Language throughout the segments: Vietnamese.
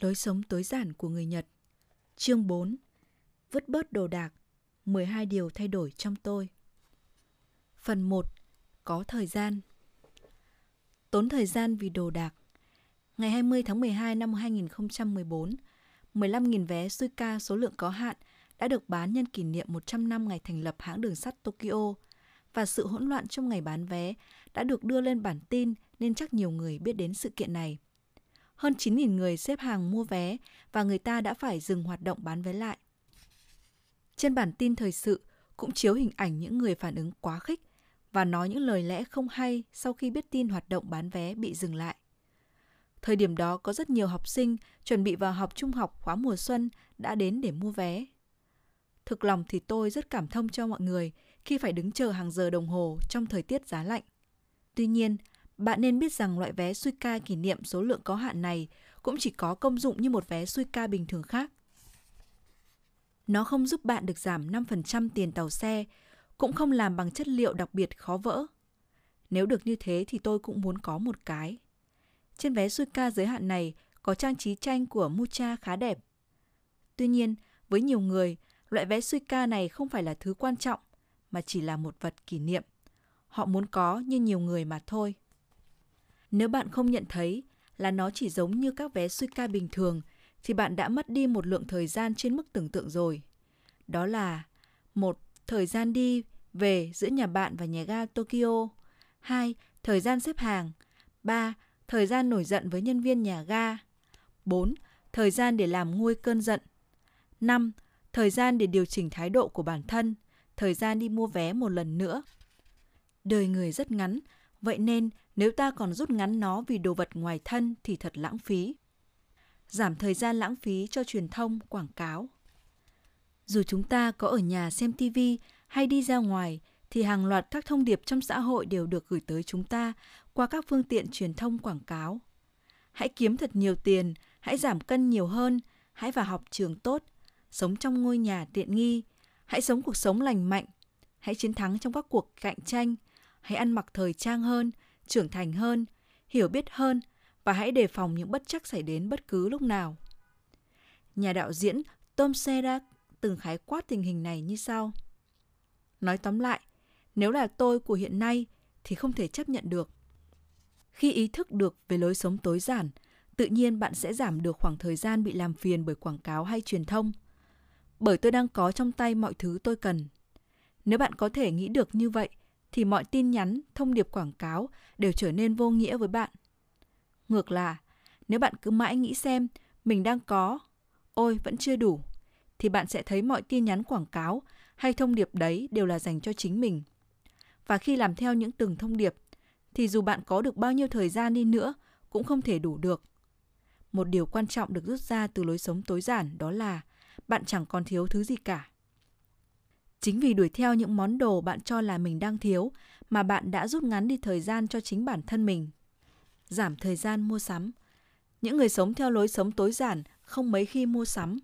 Lối sống tối giản của người Nhật. Chương 4 Vứt bớt đồ đạc 12 điều thay đổi trong tôi. Phần 1 Có thời gian. Tốn thời gian vì đồ đạc. Ngày 20 tháng 12 năm 2014 15.000 vé Suica số lượng có hạn đã được bán nhân kỷ niệm 100 năm ngày thành lập hãng đường sắt Tokyo và sự hỗn loạn trong ngày bán vé đã được đưa lên bản tin nên chắc nhiều người biết đến sự kiện này hơn 9.000 người xếp hàng mua vé và người ta đã phải dừng hoạt động bán vé lại. Trên bản tin thời sự cũng chiếu hình ảnh những người phản ứng quá khích và nói những lời lẽ không hay sau khi biết tin hoạt động bán vé bị dừng lại. Thời điểm đó có rất nhiều học sinh chuẩn bị vào học trung học khóa mùa xuân đã đến để mua vé. Thực lòng thì tôi rất cảm thông cho mọi người khi phải đứng chờ hàng giờ đồng hồ trong thời tiết giá lạnh. Tuy nhiên, bạn nên biết rằng loại vé Suica kỷ niệm số lượng có hạn này cũng chỉ có công dụng như một vé Suica bình thường khác. Nó không giúp bạn được giảm 5% tiền tàu xe, cũng không làm bằng chất liệu đặc biệt khó vỡ. Nếu được như thế thì tôi cũng muốn có một cái. Trên vé Suica giới hạn này có trang trí tranh của Mucha khá đẹp. Tuy nhiên, với nhiều người, loại vé Suica này không phải là thứ quan trọng, mà chỉ là một vật kỷ niệm. Họ muốn có như nhiều người mà thôi. Nếu bạn không nhận thấy là nó chỉ giống như các vé suy ca bình thường thì bạn đã mất đi một lượng thời gian trên mức tưởng tượng rồi. Đó là một Thời gian đi về giữa nhà bạn và nhà ga Tokyo. 2. Thời gian xếp hàng. 3. Thời gian nổi giận với nhân viên nhà ga. 4. Thời gian để làm nguôi cơn giận. 5. Thời gian để điều chỉnh thái độ của bản thân. Thời gian đi mua vé một lần nữa. Đời người rất ngắn, vậy nên nếu ta còn rút ngắn nó vì đồ vật ngoài thân thì thật lãng phí. Giảm thời gian lãng phí cho truyền thông, quảng cáo. Dù chúng ta có ở nhà xem TV hay đi ra ngoài thì hàng loạt các thông điệp trong xã hội đều được gửi tới chúng ta qua các phương tiện truyền thông quảng cáo. Hãy kiếm thật nhiều tiền, hãy giảm cân nhiều hơn, hãy vào học trường tốt, sống trong ngôi nhà tiện nghi, hãy sống cuộc sống lành mạnh, hãy chiến thắng trong các cuộc cạnh tranh, hãy ăn mặc thời trang hơn, trưởng thành hơn, hiểu biết hơn và hãy đề phòng những bất chắc xảy đến bất cứ lúc nào. Nhà đạo diễn Tom Serak từng khái quát tình hình này như sau. Nói tóm lại, nếu là tôi của hiện nay thì không thể chấp nhận được. Khi ý thức được về lối sống tối giản, tự nhiên bạn sẽ giảm được khoảng thời gian bị làm phiền bởi quảng cáo hay truyền thông. Bởi tôi đang có trong tay mọi thứ tôi cần. Nếu bạn có thể nghĩ được như vậy thì mọi tin nhắn, thông điệp quảng cáo đều trở nên vô nghĩa với bạn. Ngược lại, nếu bạn cứ mãi nghĩ xem mình đang có, ôi vẫn chưa đủ, thì bạn sẽ thấy mọi tin nhắn quảng cáo hay thông điệp đấy đều là dành cho chính mình. Và khi làm theo những từng thông điệp, thì dù bạn có được bao nhiêu thời gian đi nữa cũng không thể đủ được. Một điều quan trọng được rút ra từ lối sống tối giản đó là bạn chẳng còn thiếu thứ gì cả. Chính vì đuổi theo những món đồ bạn cho là mình đang thiếu mà bạn đã rút ngắn đi thời gian cho chính bản thân mình. Giảm thời gian mua sắm. Những người sống theo lối sống tối giản không mấy khi mua sắm,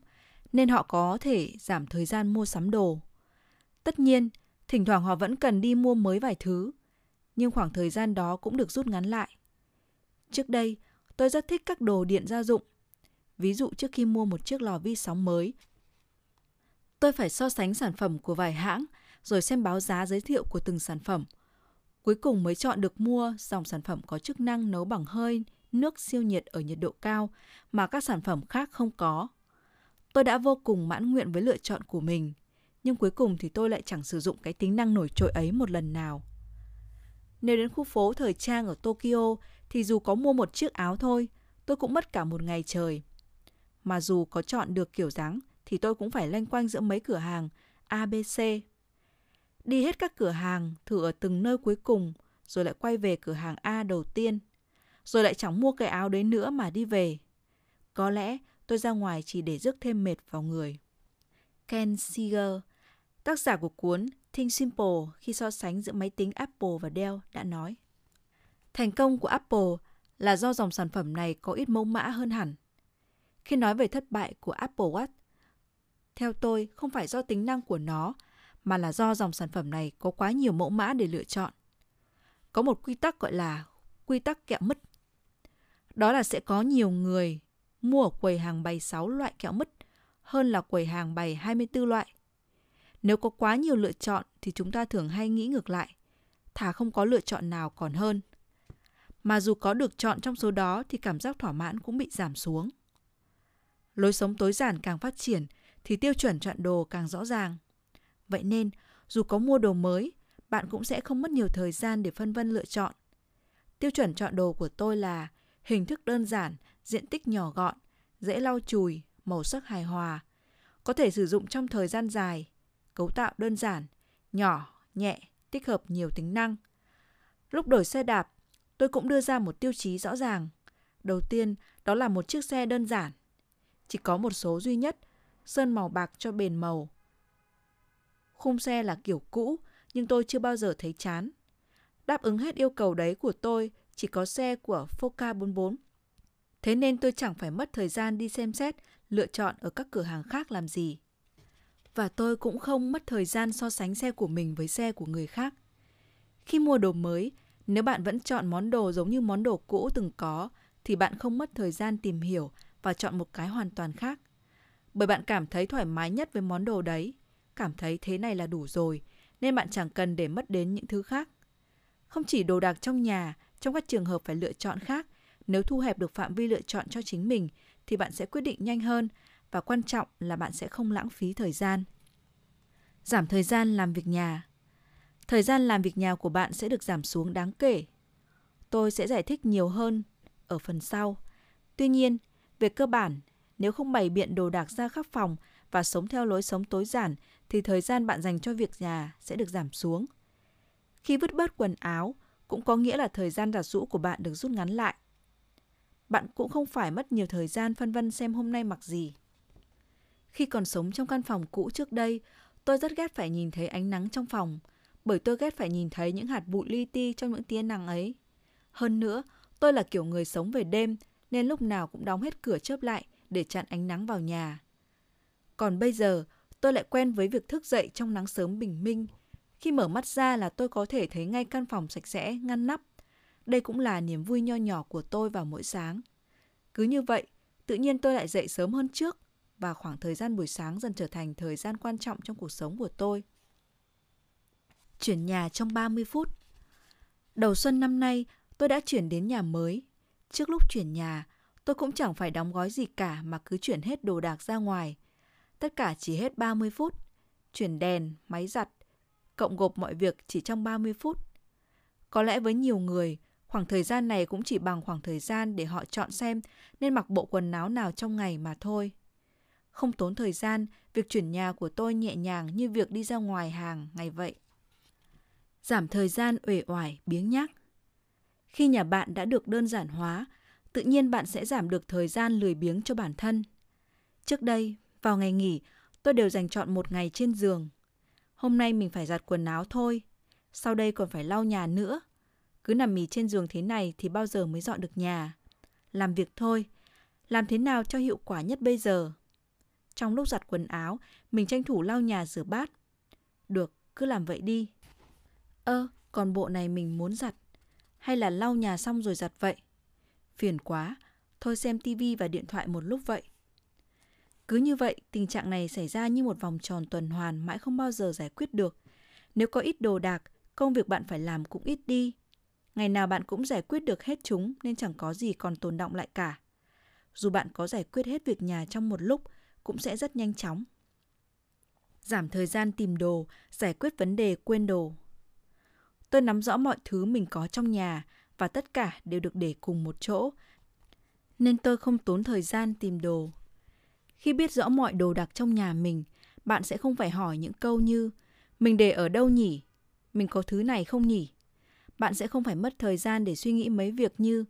nên họ có thể giảm thời gian mua sắm đồ. Tất nhiên, thỉnh thoảng họ vẫn cần đi mua mới vài thứ, nhưng khoảng thời gian đó cũng được rút ngắn lại. Trước đây, tôi rất thích các đồ điện gia dụng. Ví dụ trước khi mua một chiếc lò vi sóng mới, Tôi phải so sánh sản phẩm của vài hãng, rồi xem báo giá giới thiệu của từng sản phẩm. Cuối cùng mới chọn được mua dòng sản phẩm có chức năng nấu bằng hơi, nước siêu nhiệt ở nhiệt độ cao mà các sản phẩm khác không có. Tôi đã vô cùng mãn nguyện với lựa chọn của mình, nhưng cuối cùng thì tôi lại chẳng sử dụng cái tính năng nổi trội ấy một lần nào. Nếu đến khu phố thời trang ở Tokyo thì dù có mua một chiếc áo thôi, tôi cũng mất cả một ngày trời. Mà dù có chọn được kiểu dáng thì tôi cũng phải lanh quanh giữa mấy cửa hàng ABC. Đi hết các cửa hàng, thử ở từng nơi cuối cùng, rồi lại quay về cửa hàng A đầu tiên. Rồi lại chẳng mua cái áo đấy nữa mà đi về. Có lẽ tôi ra ngoài chỉ để rước thêm mệt vào người. Ken Seeger, tác giả của cuốn Think Simple khi so sánh giữa máy tính Apple và Dell đã nói. Thành công của Apple là do dòng sản phẩm này có ít mẫu mã hơn hẳn. Khi nói về thất bại của Apple Watch, theo tôi, không phải do tính năng của nó, mà là do dòng sản phẩm này có quá nhiều mẫu mã để lựa chọn. Có một quy tắc gọi là quy tắc kẹo mứt. Đó là sẽ có nhiều người, mua ở quầy hàng bày 6 loại kẹo mứt hơn là quầy hàng bày 24 loại. Nếu có quá nhiều lựa chọn thì chúng ta thường hay nghĩ ngược lại. Thà không có lựa chọn nào còn hơn. Mà dù có được chọn trong số đó thì cảm giác thỏa mãn cũng bị giảm xuống. Lối sống tối giản càng phát triển thì tiêu chuẩn chọn đồ càng rõ ràng. Vậy nên, dù có mua đồ mới, bạn cũng sẽ không mất nhiều thời gian để phân vân lựa chọn. Tiêu chuẩn chọn đồ của tôi là hình thức đơn giản, diện tích nhỏ gọn, dễ lau chùi, màu sắc hài hòa, có thể sử dụng trong thời gian dài, cấu tạo đơn giản, nhỏ, nhẹ, tích hợp nhiều tính năng. Lúc đổi xe đạp, tôi cũng đưa ra một tiêu chí rõ ràng. Đầu tiên, đó là một chiếc xe đơn giản. Chỉ có một số duy nhất, sơn màu bạc cho bền màu. Khung xe là kiểu cũ, nhưng tôi chưa bao giờ thấy chán. Đáp ứng hết yêu cầu đấy của tôi chỉ có xe của Foca 44. Thế nên tôi chẳng phải mất thời gian đi xem xét, lựa chọn ở các cửa hàng khác làm gì. Và tôi cũng không mất thời gian so sánh xe của mình với xe của người khác. Khi mua đồ mới, nếu bạn vẫn chọn món đồ giống như món đồ cũ từng có, thì bạn không mất thời gian tìm hiểu và chọn một cái hoàn toàn khác. Bởi bạn cảm thấy thoải mái nhất với món đồ đấy, cảm thấy thế này là đủ rồi, nên bạn chẳng cần để mất đến những thứ khác. Không chỉ đồ đạc trong nhà, trong các trường hợp phải lựa chọn khác, nếu thu hẹp được phạm vi lựa chọn cho chính mình thì bạn sẽ quyết định nhanh hơn và quan trọng là bạn sẽ không lãng phí thời gian. Giảm thời gian làm việc nhà. Thời gian làm việc nhà của bạn sẽ được giảm xuống đáng kể. Tôi sẽ giải thích nhiều hơn ở phần sau. Tuy nhiên, về cơ bản, nếu không bày biện đồ đạc ra khắp phòng và sống theo lối sống tối giản thì thời gian bạn dành cho việc nhà sẽ được giảm xuống. Khi vứt bớt quần áo cũng có nghĩa là thời gian giặt rũ của bạn được rút ngắn lại. Bạn cũng không phải mất nhiều thời gian phân vân xem hôm nay mặc gì. Khi còn sống trong căn phòng cũ trước đây, tôi rất ghét phải nhìn thấy ánh nắng trong phòng, bởi tôi ghét phải nhìn thấy những hạt bụi li ti trong những tia nắng ấy. Hơn nữa, tôi là kiểu người sống về đêm nên lúc nào cũng đóng hết cửa chớp lại để chặn ánh nắng vào nhà. Còn bây giờ, tôi lại quen với việc thức dậy trong nắng sớm bình minh. Khi mở mắt ra là tôi có thể thấy ngay căn phòng sạch sẽ, ngăn nắp. Đây cũng là niềm vui nho nhỏ của tôi vào mỗi sáng. Cứ như vậy, tự nhiên tôi lại dậy sớm hơn trước và khoảng thời gian buổi sáng dần trở thành thời gian quan trọng trong cuộc sống của tôi. Chuyển nhà trong 30 phút Đầu xuân năm nay, tôi đã chuyển đến nhà mới. Trước lúc chuyển nhà, tôi cũng chẳng phải đóng gói gì cả mà cứ chuyển hết đồ đạc ra ngoài. Tất cả chỉ hết 30 phút. Chuyển đèn, máy giặt, cộng gộp mọi việc chỉ trong 30 phút. Có lẽ với nhiều người, khoảng thời gian này cũng chỉ bằng khoảng thời gian để họ chọn xem nên mặc bộ quần áo nào trong ngày mà thôi. Không tốn thời gian, việc chuyển nhà của tôi nhẹ nhàng như việc đi ra ngoài hàng ngày vậy. Giảm thời gian uể oải, biếng nhác. Khi nhà bạn đã được đơn giản hóa, tự nhiên bạn sẽ giảm được thời gian lười biếng cho bản thân. Trước đây, vào ngày nghỉ, tôi đều dành chọn một ngày trên giường. Hôm nay mình phải giặt quần áo thôi, sau đây còn phải lau nhà nữa. Cứ nằm mì trên giường thế này thì bao giờ mới dọn được nhà. Làm việc thôi, làm thế nào cho hiệu quả nhất bây giờ? Trong lúc giặt quần áo, mình tranh thủ lau nhà rửa bát. Được, cứ làm vậy đi. Ơ, còn bộ này mình muốn giặt. Hay là lau nhà xong rồi giặt vậy? Phiền quá, thôi xem tivi và điện thoại một lúc vậy. Cứ như vậy, tình trạng này xảy ra như một vòng tròn tuần hoàn mãi không bao giờ giải quyết được. Nếu có ít đồ đạc, công việc bạn phải làm cũng ít đi. Ngày nào bạn cũng giải quyết được hết chúng nên chẳng có gì còn tồn động lại cả. Dù bạn có giải quyết hết việc nhà trong một lúc, cũng sẽ rất nhanh chóng. Giảm thời gian tìm đồ, giải quyết vấn đề quên đồ. Tôi nắm rõ mọi thứ mình có trong nhà và tất cả đều được để cùng một chỗ, nên tôi không tốn thời gian tìm đồ. Khi biết rõ mọi đồ đạc trong nhà mình, bạn sẽ không phải hỏi những câu như mình để ở đâu nhỉ? Mình có thứ này không nhỉ? Bạn sẽ không phải mất thời gian để suy nghĩ mấy việc như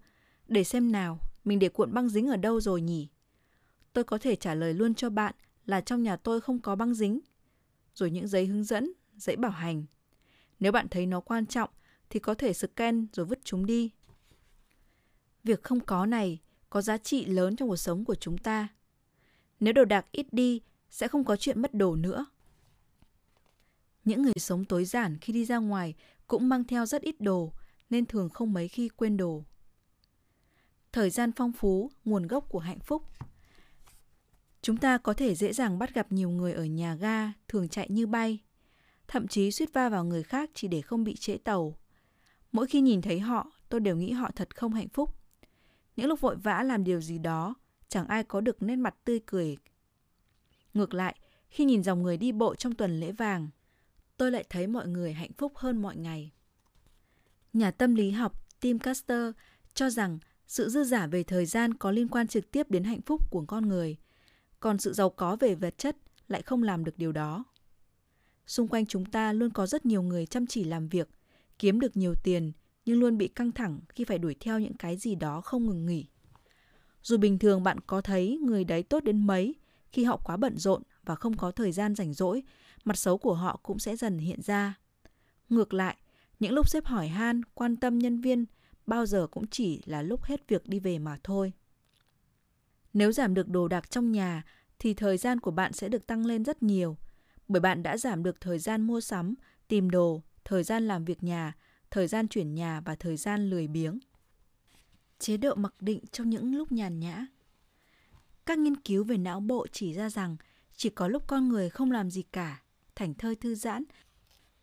để xem nào, mình để cuộn băng dính ở đâu rồi nhỉ? Tôi có thể trả lời luôn cho bạn là trong nhà tôi không có băng dính. Rồi những giấy hướng dẫn, giấy bảo hành. Nếu bạn thấy nó quan trọng thì có thể scan rồi vứt chúng đi. Việc không có này có giá trị lớn trong cuộc sống của chúng ta. Nếu đồ đạc ít đi, sẽ không có chuyện mất đồ nữa. Những người sống tối giản khi đi ra ngoài cũng mang theo rất ít đồ, nên thường không mấy khi quên đồ. thời gian phong phú, nguồn gốc của hạnh phúc. Chúng ta có thể dễ dàng bắt gặp nhiều người ở nhà ga thường chạy như bay, thậm chí suýt va vào người khác chỉ để không bị trễ tàu. Mỗi khi nhìn thấy họ, tôi đều nghĩ họ thật không hạnh phúc. Những lúc vội vã làm điều gì đó, chẳng ai có được nét mặt tươi cười. Ngược lại, khi nhìn dòng người đi bộ trong tuần lễ vàng, tôi lại thấy mọi người hạnh phúc hơn mọi ngày. Nhà tâm lý học Tim Caster cho rằng sự dư giả về thời gian có liên quan trực tiếp đến hạnh phúc của con người, còn sự giàu có về vật chất lại không làm được điều đó. Xung quanh chúng ta luôn có rất nhiều người chăm chỉ làm việc, kiếm được nhiều tiền nhưng luôn bị căng thẳng khi phải đuổi theo những cái gì đó không ngừng nghỉ. Dù bình thường bạn có thấy người đấy tốt đến mấy, khi họ quá bận rộn và không có thời gian rảnh rỗi, mặt xấu của họ cũng sẽ dần hiện ra. Ngược lại, những lúc xếp hỏi han, quan tâm nhân viên bao giờ cũng chỉ là lúc hết việc đi về mà thôi. Nếu giảm được đồ đạc trong nhà thì thời gian của bạn sẽ được tăng lên rất nhiều, bởi bạn đã giảm được thời gian mua sắm, tìm đồ, thời gian làm việc nhà, thời gian chuyển nhà và thời gian lười biếng. Chế độ mặc định trong những lúc nhàn nhã. Các nghiên cứu về não bộ chỉ ra rằng chỉ có lúc con người không làm gì cả, thảnh thơi thư giãn,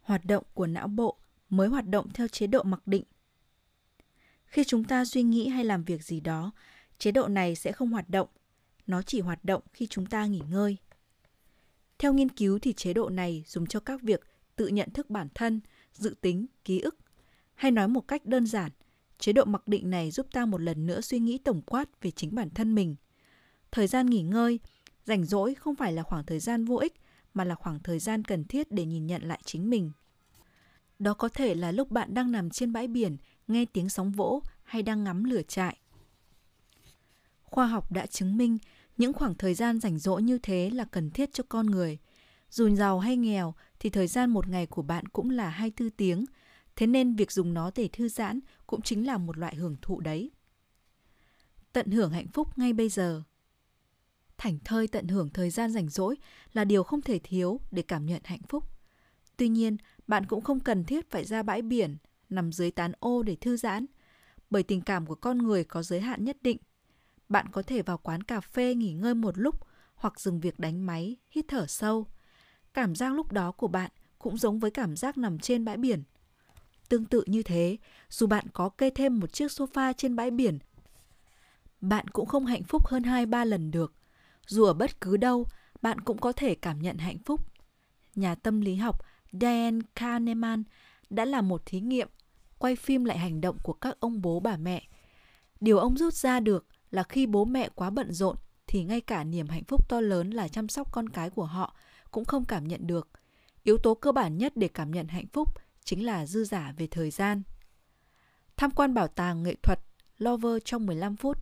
hoạt động của não bộ mới hoạt động theo chế độ mặc định. Khi chúng ta suy nghĩ hay làm việc gì đó, chế độ này sẽ không hoạt động, nó chỉ hoạt động khi chúng ta nghỉ ngơi. Theo nghiên cứu thì chế độ này dùng cho các việc tự nhận thức bản thân, dự tính, ký ức. Hay nói một cách đơn giản, chế độ mặc định này giúp ta một lần nữa suy nghĩ tổng quát về chính bản thân mình. Thời gian nghỉ ngơi, rảnh rỗi không phải là khoảng thời gian vô ích mà là khoảng thời gian cần thiết để nhìn nhận lại chính mình. Đó có thể là lúc bạn đang nằm trên bãi biển, nghe tiếng sóng vỗ hay đang ngắm lửa trại. Khoa học đã chứng minh những khoảng thời gian rảnh rỗi như thế là cần thiết cho con người. Dù giàu hay nghèo thì thời gian một ngày của bạn cũng là 24 tiếng, thế nên việc dùng nó để thư giãn cũng chính là một loại hưởng thụ đấy. Tận hưởng hạnh phúc ngay bây giờ. Thảnh thơi tận hưởng thời gian rảnh rỗi là điều không thể thiếu để cảm nhận hạnh phúc. Tuy nhiên, bạn cũng không cần thiết phải ra bãi biển, nằm dưới tán ô để thư giãn, bởi tình cảm của con người có giới hạn nhất định. Bạn có thể vào quán cà phê nghỉ ngơi một lúc hoặc dừng việc đánh máy, hít thở sâu. Cảm giác lúc đó của bạn cũng giống với cảm giác nằm trên bãi biển. Tương tự như thế, dù bạn có kê thêm một chiếc sofa trên bãi biển, bạn cũng không hạnh phúc hơn hai ba lần được. Dù ở bất cứ đâu, bạn cũng có thể cảm nhận hạnh phúc. Nhà tâm lý học Diane Kahneman đã làm một thí nghiệm quay phim lại hành động của các ông bố bà mẹ. Điều ông rút ra được là khi bố mẹ quá bận rộn thì ngay cả niềm hạnh phúc to lớn là chăm sóc con cái của họ cũng không cảm nhận được. Yếu tố cơ bản nhất để cảm nhận hạnh phúc chính là dư giả về thời gian. Tham quan bảo tàng nghệ thuật Lover trong 15 phút.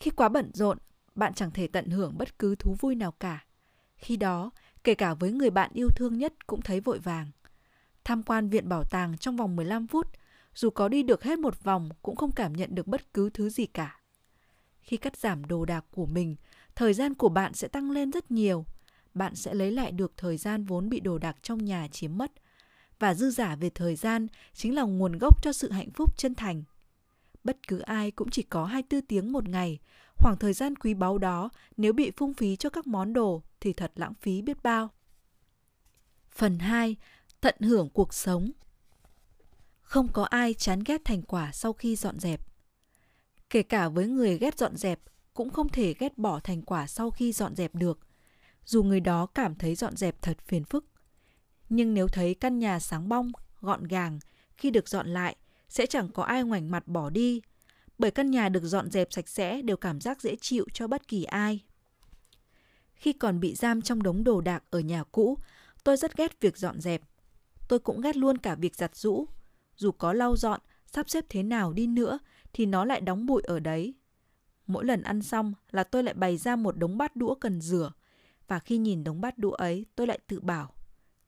Khi quá bận rộn, bạn chẳng thể tận hưởng bất cứ thú vui nào cả. Khi đó, kể cả với người bạn yêu thương nhất cũng thấy vội vàng. Tham quan viện bảo tàng trong vòng 15 phút, dù có đi được hết một vòng cũng không cảm nhận được bất cứ thứ gì cả. Khi cắt giảm đồ đạc của mình, thời gian của bạn sẽ tăng lên rất nhiều. Bạn sẽ lấy lại được thời gian vốn bị đồ đạc trong nhà chiếm mất. Và dư giả về thời gian chính là nguồn gốc cho sự hạnh phúc chân thành. Bất cứ ai cũng chỉ có 24 tiếng một ngày, khoảng thời gian quý báu đó nếu bị phung phí cho các món đồ thì thật lãng phí biết bao. Phần 2. Tận hưởng cuộc sống Không có ai chán ghét thành quả sau khi dọn dẹp. Kể cả với người ghét dọn dẹp, cũng không thể ghét bỏ thành quả sau khi dọn dẹp được, dù người đó cảm thấy dọn dẹp thật phiền phức. Nhưng nếu thấy căn nhà sáng bong, gọn gàng, khi được dọn lại, sẽ chẳng có ai ngoảnh mặt bỏ đi, bởi căn nhà được dọn dẹp sạch sẽ đều cảm giác dễ chịu cho bất kỳ ai. Khi còn bị giam trong đống đồ đạc ở nhà cũ, tôi rất ghét việc dọn dẹp. Tôi cũng ghét luôn cả việc giặt rũ. Dù có lau dọn, sắp xếp thế nào đi nữa thì nó lại đóng bụi ở đấy. Mỗi lần ăn xong là tôi lại bày ra một đống bát đũa cần rửa. Và khi nhìn đống bát đũa ấy tôi lại tự bảo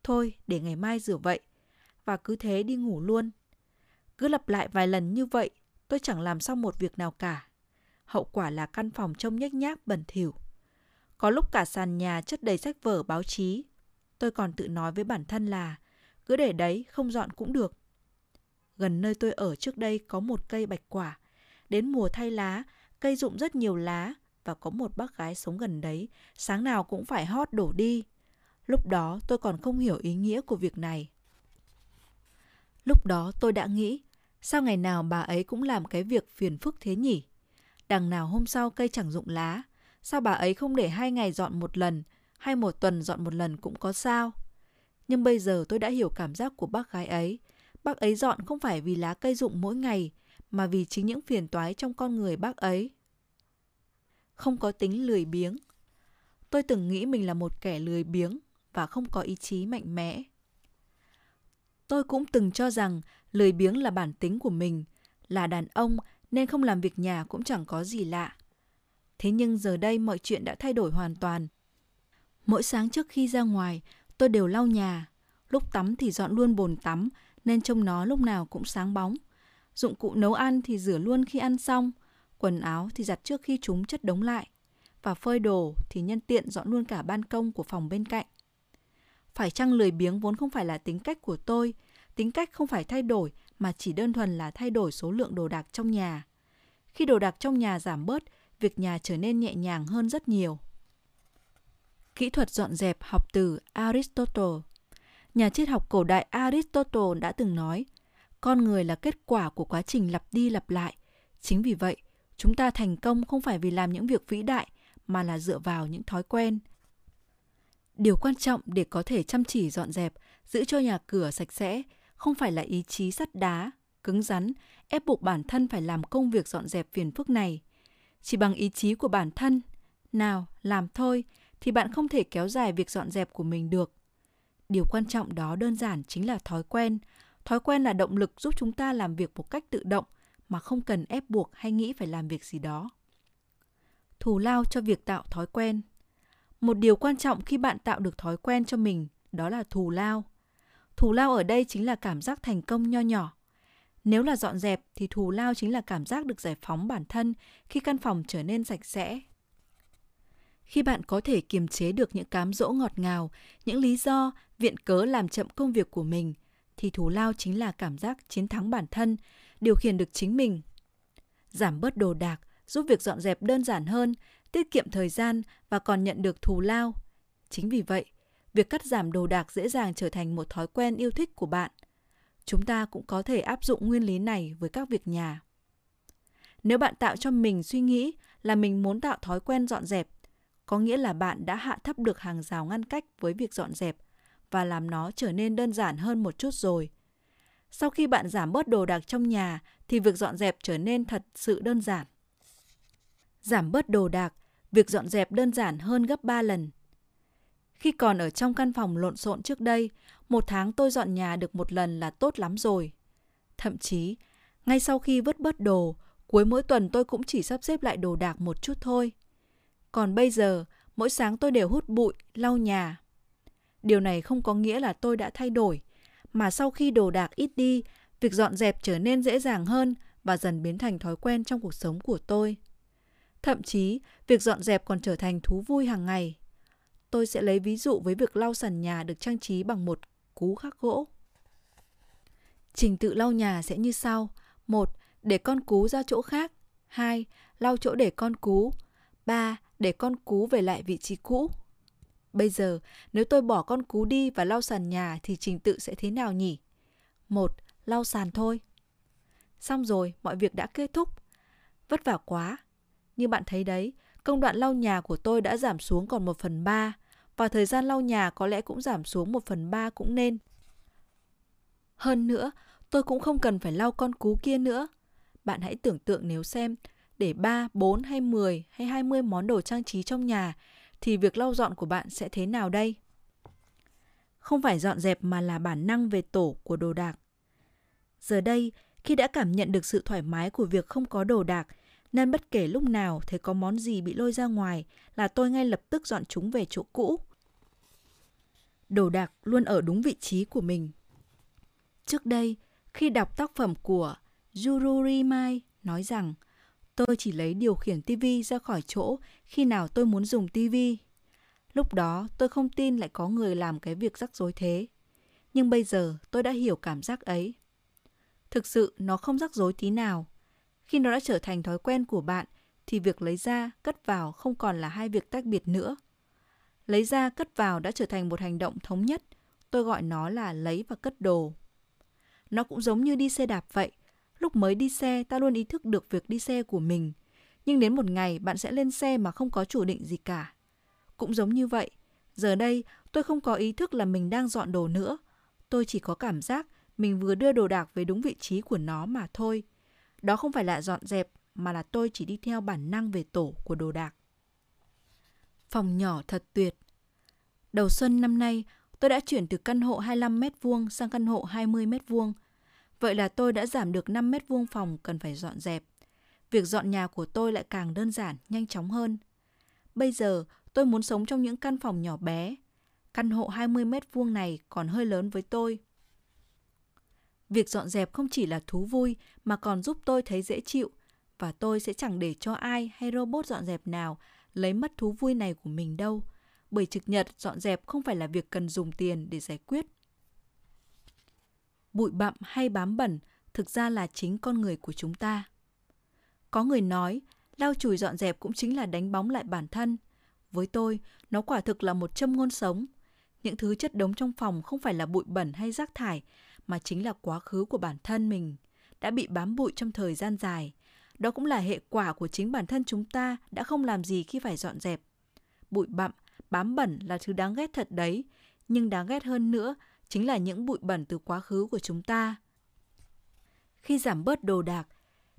Thôi để ngày mai rửa vậy Và cứ thế đi ngủ luôn Cứ lặp lại vài lần như vậy tôi chẳng làm xong một việc nào cả. Hậu quả là căn phòng trông nhếch nhác bẩn thỉu. Có lúc cả sàn nhà chất đầy sách vở báo chí. Tôi còn tự nói với bản thân là cứ để đấy không dọn cũng được. Gần nơi tôi ở trước đây có một cây bạch quả. đến mùa thay lá, cây rụng rất nhiều lá và có một bác gái sống gần đấy, sáng nào cũng phải hót đổ đi. Lúc đó tôi còn không hiểu ý nghĩa của việc này. Lúc đó tôi đã nghĩ, sao ngày nào bà ấy cũng làm cái việc phiền phức thế nhỉ? Đằng nào hôm sau cây chẳng rụng lá, sao bà ấy không để hai ngày dọn một lần, hay một tuần dọn một lần cũng có sao? Nhưng bây giờ tôi đã hiểu cảm giác của bác gái ấy. Bác ấy dọn không phải vì lá cây rụng mỗi ngày, mà vì chính những phiền toái trong con người bác ấy. Không có tính lười biếng. Tôi từng nghĩ mình là một kẻ lười biếng và không có ý chí mạnh mẽ. Tôi cũng từng cho rằng lười biếng là bản tính của mình, là đàn ông nên không làm việc nhà cũng chẳng có gì lạ. Thế nhưng giờ đây mọi chuyện đã thay đổi hoàn toàn. Mỗi sáng trước khi ra ngoài, tôi đều lau nhà. Lúc tắm thì dọn luôn bồn tắm nên trông nó lúc nào cũng sáng bóng. Dụng cụ nấu ăn thì rửa luôn khi ăn xong, quần áo thì giặt trước khi chúng chất đống lại. Và phơi đồ thì nhân tiện dọn luôn cả ban công của phòng bên cạnh. Phải chăng lười biếng vốn không phải là tính cách của tôi, tính cách không phải thay đổi mà chỉ đơn thuần là thay đổi số lượng đồ đạc trong nhà. Khi đồ đạc trong nhà giảm bớt, việc nhà trở nên nhẹ nhàng hơn rất nhiều. Kỹ thuật dọn dẹp học từ Aristotle Nhà triết học cổ đại Aristotle đã từng nói, con người là kết quả của quá trình lặp đi lặp lại. Chính vì vậy, chúng ta thành công không phải vì làm những việc vĩ đại mà là dựa vào những thói quen. Điều quan trọng để có thể chăm chỉ dọn dẹp, giữ cho nhà cửa sạch sẽ không phải là ý chí sắt đá, cứng rắn, ép buộc bản thân phải làm công việc dọn dẹp phiền phức này. Chỉ bằng ý chí của bản thân, nào, làm thôi, thì bạn không thể kéo dài việc dọn dẹp của mình được. Điều quan trọng đó đơn giản chính là thói quen. Thói quen là động lực giúp chúng ta làm việc một cách tự động mà không cần ép buộc hay nghĩ phải làm việc gì đó. Thù lao cho việc tạo thói quen. Một điều quan trọng khi bạn tạo được thói quen cho mình đó là thù lao. Thù lao ở đây chính là cảm giác thành công nho nhỏ. Nếu là dọn dẹp thì thù lao chính là cảm giác được giải phóng bản thân khi căn phòng trở nên sạch sẽ. Khi bạn có thể kiềm chế được những cám dỗ ngọt ngào, những lý do, viện cớ làm chậm công việc của mình, thì thù lao chính là cảm giác chiến thắng bản thân, điều khiển được chính mình. Giảm bớt đồ đạc, giúp việc dọn dẹp đơn giản hơn, tiết kiệm thời gian và còn nhận được thù lao. Chính vì vậy, việc cắt giảm đồ đạc dễ dàng trở thành một thói quen yêu thích của bạn. Chúng ta cũng có thể áp dụng nguyên lý này với các việc nhà. Nếu bạn tạo cho mình suy nghĩ là mình muốn tạo thói quen dọn dẹp, có nghĩa là bạn đã hạ thấp được hàng rào ngăn cách với việc dọn dẹp và làm nó trở nên đơn giản hơn một chút rồi. Sau khi bạn giảm bớt đồ đạc trong nhà thì việc dọn dẹp trở nên thật sự đơn giản. Giảm bớt đồ đạc, việc dọn dẹp đơn giản hơn gấp 3 lần. Khi còn ở trong căn phòng lộn xộn trước đây, một tháng tôi dọn nhà được một lần là tốt lắm rồi. Thậm chí, ngay sau khi vứt bớt đồ, cuối mỗi tuần tôi cũng chỉ sắp xếp lại đồ đạc một chút thôi. Còn bây giờ, mỗi sáng tôi đều hút bụi, lau nhà. Điều này không có nghĩa là tôi đã thay đổi, mà sau khi đồ đạc ít đi, việc dọn dẹp trở nên dễ dàng hơn và dần biến thành thói quen trong cuộc sống của tôi. Thậm chí, việc dọn dẹp còn trở thành thú vui hàng ngày. Tôi sẽ lấy ví dụ với việc lau sàn nhà được trang trí bằng một cú khắc gỗ. Trình tự lau nhà sẽ như sau. một Để con cú ra chỗ khác. 2. Lau chỗ để con cú. 3. Để con cú về lại vị trí cũ. Bây giờ, nếu tôi bỏ con cú đi và lau sàn nhà thì trình tự sẽ thế nào nhỉ? một Lau sàn thôi. Xong rồi, mọi việc đã kết thúc. Vất vả quá. Như bạn thấy đấy, công đoạn lau nhà của tôi đã giảm xuống còn 1 phần 3 và thời gian lau nhà có lẽ cũng giảm xuống 1 phần 3 cũng nên. Hơn nữa, tôi cũng không cần phải lau con cú kia nữa. Bạn hãy tưởng tượng nếu xem, để 3, 4 hay 10 hay 20 món đồ trang trí trong nhà thì việc lau dọn của bạn sẽ thế nào đây? Không phải dọn dẹp mà là bản năng về tổ của đồ đạc. Giờ đây, khi đã cảm nhận được sự thoải mái của việc không có đồ đạc, nên bất kể lúc nào thấy có món gì bị lôi ra ngoài là tôi ngay lập tức dọn chúng về chỗ cũ. Đồ đạc luôn ở đúng vị trí của mình. Trước đây, khi đọc tác phẩm của Yururi Mai nói rằng tôi chỉ lấy điều khiển tivi ra khỏi chỗ khi nào tôi muốn dùng tivi. Lúc đó tôi không tin lại có người làm cái việc rắc rối thế. Nhưng bây giờ tôi đã hiểu cảm giác ấy. Thực sự nó không rắc rối tí nào. Khi nó đã trở thành thói quen của bạn, thì việc lấy ra, cất vào không còn là hai việc tách biệt nữa. Lấy ra, cất vào đã trở thành một hành động thống nhất. Tôi gọi nó là lấy và cất đồ. Nó cũng giống như đi xe đạp vậy. Lúc mới đi xe, ta luôn ý thức được việc đi xe của mình. Nhưng đến một ngày, bạn sẽ lên xe mà không có chủ định gì cả. Cũng giống như vậy, giờ đây tôi không có ý thức là mình đang dọn đồ nữa. Tôi chỉ có cảm giác mình vừa đưa đồ đạc về đúng vị trí của nó mà thôi. Đó không phải là dọn dẹp, mà là tôi chỉ đi theo bản năng về tổ của đồ đạc. Phòng nhỏ thật tuyệt. Đầu xuân năm nay, tôi đã chuyển từ căn hộ 25 m vuông sang căn hộ 20 m vuông. Vậy là tôi đã giảm được 5 mét vuông phòng cần phải dọn dẹp. Việc dọn nhà của tôi lại càng đơn giản, nhanh chóng hơn. Bây giờ, tôi muốn sống trong những căn phòng nhỏ bé. Căn hộ 20 mét vuông này còn hơi lớn với tôi. Việc dọn dẹp không chỉ là thú vui mà còn giúp tôi thấy dễ chịu và tôi sẽ chẳng để cho ai hay robot dọn dẹp nào lấy mất thú vui này của mình đâu. Bởi trực nhật dọn dẹp không phải là việc cần dùng tiền để giải quyết. Bụi bặm hay bám bẩn thực ra là chính con người của chúng ta. Có người nói, lau chùi dọn dẹp cũng chính là đánh bóng lại bản thân. Với tôi, nó quả thực là một châm ngôn sống. Những thứ chất đống trong phòng không phải là bụi bẩn hay rác thải, mà chính là quá khứ của bản thân mình, đã bị bám bụi trong thời gian dài. Đó cũng là hệ quả của chính bản thân chúng ta đã không làm gì khi phải dọn dẹp. Bụi bặm, bám bẩn là thứ đáng ghét thật đấy, nhưng đáng ghét hơn nữa chính là những bụi bẩn từ quá khứ của chúng ta. Khi giảm bớt đồ đạc,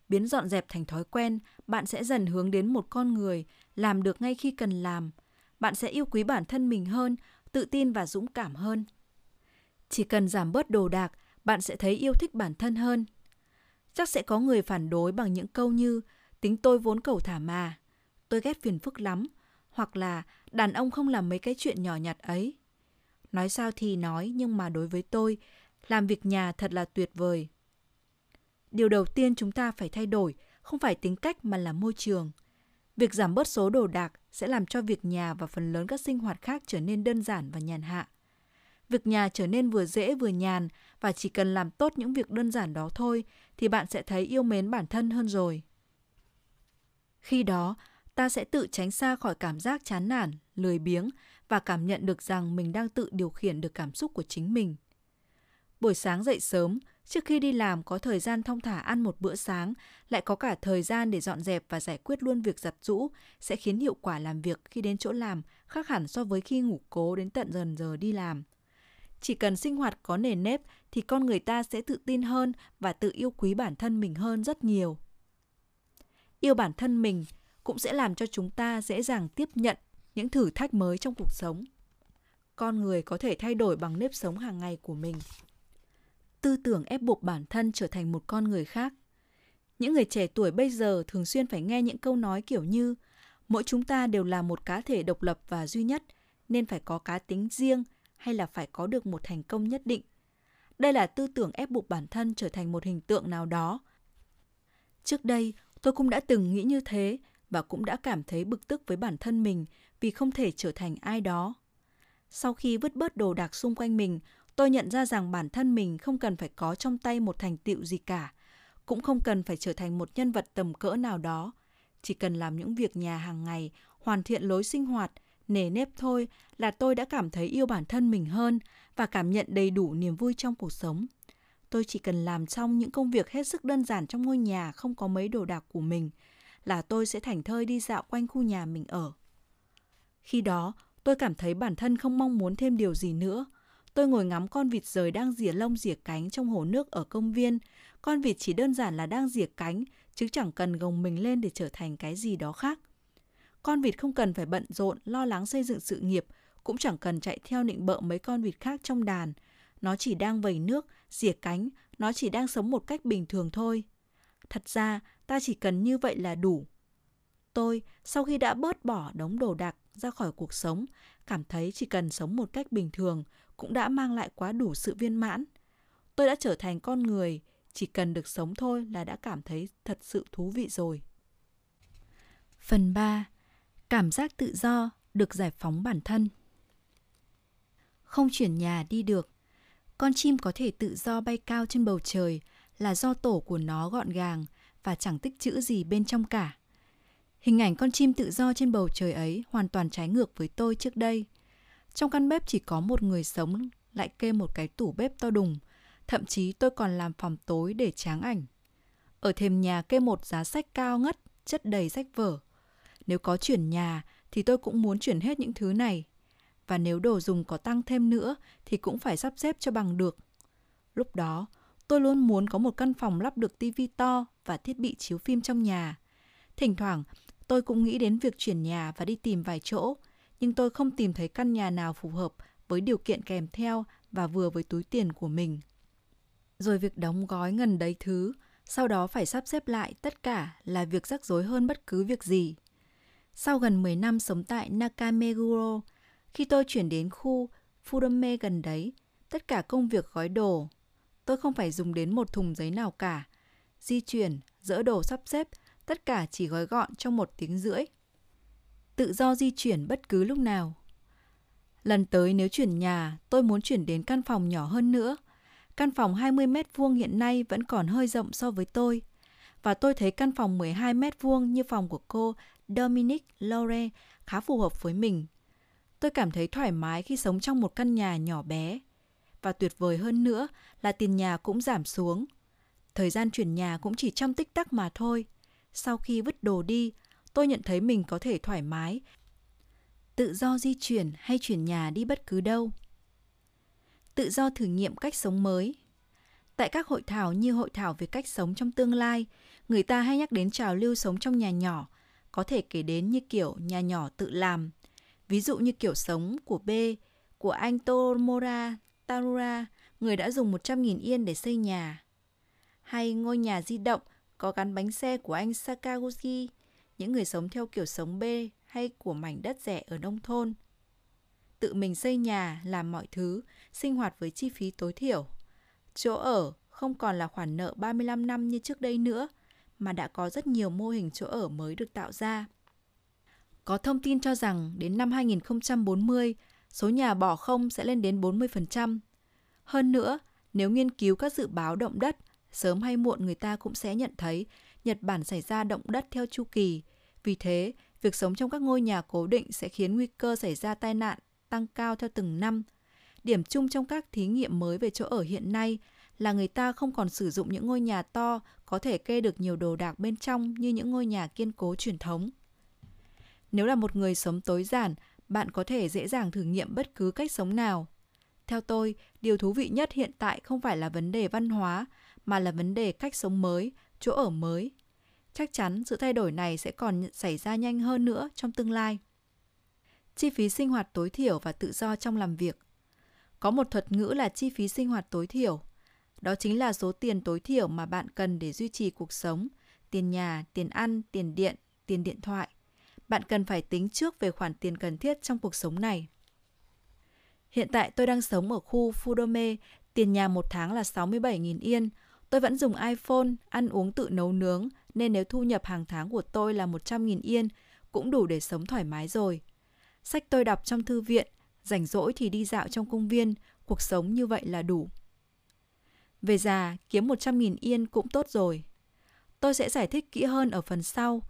biến dọn dẹp thành thói quen, bạn sẽ dần hướng đến một con người làm được ngay khi cần làm. Bạn sẽ yêu quý bản thân mình hơn, tự tin và dũng cảm hơn. Chỉ cần giảm bớt đồ đạc, bạn sẽ thấy yêu thích bản thân hơn. Chắc sẽ có người phản đối bằng những câu như tính tôi vốn cầu thả mà, tôi ghét phiền phức lắm, hoặc là đàn ông không làm mấy cái chuyện nhỏ nhặt ấy. Nói sao thì nói, nhưng mà đối với tôi, làm việc nhà thật là tuyệt vời. Điều đầu tiên chúng ta phải thay đổi không phải tính cách mà là môi trường. Việc giảm bớt số đồ đạc sẽ làm cho việc nhà và phần lớn các sinh hoạt khác trở nên đơn giản và nhàn hạ việc nhà trở nên vừa dễ vừa nhàn và chỉ cần làm tốt những việc đơn giản đó thôi thì bạn sẽ thấy yêu mến bản thân hơn rồi. Khi đó, ta sẽ tự tránh xa khỏi cảm giác chán nản, lười biếng và cảm nhận được rằng mình đang tự điều khiển được cảm xúc của chính mình. Buổi sáng dậy sớm, trước khi đi làm có thời gian thong thả ăn một bữa sáng, lại có cả thời gian để dọn dẹp và giải quyết luôn việc giặt rũ, sẽ khiến hiệu quả làm việc khi đến chỗ làm khác hẳn so với khi ngủ cố đến tận dần giờ đi làm. Chỉ cần sinh hoạt có nền nếp thì con người ta sẽ tự tin hơn và tự yêu quý bản thân mình hơn rất nhiều. Yêu bản thân mình cũng sẽ làm cho chúng ta dễ dàng tiếp nhận những thử thách mới trong cuộc sống. Con người có thể thay đổi bằng nếp sống hàng ngày của mình. Tư tưởng ép buộc bản thân trở thành một con người khác. Những người trẻ tuổi bây giờ thường xuyên phải nghe những câu nói kiểu như mỗi chúng ta đều là một cá thể độc lập và duy nhất nên phải có cá tính riêng hay là phải có được một thành công nhất định. Đây là tư tưởng ép buộc bản thân trở thành một hình tượng nào đó. Trước đây, tôi cũng đã từng nghĩ như thế và cũng đã cảm thấy bực tức với bản thân mình vì không thể trở thành ai đó. Sau khi vứt bớt đồ đạc xung quanh mình, tôi nhận ra rằng bản thân mình không cần phải có trong tay một thành tựu gì cả, cũng không cần phải trở thành một nhân vật tầm cỡ nào đó, chỉ cần làm những việc nhà hàng ngày, hoàn thiện lối sinh hoạt nề nếp thôi là tôi đã cảm thấy yêu bản thân mình hơn và cảm nhận đầy đủ niềm vui trong cuộc sống. Tôi chỉ cần làm xong những công việc hết sức đơn giản trong ngôi nhà không có mấy đồ đạc của mình là tôi sẽ thành thơi đi dạo quanh khu nhà mình ở. Khi đó, tôi cảm thấy bản thân không mong muốn thêm điều gì nữa. Tôi ngồi ngắm con vịt rời đang rỉa lông rỉa cánh trong hồ nước ở công viên. Con vịt chỉ đơn giản là đang rỉa cánh, chứ chẳng cần gồng mình lên để trở thành cái gì đó khác. Con vịt không cần phải bận rộn, lo lắng xây dựng sự nghiệp, cũng chẳng cần chạy theo nịnh bợ mấy con vịt khác trong đàn. Nó chỉ đang vẩy nước, rỉa cánh, nó chỉ đang sống một cách bình thường thôi. Thật ra, ta chỉ cần như vậy là đủ. Tôi, sau khi đã bớt bỏ đống đồ đạc ra khỏi cuộc sống, cảm thấy chỉ cần sống một cách bình thường cũng đã mang lại quá đủ sự viên mãn. Tôi đã trở thành con người, chỉ cần được sống thôi là đã cảm thấy thật sự thú vị rồi. Phần 3 cảm giác tự do được giải phóng bản thân không chuyển nhà đi được con chim có thể tự do bay cao trên bầu trời là do tổ của nó gọn gàng và chẳng tích chữ gì bên trong cả. Hình ảnh con chim tự do trên bầu trời ấy hoàn toàn trái ngược với tôi trước đây. Trong căn bếp chỉ có một người sống lại kê một cái tủ bếp to đùng. Thậm chí tôi còn làm phòng tối để tráng ảnh. Ở thềm nhà kê một giá sách cao ngất, chất đầy sách vở. Nếu có chuyển nhà thì tôi cũng muốn chuyển hết những thứ này. Và nếu đồ dùng có tăng thêm nữa thì cũng phải sắp xếp cho bằng được. Lúc đó, tôi luôn muốn có một căn phòng lắp được tivi to và thiết bị chiếu phim trong nhà. Thỉnh thoảng, tôi cũng nghĩ đến việc chuyển nhà và đi tìm vài chỗ, nhưng tôi không tìm thấy căn nhà nào phù hợp với điều kiện kèm theo và vừa với túi tiền của mình. Rồi việc đóng gói ngần đấy thứ, sau đó phải sắp xếp lại tất cả là việc rắc rối hơn bất cứ việc gì. Sau gần 10 năm sống tại Nakameguro, khi tôi chuyển đến khu Furume gần đấy, tất cả công việc gói đồ, tôi không phải dùng đến một thùng giấy nào cả. Di chuyển, dỡ đồ sắp xếp, tất cả chỉ gói gọn trong một tiếng rưỡi. Tự do di chuyển bất cứ lúc nào. Lần tới nếu chuyển nhà, tôi muốn chuyển đến căn phòng nhỏ hơn nữa. Căn phòng 20 mét vuông hiện nay vẫn còn hơi rộng so với tôi. Và tôi thấy căn phòng 12 mét vuông như phòng của cô Dominique Laure khá phù hợp với mình. Tôi cảm thấy thoải mái khi sống trong một căn nhà nhỏ bé. Và tuyệt vời hơn nữa là tiền nhà cũng giảm xuống. Thời gian chuyển nhà cũng chỉ trong tích tắc mà thôi. Sau khi vứt đồ đi, tôi nhận thấy mình có thể thoải mái tự do di chuyển hay chuyển nhà đi bất cứ đâu. Tự do thử nghiệm cách sống mới. Tại các hội thảo như hội thảo về cách sống trong tương lai, người ta hay nhắc đến trào lưu sống trong nhà nhỏ, có thể kể đến như kiểu nhà nhỏ tự làm. Ví dụ như kiểu sống của B, của anh Tomora Tarura, người đã dùng 100.000 yên để xây nhà. Hay ngôi nhà di động có gắn bánh xe của anh Sakaguchi, những người sống theo kiểu sống B hay của mảnh đất rẻ ở nông thôn. Tự mình xây nhà, làm mọi thứ, sinh hoạt với chi phí tối thiểu. Chỗ ở không còn là khoản nợ 35 năm như trước đây nữa, mà đã có rất nhiều mô hình chỗ ở mới được tạo ra. Có thông tin cho rằng đến năm 2040, số nhà bỏ không sẽ lên đến 40%. Hơn nữa, nếu nghiên cứu các dự báo động đất, sớm hay muộn người ta cũng sẽ nhận thấy Nhật Bản xảy ra động đất theo chu kỳ. Vì thế, việc sống trong các ngôi nhà cố định sẽ khiến nguy cơ xảy ra tai nạn tăng cao theo từng năm. Điểm chung trong các thí nghiệm mới về chỗ ở hiện nay là người ta không còn sử dụng những ngôi nhà to có thể kê được nhiều đồ đạc bên trong như những ngôi nhà kiên cố truyền thống. Nếu là một người sống tối giản, bạn có thể dễ dàng thử nghiệm bất cứ cách sống nào. Theo tôi, điều thú vị nhất hiện tại không phải là vấn đề văn hóa, mà là vấn đề cách sống mới, chỗ ở mới chắc chắn sự thay đổi này sẽ còn xảy ra nhanh hơn nữa trong tương lai. Chi phí sinh hoạt tối thiểu và tự do trong làm việc. Có một thuật ngữ là chi phí sinh hoạt tối thiểu. Đó chính là số tiền tối thiểu mà bạn cần để duy trì cuộc sống, tiền nhà, tiền ăn, tiền điện, tiền điện thoại. Bạn cần phải tính trước về khoản tiền cần thiết trong cuộc sống này. Hiện tại tôi đang sống ở khu Fudome, tiền nhà một tháng là 67.000 yên. Tôi vẫn dùng iPhone, ăn uống tự nấu nướng, nên nếu thu nhập hàng tháng của tôi là 100.000 yên cũng đủ để sống thoải mái rồi. Sách tôi đọc trong thư viện, rảnh rỗi thì đi dạo trong công viên, cuộc sống như vậy là đủ. Về già, kiếm 100.000 yên cũng tốt rồi. Tôi sẽ giải thích kỹ hơn ở phần sau.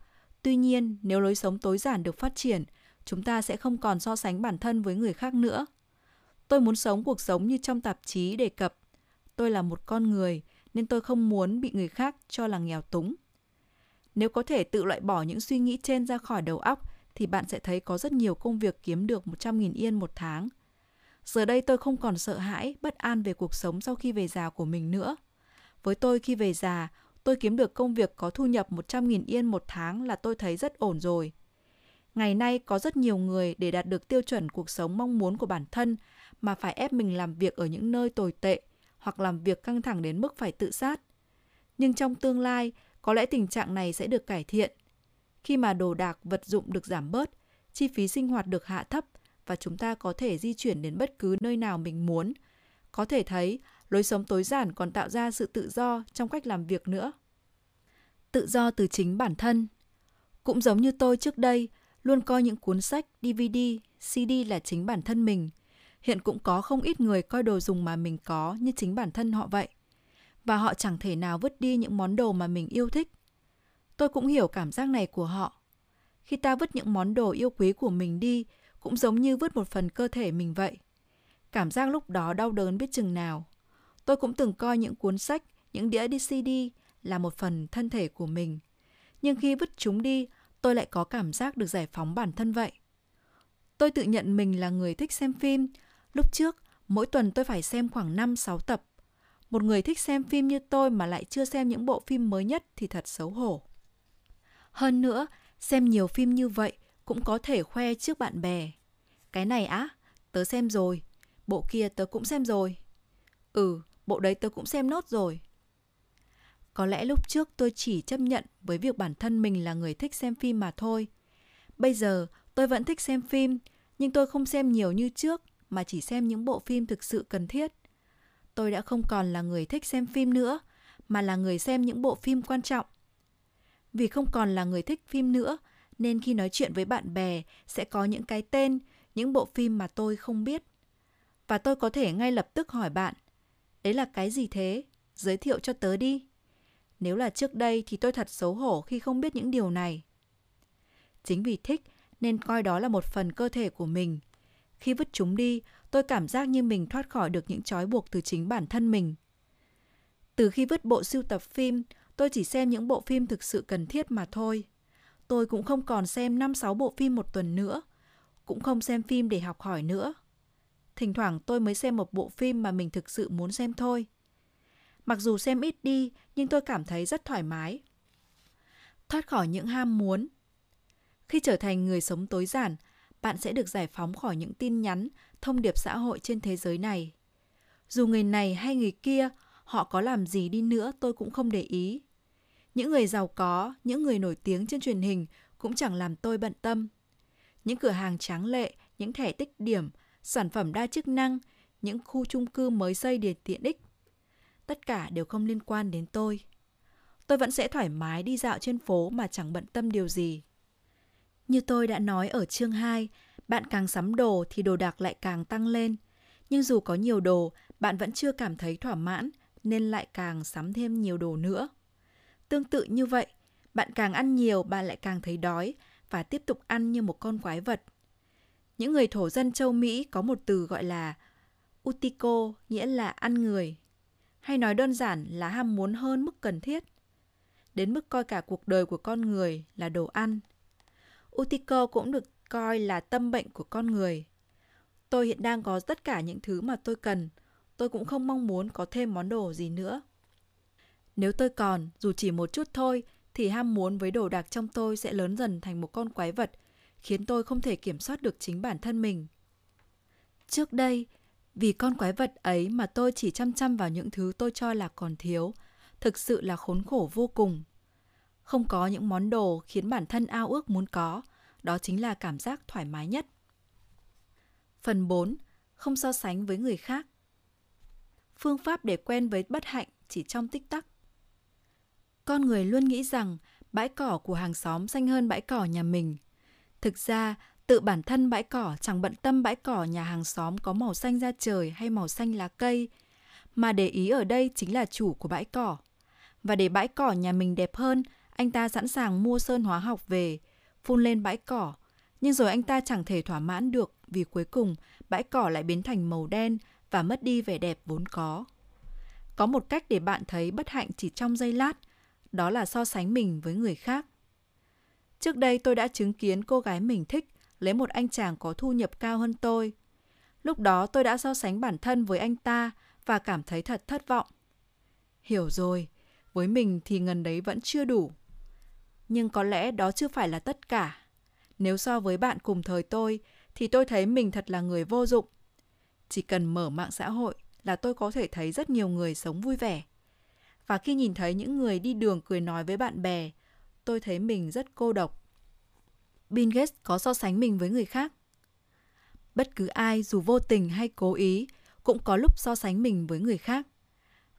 Tuy nhiên, nếu lối sống tối giản được phát triển, chúng ta sẽ không còn so sánh bản thân với người khác nữa. Tôi muốn sống cuộc sống như trong tạp chí đề cập. Tôi là một con người, nên tôi không muốn bị người khác cho là nghèo túng. Nếu có thể tự loại bỏ những suy nghĩ trên ra khỏi đầu óc, thì bạn sẽ thấy có rất nhiều công việc kiếm được 100.000 yên một tháng. Giờ đây tôi không còn sợ hãi, bất an về cuộc sống sau khi về già của mình nữa. Với tôi khi về già, tôi kiếm được công việc có thu nhập 100.000 yên một tháng là tôi thấy rất ổn rồi. Ngày nay có rất nhiều người để đạt được tiêu chuẩn cuộc sống mong muốn của bản thân mà phải ép mình làm việc ở những nơi tồi tệ hoặc làm việc căng thẳng đến mức phải tự sát. Nhưng trong tương lai, có lẽ tình trạng này sẽ được cải thiện. Khi mà đồ đạc vật dụng được giảm bớt, chi phí sinh hoạt được hạ thấp và chúng ta có thể di chuyển đến bất cứ nơi nào mình muốn. Có thể thấy, lối sống tối giản còn tạo ra sự tự do trong cách làm việc nữa. Tự do từ chính bản thân. Cũng giống như tôi trước đây, luôn coi những cuốn sách, DVD, CD là chính bản thân mình. Hiện cũng có không ít người coi đồ dùng mà mình có như chính bản thân họ vậy và họ chẳng thể nào vứt đi những món đồ mà mình yêu thích. Tôi cũng hiểu cảm giác này của họ. Khi ta vứt những món đồ yêu quý của mình đi, cũng giống như vứt một phần cơ thể mình vậy. Cảm giác lúc đó đau đớn biết chừng nào. Tôi cũng từng coi những cuốn sách, những đĩa CD là một phần thân thể của mình. Nhưng khi vứt chúng đi, tôi lại có cảm giác được giải phóng bản thân vậy. Tôi tự nhận mình là người thích xem phim. Lúc trước, mỗi tuần tôi phải xem khoảng 5-6 tập. Một người thích xem phim như tôi mà lại chưa xem những bộ phim mới nhất thì thật xấu hổ. Hơn nữa, xem nhiều phim như vậy cũng có thể khoe trước bạn bè. Cái này á, tớ xem rồi. Bộ kia tớ cũng xem rồi. Ừ, bộ đấy tớ cũng xem nốt rồi. Có lẽ lúc trước tôi chỉ chấp nhận với việc bản thân mình là người thích xem phim mà thôi. Bây giờ tôi vẫn thích xem phim, nhưng tôi không xem nhiều như trước mà chỉ xem những bộ phim thực sự cần thiết. Tôi đã không còn là người thích xem phim nữa, mà là người xem những bộ phim quan trọng. Vì không còn là người thích phim nữa, nên khi nói chuyện với bạn bè sẽ có những cái tên, những bộ phim mà tôi không biết. Và tôi có thể ngay lập tức hỏi bạn, đấy là cái gì thế? Giới thiệu cho tớ đi. Nếu là trước đây thì tôi thật xấu hổ khi không biết những điều này. Chính vì thích nên coi đó là một phần cơ thể của mình. Khi vứt chúng đi, tôi cảm giác như mình thoát khỏi được những trói buộc từ chính bản thân mình. Từ khi vứt bộ sưu tập phim, tôi chỉ xem những bộ phim thực sự cần thiết mà thôi. Tôi cũng không còn xem 5-6 bộ phim một tuần nữa, cũng không xem phim để học hỏi nữa. Thỉnh thoảng tôi mới xem một bộ phim mà mình thực sự muốn xem thôi. Mặc dù xem ít đi, nhưng tôi cảm thấy rất thoải mái. Thoát khỏi những ham muốn. Khi trở thành người sống tối giản, bạn sẽ được giải phóng khỏi những tin nhắn, thông điệp xã hội trên thế giới này. Dù người này hay người kia, họ có làm gì đi nữa tôi cũng không để ý. Những người giàu có, những người nổi tiếng trên truyền hình cũng chẳng làm tôi bận tâm. Những cửa hàng tráng lệ, những thẻ tích điểm, sản phẩm đa chức năng, những khu chung cư mới xây để tiện ích tất cả đều không liên quan đến tôi. Tôi vẫn sẽ thoải mái đi dạo trên phố mà chẳng bận tâm điều gì. Như tôi đã nói ở chương 2, bạn càng sắm đồ thì đồ đạc lại càng tăng lên. Nhưng dù có nhiều đồ, bạn vẫn chưa cảm thấy thỏa mãn nên lại càng sắm thêm nhiều đồ nữa. Tương tự như vậy, bạn càng ăn nhiều bạn lại càng thấy đói và tiếp tục ăn như một con quái vật. Những người thổ dân châu Mỹ có một từ gọi là Utico, nghĩa là ăn người hay nói đơn giản là ham muốn hơn mức cần thiết, đến mức coi cả cuộc đời của con người là đồ ăn. Utico cũng được coi là tâm bệnh của con người. Tôi hiện đang có tất cả những thứ mà tôi cần, tôi cũng không mong muốn có thêm món đồ gì nữa. Nếu tôi còn, dù chỉ một chút thôi, thì ham muốn với đồ đạc trong tôi sẽ lớn dần thành một con quái vật, khiến tôi không thể kiểm soát được chính bản thân mình. Trước đây, vì con quái vật ấy mà tôi chỉ chăm chăm vào những thứ tôi cho là còn thiếu, thực sự là khốn khổ vô cùng. Không có những món đồ khiến bản thân ao ước muốn có, đó chính là cảm giác thoải mái nhất. Phần 4. Không so sánh với người khác. Phương pháp để quen với bất hạnh chỉ trong tích tắc. Con người luôn nghĩ rằng bãi cỏ của hàng xóm xanh hơn bãi cỏ nhà mình. Thực ra, Tự bản thân bãi cỏ chẳng bận tâm bãi cỏ nhà hàng xóm có màu xanh da trời hay màu xanh lá cây, mà để ý ở đây chính là chủ của bãi cỏ. Và để bãi cỏ nhà mình đẹp hơn, anh ta sẵn sàng mua sơn hóa học về, phun lên bãi cỏ. Nhưng rồi anh ta chẳng thể thỏa mãn được vì cuối cùng bãi cỏ lại biến thành màu đen và mất đi vẻ đẹp vốn có. Có một cách để bạn thấy bất hạnh chỉ trong giây lát, đó là so sánh mình với người khác. Trước đây tôi đã chứng kiến cô gái mình thích lấy một anh chàng có thu nhập cao hơn tôi. Lúc đó tôi đã so sánh bản thân với anh ta và cảm thấy thật thất vọng. Hiểu rồi, với mình thì ngần đấy vẫn chưa đủ. Nhưng có lẽ đó chưa phải là tất cả. Nếu so với bạn cùng thời tôi, thì tôi thấy mình thật là người vô dụng. Chỉ cần mở mạng xã hội là tôi có thể thấy rất nhiều người sống vui vẻ. Và khi nhìn thấy những người đi đường cười nói với bạn bè, tôi thấy mình rất cô độc. Bill Gates có so sánh mình với người khác. Bất cứ ai, dù vô tình hay cố ý, cũng có lúc so sánh mình với người khác.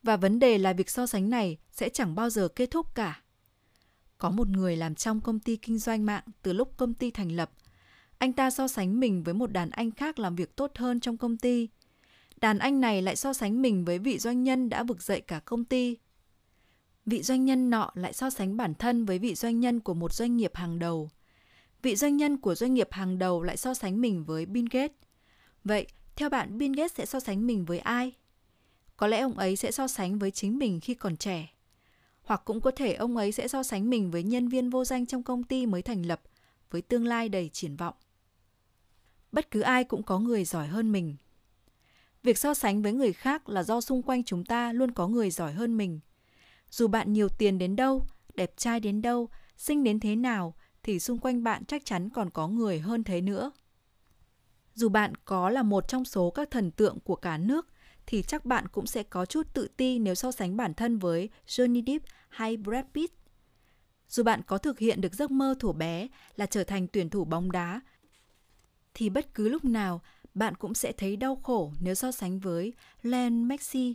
Và vấn đề là việc so sánh này sẽ chẳng bao giờ kết thúc cả. Có một người làm trong công ty kinh doanh mạng từ lúc công ty thành lập. Anh ta so sánh mình với một đàn anh khác làm việc tốt hơn trong công ty. Đàn anh này lại so sánh mình với vị doanh nhân đã vực dậy cả công ty vị doanh nhân nọ lại so sánh bản thân với vị doanh nhân của một doanh nghiệp hàng đầu. Vị doanh nhân của doanh nghiệp hàng đầu lại so sánh mình với Bill Gates. Vậy, theo bạn Bill Gates sẽ so sánh mình với ai? Có lẽ ông ấy sẽ so sánh với chính mình khi còn trẻ. Hoặc cũng có thể ông ấy sẽ so sánh mình với nhân viên vô danh trong công ty mới thành lập, với tương lai đầy triển vọng. Bất cứ ai cũng có người giỏi hơn mình. Việc so sánh với người khác là do xung quanh chúng ta luôn có người giỏi hơn mình. Dù bạn nhiều tiền đến đâu, đẹp trai đến đâu, xinh đến thế nào, thì xung quanh bạn chắc chắn còn có người hơn thế nữa. Dù bạn có là một trong số các thần tượng của cả nước, thì chắc bạn cũng sẽ có chút tự ti nếu so sánh bản thân với Johnny Depp hay Brad Pitt. Dù bạn có thực hiện được giấc mơ thủ bé là trở thành tuyển thủ bóng đá, thì bất cứ lúc nào bạn cũng sẽ thấy đau khổ nếu so sánh với Len Messi.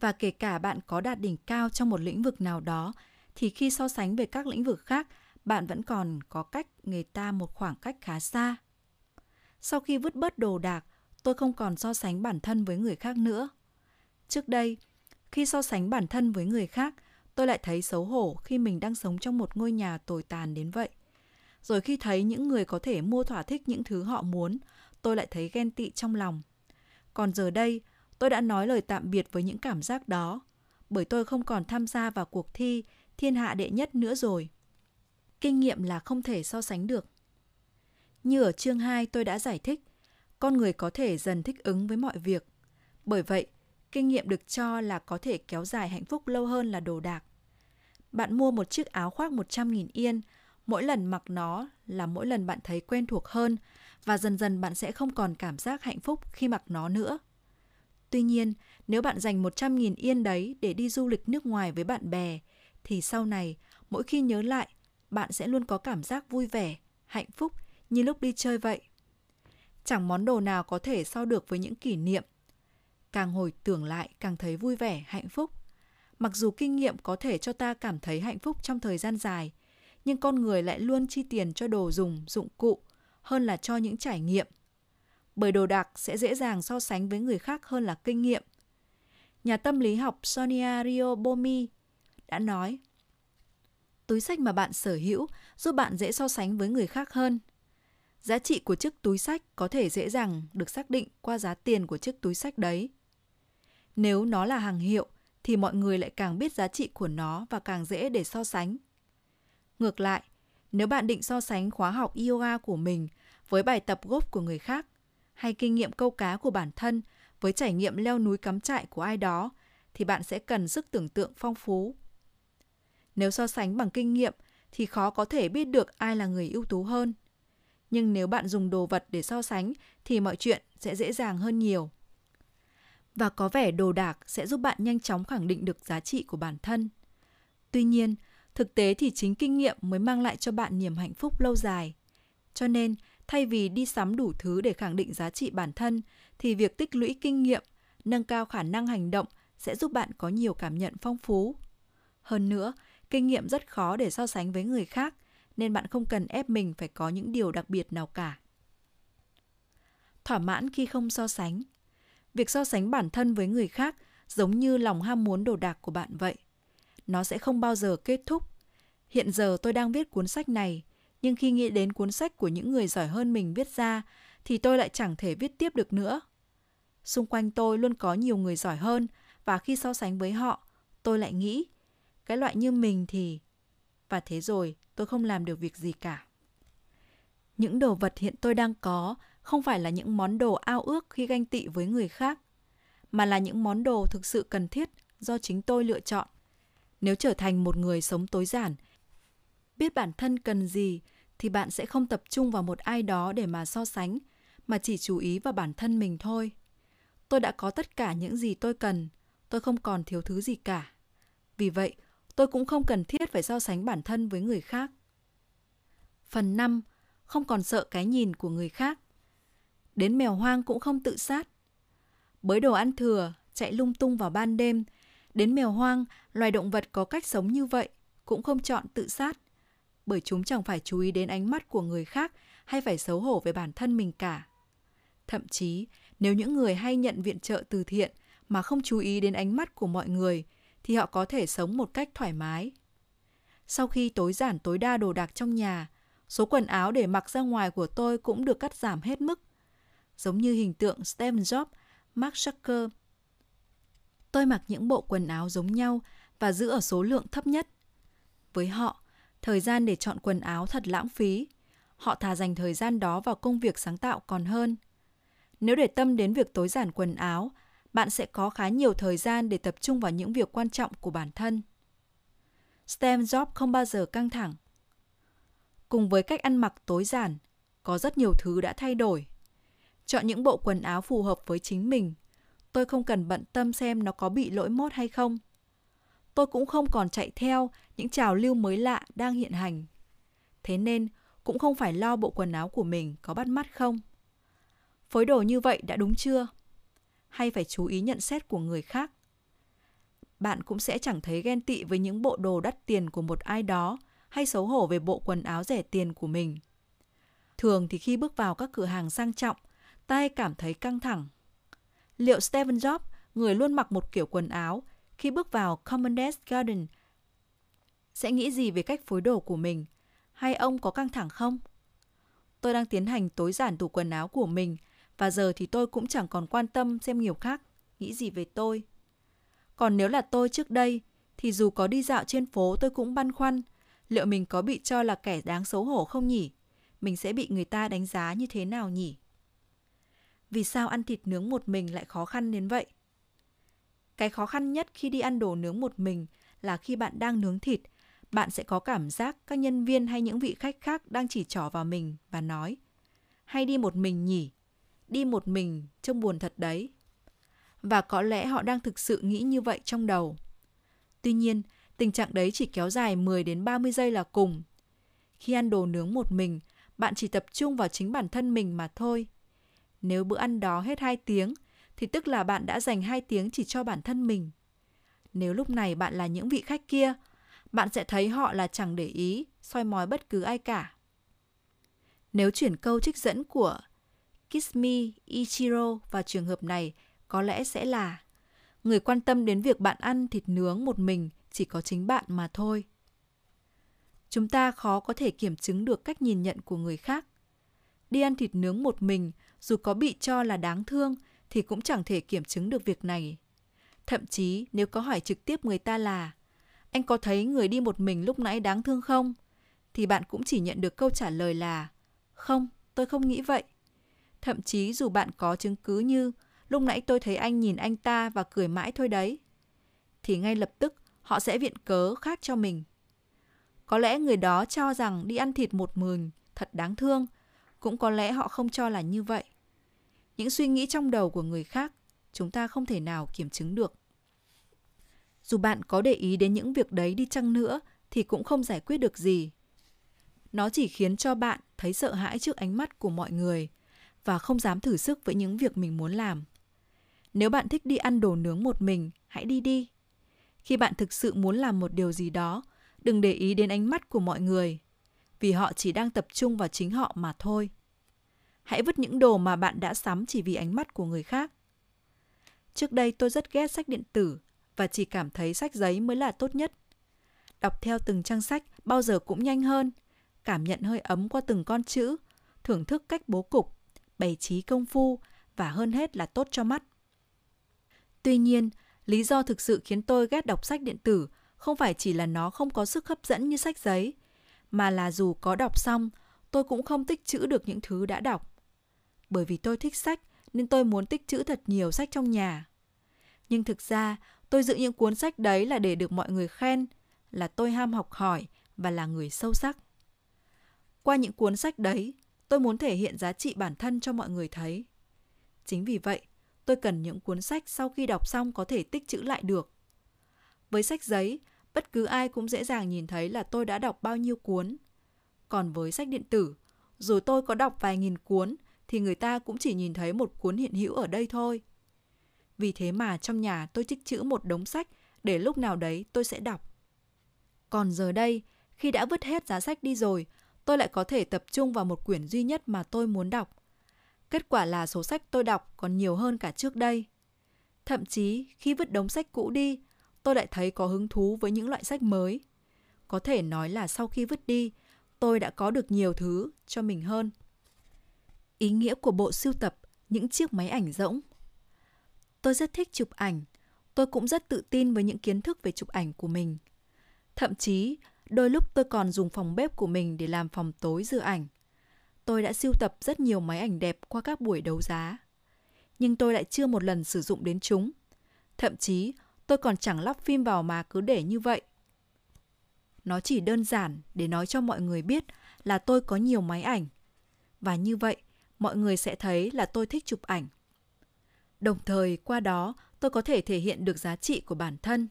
Và kể cả bạn có đạt đỉnh cao trong một lĩnh vực nào đó, thì khi so sánh về các lĩnh vực khác, bạn vẫn còn có cách người ta một khoảng cách khá xa. Sau khi vứt bớt đồ đạc, tôi không còn so sánh bản thân với người khác nữa. Trước đây, khi so sánh bản thân với người khác, tôi lại thấy xấu hổ khi mình đang sống trong một ngôi nhà tồi tàn đến vậy. Rồi khi thấy những người có thể mua thỏa thích những thứ họ muốn, tôi lại thấy ghen tị trong lòng. Còn giờ đây, tôi đã nói lời tạm biệt với những cảm giác đó, bởi tôi không còn tham gia vào cuộc thi thiên hạ đệ nhất nữa rồi. Kinh nghiệm là không thể so sánh được. Như ở chương 2 tôi đã giải thích, con người có thể dần thích ứng với mọi việc. Bởi vậy, kinh nghiệm được cho là có thể kéo dài hạnh phúc lâu hơn là đồ đạc. Bạn mua một chiếc áo khoác 100.000 yên, mỗi lần mặc nó là mỗi lần bạn thấy quen thuộc hơn và dần dần bạn sẽ không còn cảm giác hạnh phúc khi mặc nó nữa. Tuy nhiên, nếu bạn dành 100.000 yên đấy để đi du lịch nước ngoài với bạn bè, thì sau này, mỗi khi nhớ lại, bạn sẽ luôn có cảm giác vui vẻ, hạnh phúc như lúc đi chơi vậy. Chẳng món đồ nào có thể so được với những kỷ niệm. Càng hồi tưởng lại càng thấy vui vẻ, hạnh phúc. Mặc dù kinh nghiệm có thể cho ta cảm thấy hạnh phúc trong thời gian dài, nhưng con người lại luôn chi tiền cho đồ dùng, dụng cụ hơn là cho những trải nghiệm. Bởi đồ đạc sẽ dễ dàng so sánh với người khác hơn là kinh nghiệm. Nhà tâm lý học Sonia Riobomi đã nói, túi sách mà bạn sở hữu giúp bạn dễ so sánh với người khác hơn. Giá trị của chiếc túi sách có thể dễ dàng được xác định qua giá tiền của chiếc túi sách đấy. Nếu nó là hàng hiệu thì mọi người lại càng biết giá trị của nó và càng dễ để so sánh. Ngược lại, nếu bạn định so sánh khóa học yoga của mình với bài tập golf của người khác hay kinh nghiệm câu cá của bản thân với trải nghiệm leo núi cắm trại của ai đó thì bạn sẽ cần sức tưởng tượng phong phú. Nếu so sánh bằng kinh nghiệm thì khó có thể biết được ai là người ưu tú hơn. Nhưng nếu bạn dùng đồ vật để so sánh thì mọi chuyện sẽ dễ dàng hơn nhiều. Và có vẻ đồ đạc sẽ giúp bạn nhanh chóng khẳng định được giá trị của bản thân. Tuy nhiên, thực tế thì chính kinh nghiệm mới mang lại cho bạn niềm hạnh phúc lâu dài. Cho nên, thay vì đi sắm đủ thứ để khẳng định giá trị bản thân thì việc tích lũy kinh nghiệm, nâng cao khả năng hành động sẽ giúp bạn có nhiều cảm nhận phong phú. Hơn nữa, kinh nghiệm rất khó để so sánh với người khác nên bạn không cần ép mình phải có những điều đặc biệt nào cả. Thỏa mãn khi không so sánh. Việc so sánh bản thân với người khác giống như lòng ham muốn đồ đạc của bạn vậy. Nó sẽ không bao giờ kết thúc. Hiện giờ tôi đang viết cuốn sách này, nhưng khi nghĩ đến cuốn sách của những người giỏi hơn mình viết ra thì tôi lại chẳng thể viết tiếp được nữa. Xung quanh tôi luôn có nhiều người giỏi hơn và khi so sánh với họ, tôi lại nghĩ cái loại như mình thì và thế rồi tôi không làm được việc gì cả. Những đồ vật hiện tôi đang có không phải là những món đồ ao ước khi ganh tị với người khác, mà là những món đồ thực sự cần thiết do chính tôi lựa chọn. Nếu trở thành một người sống tối giản, biết bản thân cần gì thì bạn sẽ không tập trung vào một ai đó để mà so sánh, mà chỉ chú ý vào bản thân mình thôi. Tôi đã có tất cả những gì tôi cần, tôi không còn thiếu thứ gì cả. Vì vậy, tôi cũng không cần thiết phải so sánh bản thân với người khác. Phần 5. Không còn sợ cái nhìn của người khác. Đến mèo hoang cũng không tự sát. Bới đồ ăn thừa, chạy lung tung vào ban đêm. Đến mèo hoang, loài động vật có cách sống như vậy, cũng không chọn tự sát. Bởi chúng chẳng phải chú ý đến ánh mắt của người khác hay phải xấu hổ về bản thân mình cả. Thậm chí, nếu những người hay nhận viện trợ từ thiện mà không chú ý đến ánh mắt của mọi người, thì họ có thể sống một cách thoải mái. Sau khi tối giản tối đa đồ đạc trong nhà, số quần áo để mặc ra ngoài của tôi cũng được cắt giảm hết mức. Giống như hình tượng Steve Jobs, Mark Zucker. Tôi mặc những bộ quần áo giống nhau và giữ ở số lượng thấp nhất. Với họ, thời gian để chọn quần áo thật lãng phí. Họ thà dành thời gian đó vào công việc sáng tạo còn hơn. Nếu để tâm đến việc tối giản quần áo, bạn sẽ có khá nhiều thời gian để tập trung vào những việc quan trọng của bản thân. stem job không bao giờ căng thẳng. Cùng với cách ăn mặc tối giản, có rất nhiều thứ đã thay đổi. Chọn những bộ quần áo phù hợp với chính mình. Tôi không cần bận tâm xem nó có bị lỗi mốt hay không. Tôi cũng không còn chạy theo những trào lưu mới lạ đang hiện hành. Thế nên, cũng không phải lo bộ quần áo của mình có bắt mắt không. Phối đồ như vậy đã đúng chưa? Hay phải chú ý nhận xét của người khác? Bạn cũng sẽ chẳng thấy ghen tị với những bộ đồ đắt tiền của một ai đó hay xấu hổ về bộ quần áo rẻ tiền của mình. Thường thì khi bước vào các cửa hàng sang trọng, ta cảm thấy căng thẳng. Liệu steven Jobs, người luôn mặc một kiểu quần áo, khi bước vào Commandant's Garden, sẽ nghĩ gì về cách phối đồ của mình? Hay ông có căng thẳng không? Tôi đang tiến hành tối giản tủ quần áo của mình và giờ thì tôi cũng chẳng còn quan tâm xem nhiều khác nghĩ gì về tôi. Còn nếu là tôi trước đây, thì dù có đi dạo trên phố tôi cũng băn khoăn, liệu mình có bị cho là kẻ đáng xấu hổ không nhỉ? Mình sẽ bị người ta đánh giá như thế nào nhỉ? Vì sao ăn thịt nướng một mình lại khó khăn đến vậy? Cái khó khăn nhất khi đi ăn đồ nướng một mình là khi bạn đang nướng thịt, bạn sẽ có cảm giác các nhân viên hay những vị khách khác đang chỉ trỏ vào mình và nói Hay đi một mình nhỉ? Đi một mình trông buồn thật đấy. Và có lẽ họ đang thực sự nghĩ như vậy trong đầu. Tuy nhiên, tình trạng đấy chỉ kéo dài 10 đến 30 giây là cùng. Khi ăn đồ nướng một mình, bạn chỉ tập trung vào chính bản thân mình mà thôi. Nếu bữa ăn đó hết 2 tiếng, thì tức là bạn đã dành 2 tiếng chỉ cho bản thân mình. Nếu lúc này bạn là những vị khách kia, bạn sẽ thấy họ là chẳng để ý, soi mói bất cứ ai cả. Nếu chuyển câu trích dẫn của Kismi Ichiro vào trường hợp này có lẽ sẽ là người quan tâm đến việc bạn ăn thịt nướng một mình chỉ có chính bạn mà thôi. Chúng ta khó có thể kiểm chứng được cách nhìn nhận của người khác. Đi ăn thịt nướng một mình, dù có bị cho là đáng thương thì cũng chẳng thể kiểm chứng được việc này. Thậm chí nếu có hỏi trực tiếp người ta là anh có thấy người đi một mình lúc nãy đáng thương không? Thì bạn cũng chỉ nhận được câu trả lời là Không, tôi không nghĩ vậy. Thậm chí dù bạn có chứng cứ như lúc nãy tôi thấy anh nhìn anh ta và cười mãi thôi đấy. Thì ngay lập tức họ sẽ viện cớ khác cho mình. Có lẽ người đó cho rằng đi ăn thịt một mình thật đáng thương, cũng có lẽ họ không cho là như vậy. Những suy nghĩ trong đầu của người khác, chúng ta không thể nào kiểm chứng được. Dù bạn có để ý đến những việc đấy đi chăng nữa thì cũng không giải quyết được gì. Nó chỉ khiến cho bạn thấy sợ hãi trước ánh mắt của mọi người và không dám thử sức với những việc mình muốn làm. Nếu bạn thích đi ăn đồ nướng một mình, hãy đi đi. Khi bạn thực sự muốn làm một điều gì đó, đừng để ý đến ánh mắt của mọi người, vì họ chỉ đang tập trung vào chính họ mà thôi. Hãy vứt những đồ mà bạn đã sắm chỉ vì ánh mắt của người khác. Trước đây tôi rất ghét sách điện tử và chỉ cảm thấy sách giấy mới là tốt nhất. Đọc theo từng trang sách bao giờ cũng nhanh hơn, cảm nhận hơi ấm qua từng con chữ, thưởng thức cách bố cục, bày trí công phu và hơn hết là tốt cho mắt. Tuy nhiên, lý do thực sự khiến tôi ghét đọc sách điện tử không phải chỉ là nó không có sức hấp dẫn như sách giấy, mà là dù có đọc xong, tôi cũng không tích trữ được những thứ đã đọc. Bởi vì tôi thích sách nên tôi muốn tích trữ thật nhiều sách trong nhà. Nhưng thực ra, tôi giữ những cuốn sách đấy là để được mọi người khen, là tôi ham học hỏi và là người sâu sắc. Qua những cuốn sách đấy, tôi muốn thể hiện giá trị bản thân cho mọi người thấy. Chính vì vậy, tôi cần những cuốn sách sau khi đọc xong có thể tích trữ lại được. Với sách giấy, bất cứ ai cũng dễ dàng nhìn thấy là tôi đã đọc bao nhiêu cuốn. Còn với sách điện tử, dù tôi có đọc vài nghìn cuốn thì người ta cũng chỉ nhìn thấy một cuốn hiện hữu ở đây thôi. Vì thế mà trong nhà tôi tích trữ một đống sách để lúc nào đấy tôi sẽ đọc. Còn giờ đây, khi đã vứt hết giá sách đi rồi, tôi lại có thể tập trung vào một quyển duy nhất mà tôi muốn đọc. Kết quả là số sách tôi đọc còn nhiều hơn cả trước đây. Thậm chí khi vứt đống sách cũ đi, tôi lại thấy có hứng thú với những loại sách mới. Có thể nói là sau khi vứt đi, tôi đã có được nhiều thứ cho mình hơn. Ý nghĩa của bộ sưu tập những chiếc máy ảnh rỗng. Tôi rất thích chụp ảnh. Tôi cũng rất tự tin với những kiến thức về chụp ảnh của mình. Thậm chí, đôi lúc tôi còn dùng phòng bếp của mình để làm phòng tối dựa ảnh. Tôi đã sưu tập rất nhiều máy ảnh đẹp qua các buổi đấu giá. Nhưng tôi lại chưa một lần sử dụng đến chúng. Thậm chí, tôi còn chẳng lắp phim vào mà cứ để như vậy. Nó chỉ đơn giản để nói cho mọi người biết là tôi có nhiều máy ảnh. Và như vậy, mọi người sẽ thấy là tôi thích chụp ảnh. Đồng thời qua đó tôi có thể thể hiện được giá trị của bản thân.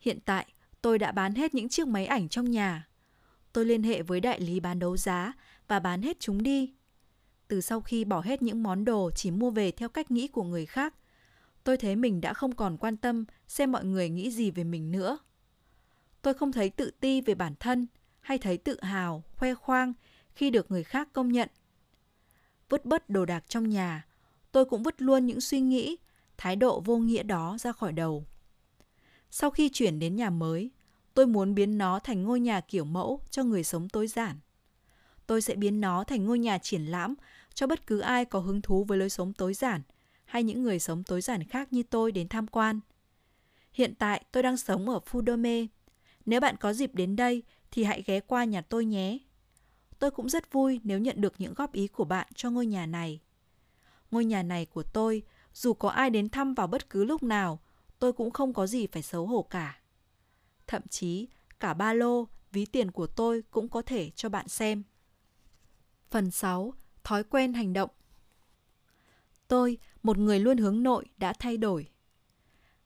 Hiện tại, tôi đã bán hết những chiếc máy ảnh trong nhà. Tôi liên hệ với đại lý bán đấu giá và bán hết chúng đi. Từ sau khi bỏ hết những món đồ chỉ mua về theo cách nghĩ của người khác, tôi thấy mình đã không còn quan tâm xem mọi người nghĩ gì về mình nữa. Tôi không thấy tự ti về bản thân hay thấy tự hào, khoe khoang khi được người khác công nhận. Vứt bớt đồ đạc trong nhà, tôi cũng vứt luôn những suy nghĩ, thái độ vô nghĩa đó ra khỏi đầu. Sau khi chuyển đến nhà mới, tôi muốn biến nó thành ngôi nhà kiểu mẫu cho người sống tối giản. Tôi sẽ biến nó thành ngôi nhà triển lãm cho bất cứ ai có hứng thú với lối sống tối giản hay những người sống tối giản khác như tôi đến tham quan. Hiện tại tôi đang sống ở Fudome. Nếu bạn có dịp đến đây thì hãy ghé qua nhà tôi nhé. Tôi cũng rất vui nếu nhận được những góp ý của bạn cho ngôi nhà này. Ngôi nhà này của tôi, dù có ai đến thăm vào bất cứ lúc nào, tôi cũng không có gì phải xấu hổ cả. Thậm chí, cả ba lô, ví tiền của tôi cũng có thể cho bạn xem. Phần 6. Thói quen hành động Tôi, một người luôn hướng nội, đã thay đổi.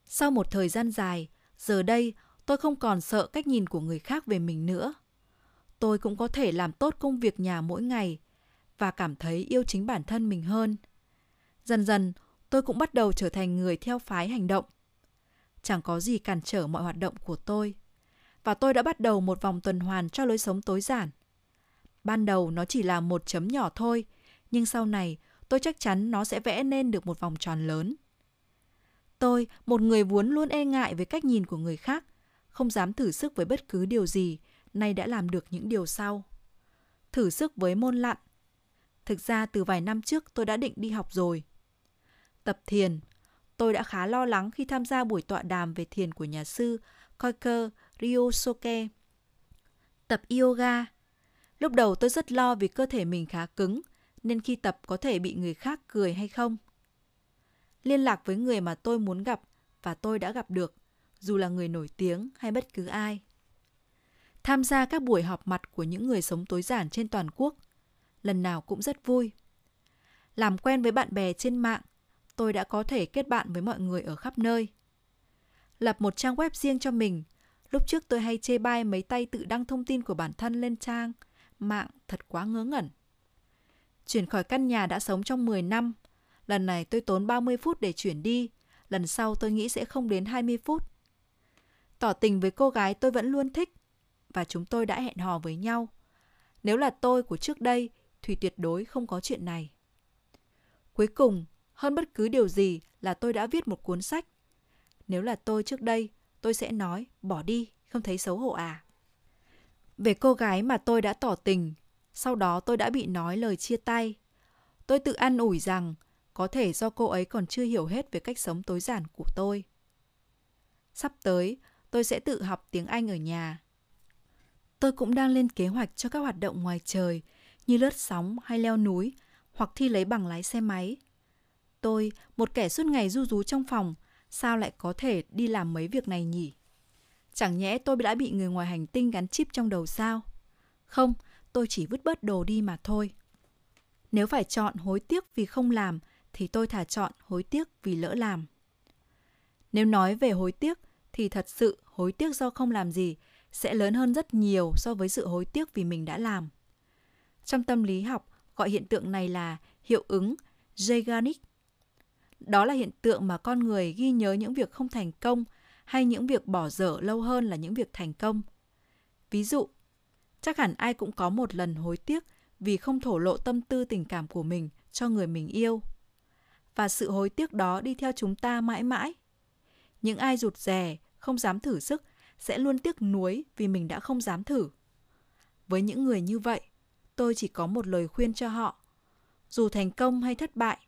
Sau một thời gian dài, giờ đây tôi không còn sợ cách nhìn của người khác về mình nữa. Tôi cũng có thể làm tốt công việc nhà mỗi ngày và cảm thấy yêu chính bản thân mình hơn. Dần dần, tôi cũng bắt đầu trở thành người theo phái hành động. Chẳng có gì cản trở mọi hoạt động của tôi. Và tôi đã bắt đầu một vòng tuần hoàn cho lối sống tối giản. Ban đầu nó chỉ là một chấm nhỏ thôi, nhưng sau này tôi chắc chắn nó sẽ vẽ nên được một vòng tròn lớn. Tôi, một người vốn luôn e ngại với cách nhìn của người khác, không dám thử sức với bất cứ điều gì, nay đã làm được những điều sau. Thử sức với môn lặn. Thực ra từ vài năm trước tôi đã định đi học rồi. Tập thiền. Tôi đã khá lo lắng khi tham gia buổi tọa đàm về thiền của nhà sư Koike Ryosuke. Tập yoga. Lúc đầu tôi rất lo vì cơ thể mình khá cứng, nên khi tập có thể bị người khác cười hay không. Liên lạc với người mà tôi muốn gặp và tôi đã gặp được, dù là người nổi tiếng hay bất cứ ai. Tham gia các buổi họp mặt của những người sống tối giản trên toàn quốc, lần nào cũng rất vui. Làm quen với bạn bè trên mạng, tôi đã có thể kết bạn với mọi người ở khắp nơi. Lập một trang web riêng cho mình, lúc trước tôi hay chê bai mấy tay tự đăng thông tin của bản thân lên trang, mạng thật quá ngớ ngẩn. Chuyển khỏi căn nhà đã sống trong 10 năm, lần này tôi tốn 30 phút để chuyển đi, lần sau tôi nghĩ sẽ không đến 20 phút. Tỏ tình với cô gái tôi vẫn luôn thích và chúng tôi đã hẹn hò với nhau. Nếu là tôi của trước đây thì tuyệt đối không có chuyện này. Cuối cùng, hơn bất cứ điều gì là tôi đã viết một cuốn sách. Nếu là tôi trước đây, tôi sẽ nói bỏ đi, không thấy xấu hổ à. Về cô gái mà tôi đã tỏ tình, sau đó tôi đã bị nói lời chia tay. Tôi tự ăn ủi rằng có thể do cô ấy còn chưa hiểu hết về cách sống tối giản của tôi. Sắp tới, tôi sẽ tự học tiếng Anh ở nhà. Tôi cũng đang lên kế hoạch cho các hoạt động ngoài trời như lướt sóng hay leo núi hoặc thi lấy bằng lái xe máy. Tôi, một kẻ suốt ngày du rú trong phòng, sao lại có thể đi làm mấy việc này nhỉ? Chẳng nhẽ tôi đã bị người ngoài hành tinh gắn chip trong đầu sao? Không, tôi chỉ vứt bớt đồ đi mà thôi. Nếu phải chọn hối tiếc vì không làm thì tôi thà chọn hối tiếc vì lỡ làm. Nếu nói về hối tiếc thì thật sự hối tiếc do không làm gì sẽ lớn hơn rất nhiều so với sự hối tiếc vì mình đã làm. Trong tâm lý học, gọi hiện tượng này là hiệu ứng Zeigarnik. Đó là hiện tượng mà con người ghi nhớ những việc không thành công hay những việc bỏ dở lâu hơn là những việc thành công. Ví dụ, chắc hẳn ai cũng có một lần hối tiếc vì không thổ lộ tâm tư tình cảm của mình cho người mình yêu. Và sự hối tiếc đó đi theo chúng ta mãi mãi. Những ai rụt rè, không dám thử sức sẽ luôn tiếc nuối vì mình đã không dám thử. Với những người như vậy, tôi chỉ có một lời khuyên cho họ. Dù thành công hay thất bại,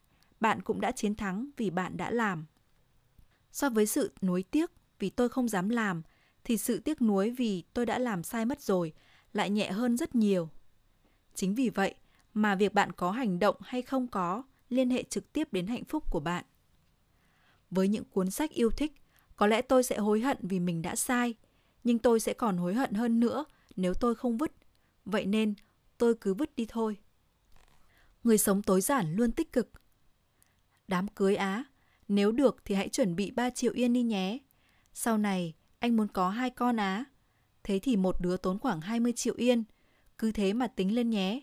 bạn cũng đã chiến thắng vì bạn đã làm. So với sự nuối tiếc vì tôi không dám làm, thì sự tiếc nuối vì tôi đã làm sai mất rồi lại nhẹ hơn rất nhiều. Chính vì vậy mà việc bạn có hành động hay không có liên hệ trực tiếp đến hạnh phúc của bạn. Với những cuốn sách yêu thích, có lẽ tôi sẽ hối hận vì mình đã sai, nhưng tôi sẽ còn hối hận hơn nữa nếu tôi không vứt. Vậy nên, tôi cứ vứt đi thôi. Người sống tối giản luôn tích cực. Đám cưới Á, nếu được thì hãy chuẩn bị 3 triệu yên đi nhé. Sau này, anh muốn có hai con Á. Thế thì một đứa tốn khoảng 20 triệu yên. Cứ thế mà tính lên nhé.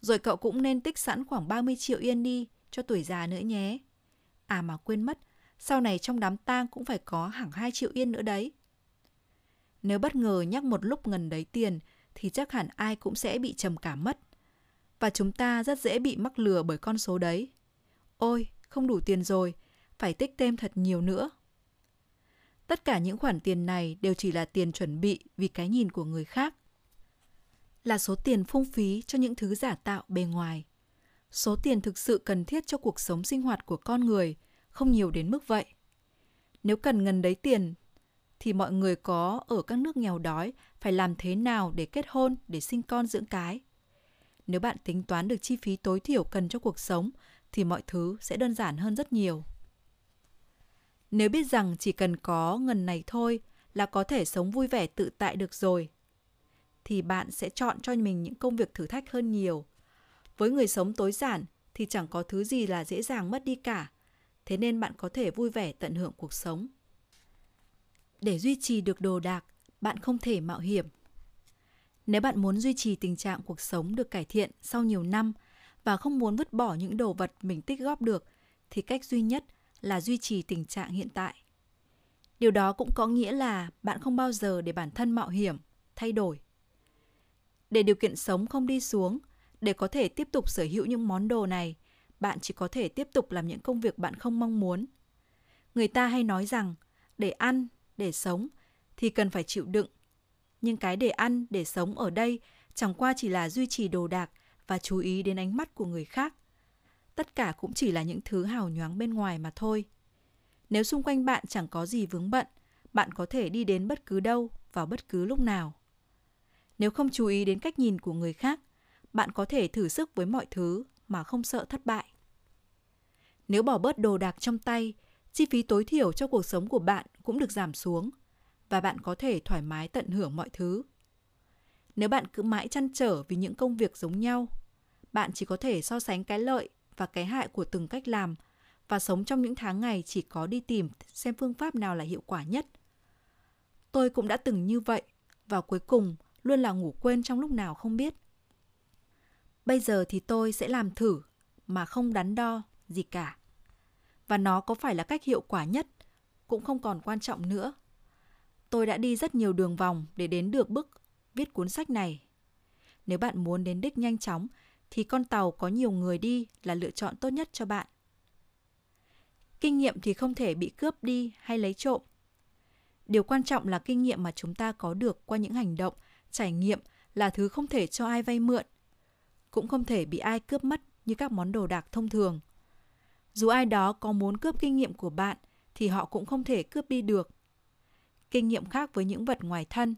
Rồi cậu cũng nên tích sẵn khoảng 30 triệu yên đi cho tuổi già nữa nhé. À mà quên mất, sau này trong đám tang cũng phải có hẳn 2 triệu yên nữa đấy. Nếu bất ngờ nhắc một lúc ngần đấy tiền thì chắc hẳn ai cũng sẽ bị trầm cảm mất. Và chúng ta rất dễ bị mắc lừa bởi con số đấy. Ôi, không đủ tiền rồi, phải tích thêm thật nhiều nữa. Tất cả những khoản tiền này đều chỉ là tiền chuẩn bị vì cái nhìn của người khác. Là số tiền phung phí cho những thứ giả tạo bề ngoài. Số tiền thực sự cần thiết cho cuộc sống sinh hoạt của con người không nhiều đến mức vậy. Nếu cần ngần đấy tiền thì mọi người có ở các nước nghèo đói phải làm thế nào để kết hôn, để sinh con dưỡng cái. Nếu bạn tính toán được chi phí tối thiểu cần cho cuộc sống thì mọi thứ sẽ đơn giản hơn rất nhiều. Nếu biết rằng chỉ cần có ngần này thôi là có thể sống vui vẻ tự tại được rồi, thì bạn sẽ chọn cho mình những công việc thử thách hơn nhiều. Với người sống tối giản thì chẳng có thứ gì là dễ dàng mất đi cả, thế nên bạn có thể vui vẻ tận hưởng cuộc sống. Để duy trì được đồ đạc, bạn không thể mạo hiểm. Nếu bạn muốn duy trì tình trạng cuộc sống được cải thiện sau nhiều năm và không muốn vứt bỏ những đồ vật mình tích góp được thì cách duy nhất là duy trì tình trạng hiện tại. Điều đó cũng có nghĩa là bạn không bao giờ để bản thân mạo hiểm, thay đổi. Để điều kiện sống không đi xuống, để có thể tiếp tục sở hữu những món đồ này, bạn chỉ có thể tiếp tục làm những công việc bạn không mong muốn. Người ta hay nói rằng, để ăn, để sống thì cần phải chịu đựng. Nhưng cái để ăn, để sống ở đây chẳng qua chỉ là duy trì đồ đạc và chú ý đến ánh mắt của người khác tất cả cũng chỉ là những thứ hào nhoáng bên ngoài mà thôi. Nếu xung quanh bạn chẳng có gì vướng bận, bạn có thể đi đến bất cứ đâu vào bất cứ lúc nào. Nếu không chú ý đến cách nhìn của người khác, bạn có thể thử sức với mọi thứ mà không sợ thất bại. Nếu bỏ bớt đồ đạc trong tay, chi phí tối thiểu cho cuộc sống của bạn cũng được giảm xuống và bạn có thể thoải mái tận hưởng mọi thứ. Nếu bạn cứ mãi chăn trở vì những công việc giống nhau, bạn chỉ có thể so sánh cái lợi và cái hại của từng cách làm và sống trong những tháng ngày chỉ có đi tìm xem phương pháp nào là hiệu quả nhất. Tôi cũng đã từng như vậy và cuối cùng luôn là ngủ quên trong lúc nào không biết. Bây giờ thì tôi sẽ làm thử mà không đắn đo gì cả. Và nó có phải là cách hiệu quả nhất cũng không còn quan trọng nữa. Tôi đã đi rất nhiều đường vòng để đến được bước viết cuốn sách này. Nếu bạn muốn đến đích nhanh chóng thì con tàu có nhiều người đi là lựa chọn tốt nhất cho bạn. Kinh nghiệm thì không thể bị cướp đi hay lấy trộm. Điều quan trọng là kinh nghiệm mà chúng ta có được qua những hành động, trải nghiệm là thứ không thể cho ai vay mượn, cũng không thể bị ai cướp mất như các món đồ đạc thông thường. Dù ai đó có muốn cướp kinh nghiệm của bạn thì họ cũng không thể cướp đi được. Kinh nghiệm khác với những vật ngoài thân,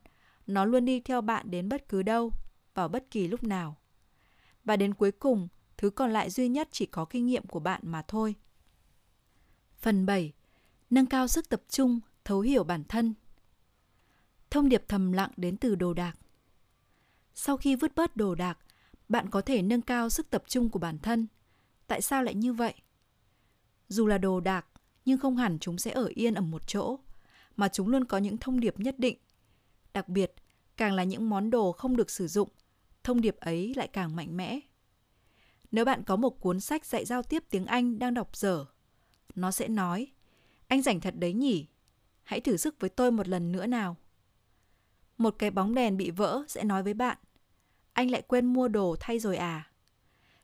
nó luôn đi theo bạn đến bất cứ đâu, vào bất kỳ lúc nào và đến cuối cùng, thứ còn lại duy nhất chỉ có kinh nghiệm của bạn mà thôi. Phần 7. Nâng cao sức tập trung, thấu hiểu bản thân. Thông điệp thầm lặng đến từ đồ đạc. Sau khi vứt bớt đồ đạc, bạn có thể nâng cao sức tập trung của bản thân. Tại sao lại như vậy? Dù là đồ đạc, nhưng không hẳn chúng sẽ ở yên ở một chỗ, mà chúng luôn có những thông điệp nhất định. Đặc biệt, càng là những món đồ không được sử dụng thông điệp ấy lại càng mạnh mẽ. Nếu bạn có một cuốn sách dạy giao tiếp tiếng Anh đang đọc dở, nó sẽ nói, anh rảnh thật đấy nhỉ, hãy thử sức với tôi một lần nữa nào. Một cái bóng đèn bị vỡ sẽ nói với bạn, anh lại quên mua đồ thay rồi à?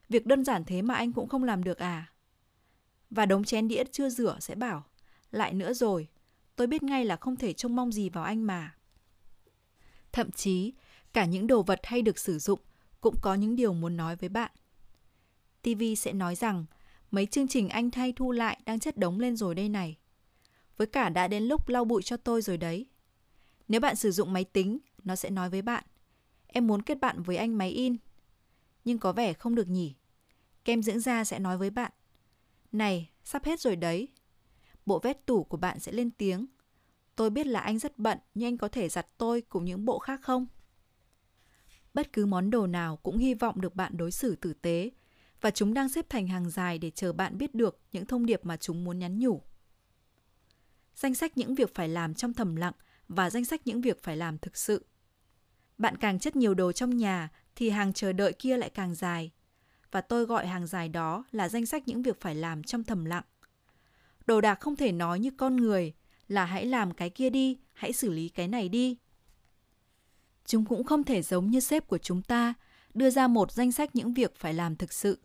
Việc đơn giản thế mà anh cũng không làm được à? Và đống chén đĩa chưa rửa sẽ bảo, lại nữa rồi, tôi biết ngay là không thể trông mong gì vào anh mà. Thậm chí, cả những đồ vật hay được sử dụng cũng có những điều muốn nói với bạn. TV sẽ nói rằng mấy chương trình anh thay thu lại đang chất đống lên rồi đây này. Với cả đã đến lúc lau bụi cho tôi rồi đấy. Nếu bạn sử dụng máy tính, nó sẽ nói với bạn. Em muốn kết bạn với anh máy in. Nhưng có vẻ không được nhỉ. Kem dưỡng da sẽ nói với bạn. Này, sắp hết rồi đấy. Bộ vét tủ của bạn sẽ lên tiếng. Tôi biết là anh rất bận, nhưng anh có thể giặt tôi cùng những bộ khác không? Bất cứ món đồ nào cũng hy vọng được bạn đối xử tử tế, và chúng đang xếp thành hàng dài để chờ bạn biết được những thông điệp mà chúng muốn nhắn nhủ. Danh sách những việc phải làm trong thầm lặng và danh sách những việc phải làm thực sự. Bạn càng chất nhiều đồ trong nhà thì hàng chờ đợi kia lại càng dài. Và tôi gọi hàng dài đó là danh sách những việc phải làm trong thầm lặng. Đồ đạc không thể nói như con người là hãy làm cái kia đi, hãy xử lý cái này đi. Chúng cũng không thể giống như sếp của chúng ta, đưa ra một danh sách những việc phải làm thực sự.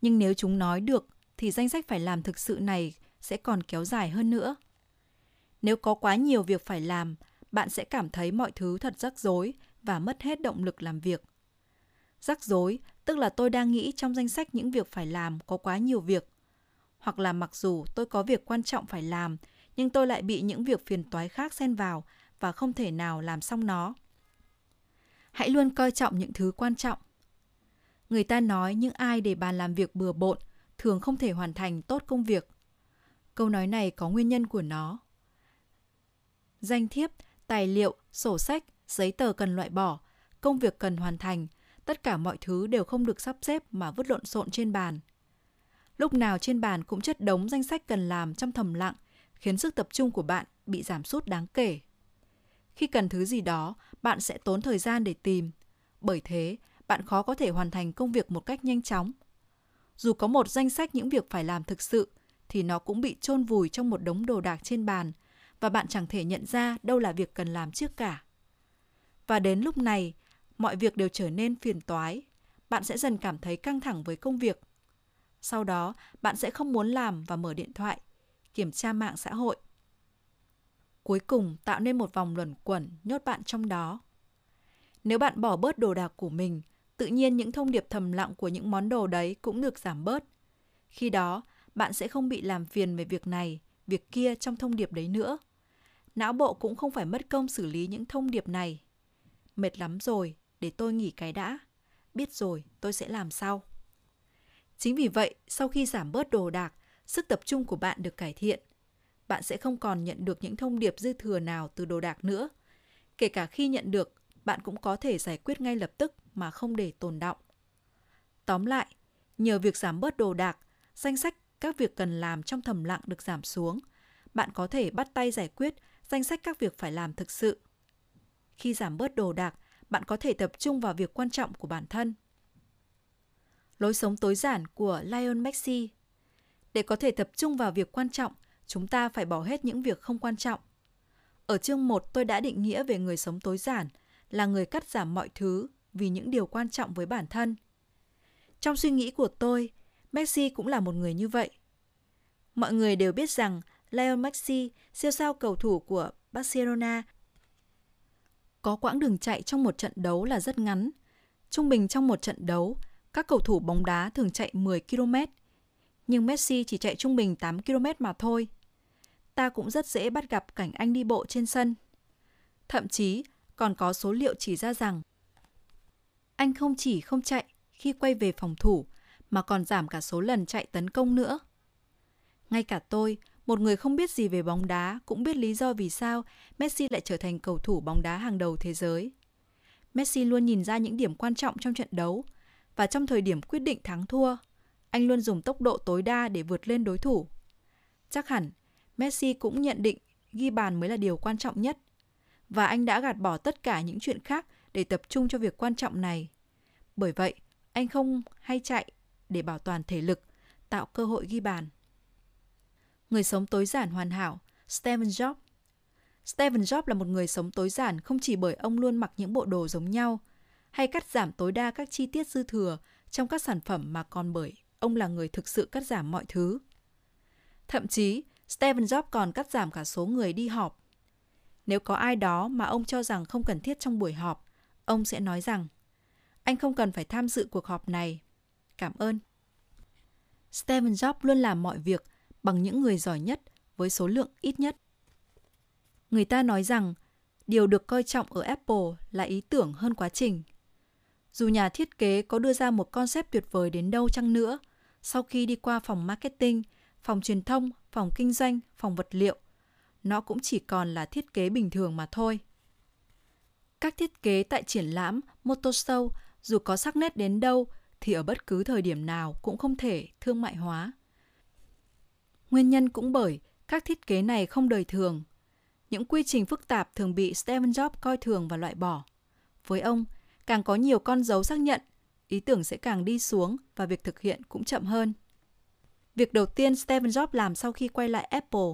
Nhưng nếu chúng nói được thì danh sách phải làm thực sự này sẽ còn kéo dài hơn nữa. Nếu có quá nhiều việc phải làm, bạn sẽ cảm thấy mọi thứ thật rắc rối và mất hết động lực làm việc. Rắc rối tức là tôi đang nghĩ trong danh sách những việc phải làm có quá nhiều việc. Hoặc là mặc dù tôi có việc quan trọng phải làm, nhưng tôi lại bị những việc phiền toái khác xen vào và không thể nào làm xong nó. Hãy luôn coi trọng những thứ quan trọng. Người ta nói những ai để bàn làm việc bừa bộn thường không thể hoàn thành tốt công việc. Câu nói này có nguyên nhân của nó. Danh thiếp, tài liệu, sổ sách, giấy tờ cần loại bỏ, công việc cần hoàn thành, tất cả mọi thứ đều không được sắp xếp mà vứt lộn xộn trên bàn. Lúc nào trên bàn cũng chất đống danh sách cần làm trong thầm lặng, khiến sức tập trung của bạn bị giảm sút đáng kể. Khi cần thứ gì đó, bạn sẽ tốn thời gian để tìm. Bởi thế, bạn khó có thể hoàn thành công việc một cách nhanh chóng. Dù có một danh sách những việc phải làm thực sự, thì nó cũng bị chôn vùi trong một đống đồ đạc trên bàn và bạn chẳng thể nhận ra đâu là việc cần làm trước cả. Và đến lúc này, mọi việc đều trở nên phiền toái. Bạn sẽ dần cảm thấy căng thẳng với công việc. Sau đó, bạn sẽ không muốn làm và mở điện thoại, kiểm tra mạng xã hội. Cuối cùng tạo nên một vòng luẩn quẩn nhốt bạn trong đó. Nếu bạn bỏ bớt đồ đạc của mình, tự nhiên những thông điệp thầm lặng của những món đồ đấy cũng được giảm bớt. Khi đó, bạn sẽ không bị làm phiền về việc này, việc kia trong thông điệp đấy nữa. Não bộ cũng không phải mất công xử lý những thông điệp này. Mệt lắm rồi, để tôi nghỉ cái đã. Biết rồi, tôi sẽ làm sau. Chính vì vậy, sau khi giảm bớt đồ đạc, sức tập trung của bạn được cải thiện. Bạn sẽ không còn nhận được những thông điệp dư thừa nào từ đồ đạc nữa. Kể cả khi nhận được, bạn cũng có thể giải quyết ngay lập tức mà không để tồn động. Tóm lại, nhờ việc giảm bớt đồ đạc, danh sách các việc cần làm trong thầm lặng được giảm xuống. Bạn có thể bắt tay giải quyết danh sách các việc phải làm thực sự. Khi giảm bớt đồ đạc, bạn có thể tập trung vào việc quan trọng của bản thân. Lối sống tối giản của Lion messi Để có thể tập trung vào việc quan trọng, chúng ta phải bỏ hết những việc không quan trọng. Ở chương 1 tôi đã định nghĩa về người sống tối giản là người cắt giảm mọi thứ vì những điều quan trọng với bản thân. Trong suy nghĩ của tôi, Messi cũng là một người như vậy. Mọi người đều biết rằng Lionel Messi, siêu sao cầu thủ của Barcelona, có quãng đường chạy trong một trận đấu là rất ngắn. Trung bình trong một trận đấu, các cầu thủ bóng đá thường chạy 10 km, nhưng Messi chỉ chạy trung bình 8 km mà thôi. Ta cũng rất dễ bắt gặp cảnh anh đi bộ trên sân. Thậm chí còn có số liệu chỉ ra rằng anh không chỉ không chạy khi quay về phòng thủ mà còn giảm cả số lần chạy tấn công nữa. Ngay cả tôi, một người không biết gì về bóng đá cũng biết lý do vì sao Messi lại trở thành cầu thủ bóng đá hàng đầu thế giới. Messi luôn nhìn ra những điểm quan trọng trong trận đấu và trong thời điểm quyết định thắng thua, anh luôn dùng tốc độ tối đa để vượt lên đối thủ. Chắc hẳn Messi cũng nhận định ghi bàn mới là điều quan trọng nhất và anh đã gạt bỏ tất cả những chuyện khác để tập trung cho việc quan trọng này. Bởi vậy, anh không hay chạy để bảo toàn thể lực, tạo cơ hội ghi bàn. Người sống tối giản hoàn hảo, Steven Jobs. Steven Jobs là một người sống tối giản không chỉ bởi ông luôn mặc những bộ đồ giống nhau, hay cắt giảm tối đa các chi tiết dư thừa trong các sản phẩm mà còn bởi ông là người thực sự cắt giảm mọi thứ. Thậm chí, Stephen Jobs còn cắt giảm cả số người đi họp. Nếu có ai đó mà ông cho rằng không cần thiết trong buổi họp, ông sẽ nói rằng anh không cần phải tham dự cuộc họp này. Cảm ơn. Stephen Jobs luôn làm mọi việc bằng những người giỏi nhất với số lượng ít nhất. Người ta nói rằng điều được coi trọng ở Apple là ý tưởng hơn quá trình. Dù nhà thiết kế có đưa ra một concept tuyệt vời đến đâu chăng nữa, sau khi đi qua phòng marketing, phòng truyền thông, phòng kinh doanh, phòng vật liệu, nó cũng chỉ còn là thiết kế bình thường mà thôi. Các thiết kế tại triển lãm Motor Show dù có sắc nét đến đâu thì ở bất cứ thời điểm nào cũng không thể thương mại hóa. Nguyên nhân cũng bởi các thiết kế này không đời thường. Những quy trình phức tạp thường bị Steve Jobs coi thường và loại bỏ. Với ông, càng có nhiều con dấu xác nhận, ý tưởng sẽ càng đi xuống và việc thực hiện cũng chậm hơn. Việc đầu tiên Steve Jobs làm sau khi quay lại Apple.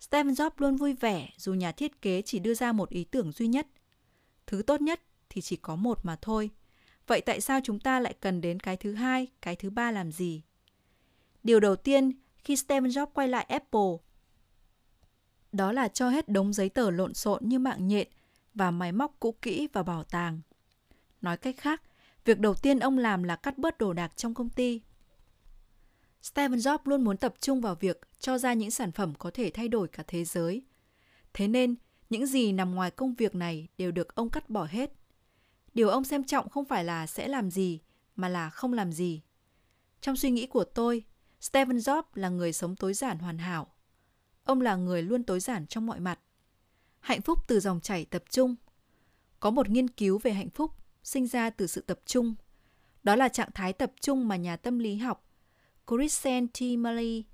Steve Jobs luôn vui vẻ dù nhà thiết kế chỉ đưa ra một ý tưởng duy nhất. Thứ tốt nhất thì chỉ có một mà thôi. Vậy tại sao chúng ta lại cần đến cái thứ hai, cái thứ ba làm gì? Điều đầu tiên khi Steve Jobs quay lại Apple đó là cho hết đống giấy tờ lộn xộn như mạng nhện và máy móc cũ kỹ vào bảo tàng. Nói cách khác, việc đầu tiên ông làm là cắt bớt đồ đạc trong công ty. Steve Jobs luôn muốn tập trung vào việc cho ra những sản phẩm có thể thay đổi cả thế giới. Thế nên, những gì nằm ngoài công việc này đều được ông cắt bỏ hết. Điều ông xem trọng không phải là sẽ làm gì, mà là không làm gì. Trong suy nghĩ của tôi, Stephen Jobs là người sống tối giản hoàn hảo. Ông là người luôn tối giản trong mọi mặt. Hạnh phúc từ dòng chảy tập trung. Có một nghiên cứu về hạnh phúc sinh ra từ sự tập trung. Đó là trạng thái tập trung mà nhà tâm lý học Christian T. Malley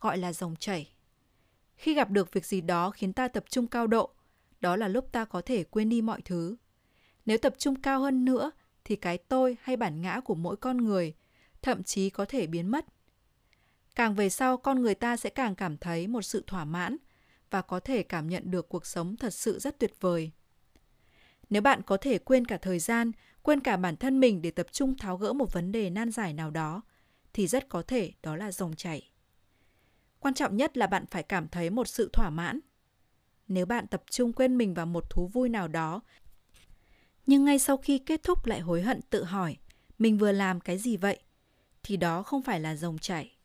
gọi là dòng chảy. Khi gặp được việc gì đó khiến ta tập trung cao độ, đó là lúc ta có thể quên đi mọi thứ. Nếu tập trung cao hơn nữa thì cái tôi hay bản ngã của mỗi con người thậm chí có thể biến mất. Càng về sau con người ta sẽ càng cảm thấy một sự thỏa mãn và có thể cảm nhận được cuộc sống thật sự rất tuyệt vời. Nếu bạn có thể quên cả thời gian, quên cả bản thân mình để tập trung tháo gỡ một vấn đề nan giải nào đó, thì rất có thể đó là dòng chảy. Quan trọng nhất là bạn phải cảm thấy một sự thỏa mãn. Nếu bạn tập trung quên mình vào một thú vui nào đó, nhưng ngay sau khi kết thúc lại hối hận tự hỏi, mình vừa làm cái gì vậy? Thì đó không phải là dòng chảy.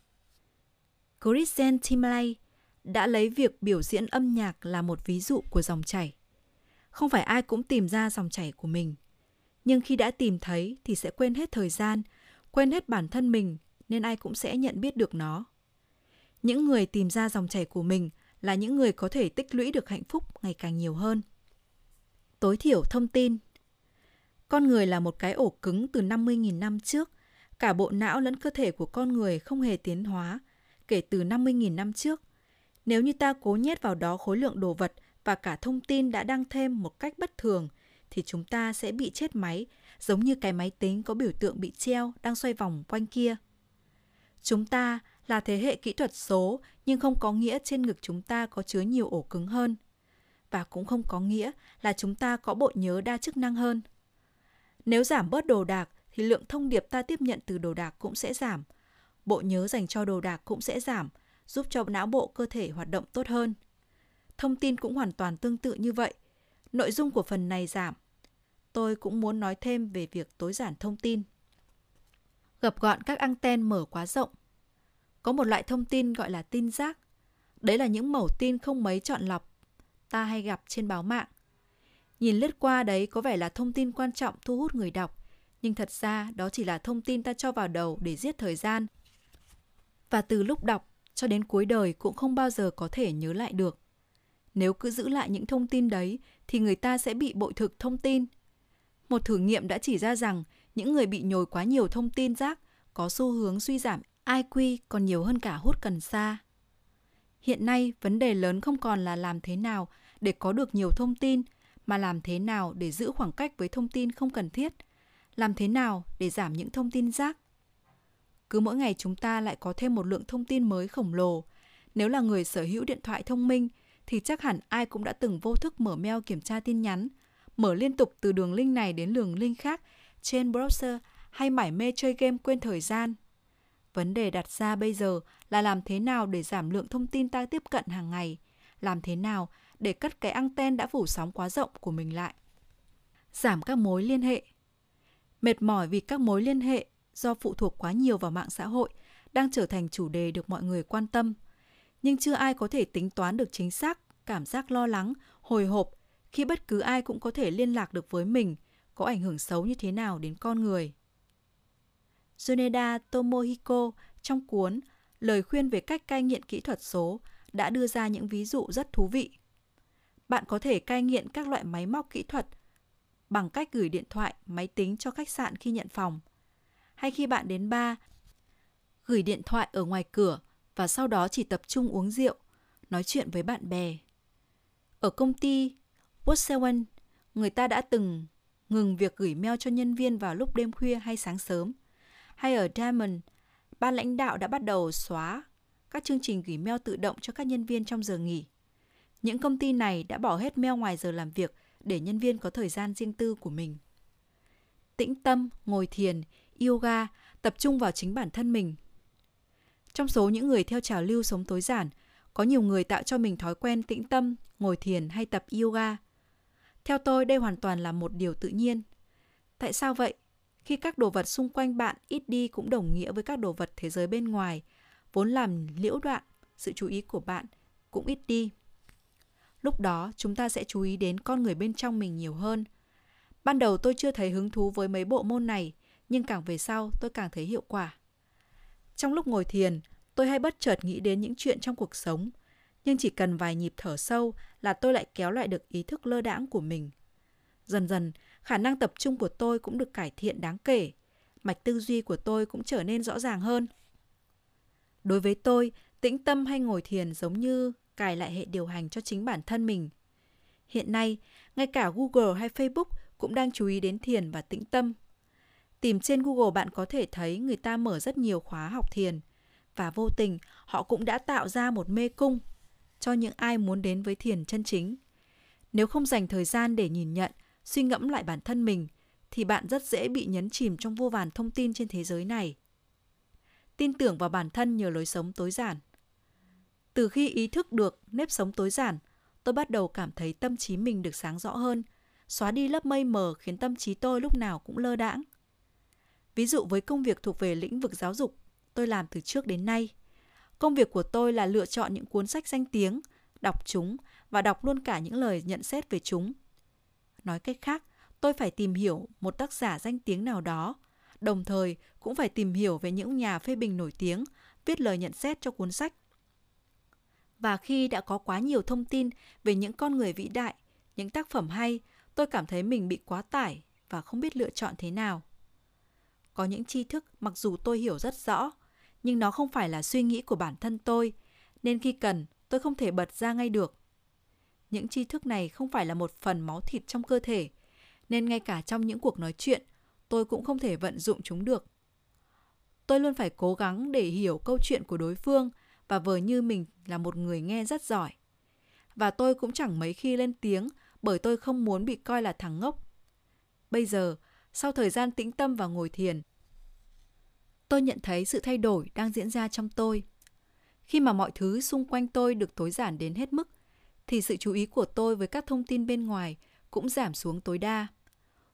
Christian Timley đã lấy việc biểu diễn âm nhạc là một ví dụ của dòng chảy. Không phải ai cũng tìm ra dòng chảy của mình. Nhưng khi đã tìm thấy thì sẽ quên hết thời gian, quên hết bản thân mình nên ai cũng sẽ nhận biết được nó. Những người tìm ra dòng chảy của mình là những người có thể tích lũy được hạnh phúc ngày càng nhiều hơn. Tối thiểu thông tin Con người là một cái ổ cứng từ 50.000 năm trước. Cả bộ não lẫn cơ thể của con người không hề tiến hóa kể từ 50.000 năm trước. Nếu như ta cố nhét vào đó khối lượng đồ vật và cả thông tin đã đăng thêm một cách bất thường, thì chúng ta sẽ bị chết máy, giống như cái máy tính có biểu tượng bị treo đang xoay vòng quanh kia. Chúng ta là thế hệ kỹ thuật số nhưng không có nghĩa trên ngực chúng ta có chứa nhiều ổ cứng hơn. Và cũng không có nghĩa là chúng ta có bộ nhớ đa chức năng hơn. Nếu giảm bớt đồ đạc thì lượng thông điệp ta tiếp nhận từ đồ đạc cũng sẽ giảm. Bộ nhớ dành cho đồ đạc cũng sẽ giảm, giúp cho não bộ cơ thể hoạt động tốt hơn. Thông tin cũng hoàn toàn tương tự như vậy. Nội dung của phần này giảm. Tôi cũng muốn nói thêm về việc tối giản thông tin gập gọn các anten mở quá rộng. Có một loại thông tin gọi là tin rác. Đấy là những mẩu tin không mấy chọn lọc ta hay gặp trên báo mạng. Nhìn lướt qua đấy có vẻ là thông tin quan trọng thu hút người đọc, nhưng thật ra đó chỉ là thông tin ta cho vào đầu để giết thời gian. Và từ lúc đọc cho đến cuối đời cũng không bao giờ có thể nhớ lại được. Nếu cứ giữ lại những thông tin đấy thì người ta sẽ bị bội thực thông tin. Một thử nghiệm đã chỉ ra rằng những người bị nhồi quá nhiều thông tin rác có xu hướng suy giảm IQ còn nhiều hơn cả hút cần sa. Hiện nay, vấn đề lớn không còn là làm thế nào để có được nhiều thông tin, mà làm thế nào để giữ khoảng cách với thông tin không cần thiết, làm thế nào để giảm những thông tin rác. Cứ mỗi ngày chúng ta lại có thêm một lượng thông tin mới khổng lồ. Nếu là người sở hữu điện thoại thông minh, thì chắc hẳn ai cũng đã từng vô thức mở mail kiểm tra tin nhắn, mở liên tục từ đường link này đến đường link khác trên browser hay mải mê chơi game quên thời gian. Vấn đề đặt ra bây giờ là làm thế nào để giảm lượng thông tin ta tiếp cận hàng ngày, làm thế nào để cất cái anten đã phủ sóng quá rộng của mình lại. Giảm các mối liên hệ. Mệt mỏi vì các mối liên hệ do phụ thuộc quá nhiều vào mạng xã hội đang trở thành chủ đề được mọi người quan tâm. Nhưng chưa ai có thể tính toán được chính xác cảm giác lo lắng, hồi hộp khi bất cứ ai cũng có thể liên lạc được với mình có ảnh hưởng xấu như thế nào đến con người. Yoneda Tomohiko trong cuốn Lời khuyên về cách cai nghiện kỹ thuật số đã đưa ra những ví dụ rất thú vị. Bạn có thể cai nghiện các loại máy móc kỹ thuật bằng cách gửi điện thoại, máy tính cho khách sạn khi nhận phòng. Hay khi bạn đến bar, gửi điện thoại ở ngoài cửa và sau đó chỉ tập trung uống rượu, nói chuyện với bạn bè. Ở công ty Watsewan, người ta đã từng ngừng việc gửi mail cho nhân viên vào lúc đêm khuya hay sáng sớm. Hay ở Diamond, ban lãnh đạo đã bắt đầu xóa các chương trình gửi mail tự động cho các nhân viên trong giờ nghỉ. Những công ty này đã bỏ hết mail ngoài giờ làm việc để nhân viên có thời gian riêng tư của mình. Tĩnh tâm, ngồi thiền, yoga, tập trung vào chính bản thân mình. Trong số những người theo trào lưu sống tối giản, có nhiều người tạo cho mình thói quen tĩnh tâm, ngồi thiền hay tập yoga. Theo tôi, đây hoàn toàn là một điều tự nhiên. Tại sao vậy? Khi các đồ vật xung quanh bạn ít đi cũng đồng nghĩa với các đồ vật thế giới bên ngoài, vốn làm liễu đoạn sự chú ý của bạn cũng ít đi. Lúc đó, chúng ta sẽ chú ý đến con người bên trong mình nhiều hơn. Ban đầu tôi chưa thấy hứng thú với mấy bộ môn này, nhưng càng về sau tôi càng thấy hiệu quả. Trong lúc ngồi thiền, tôi hay bất chợt nghĩ đến những chuyện trong cuộc sống, nhưng chỉ cần vài nhịp thở sâu là tôi lại kéo lại được ý thức lơ đãng của mình. Dần dần, khả năng tập trung của tôi cũng được cải thiện đáng kể, mạch tư duy của tôi cũng trở nên rõ ràng hơn. Đối với tôi, tĩnh tâm hay ngồi thiền giống như cài lại hệ điều hành cho chính bản thân mình. Hiện nay, ngay cả Google hay Facebook cũng đang chú ý đến thiền và tĩnh tâm. Tìm trên Google bạn có thể thấy người ta mở rất nhiều khóa học thiền và vô tình họ cũng đã tạo ra một mê cung cho những ai muốn đến với thiền chân chính. Nếu không dành thời gian để nhìn nhận, suy ngẫm lại bản thân mình thì bạn rất dễ bị nhấn chìm trong vô vàn thông tin trên thế giới này. Tin tưởng vào bản thân nhờ lối sống tối giản. Từ khi ý thức được nếp sống tối giản, tôi bắt đầu cảm thấy tâm trí mình được sáng rõ hơn, xóa đi lớp mây mờ khiến tâm trí tôi lúc nào cũng lơ đãng. Ví dụ với công việc thuộc về lĩnh vực giáo dục, tôi làm từ trước đến nay. Công việc của tôi là lựa chọn những cuốn sách danh tiếng, đọc chúng và đọc luôn cả những lời nhận xét về chúng. Nói cách khác, tôi phải tìm hiểu một tác giả danh tiếng nào đó, đồng thời cũng phải tìm hiểu về những nhà phê bình nổi tiếng viết lời nhận xét cho cuốn sách. Và khi đã có quá nhiều thông tin về những con người vĩ đại, những tác phẩm hay, tôi cảm thấy mình bị quá tải và không biết lựa chọn thế nào. Có những tri thức mặc dù tôi hiểu rất rõ, nhưng nó không phải là suy nghĩ của bản thân tôi, nên khi cần, tôi không thể bật ra ngay được. Những tri thức này không phải là một phần máu thịt trong cơ thể, nên ngay cả trong những cuộc nói chuyện, tôi cũng không thể vận dụng chúng được. Tôi luôn phải cố gắng để hiểu câu chuyện của đối phương và vờ như mình là một người nghe rất giỏi. Và tôi cũng chẳng mấy khi lên tiếng bởi tôi không muốn bị coi là thằng ngốc. Bây giờ, sau thời gian tĩnh tâm và ngồi thiền, tôi nhận thấy sự thay đổi đang diễn ra trong tôi. Khi mà mọi thứ xung quanh tôi được tối giản đến hết mức, thì sự chú ý của tôi với các thông tin bên ngoài cũng giảm xuống tối đa.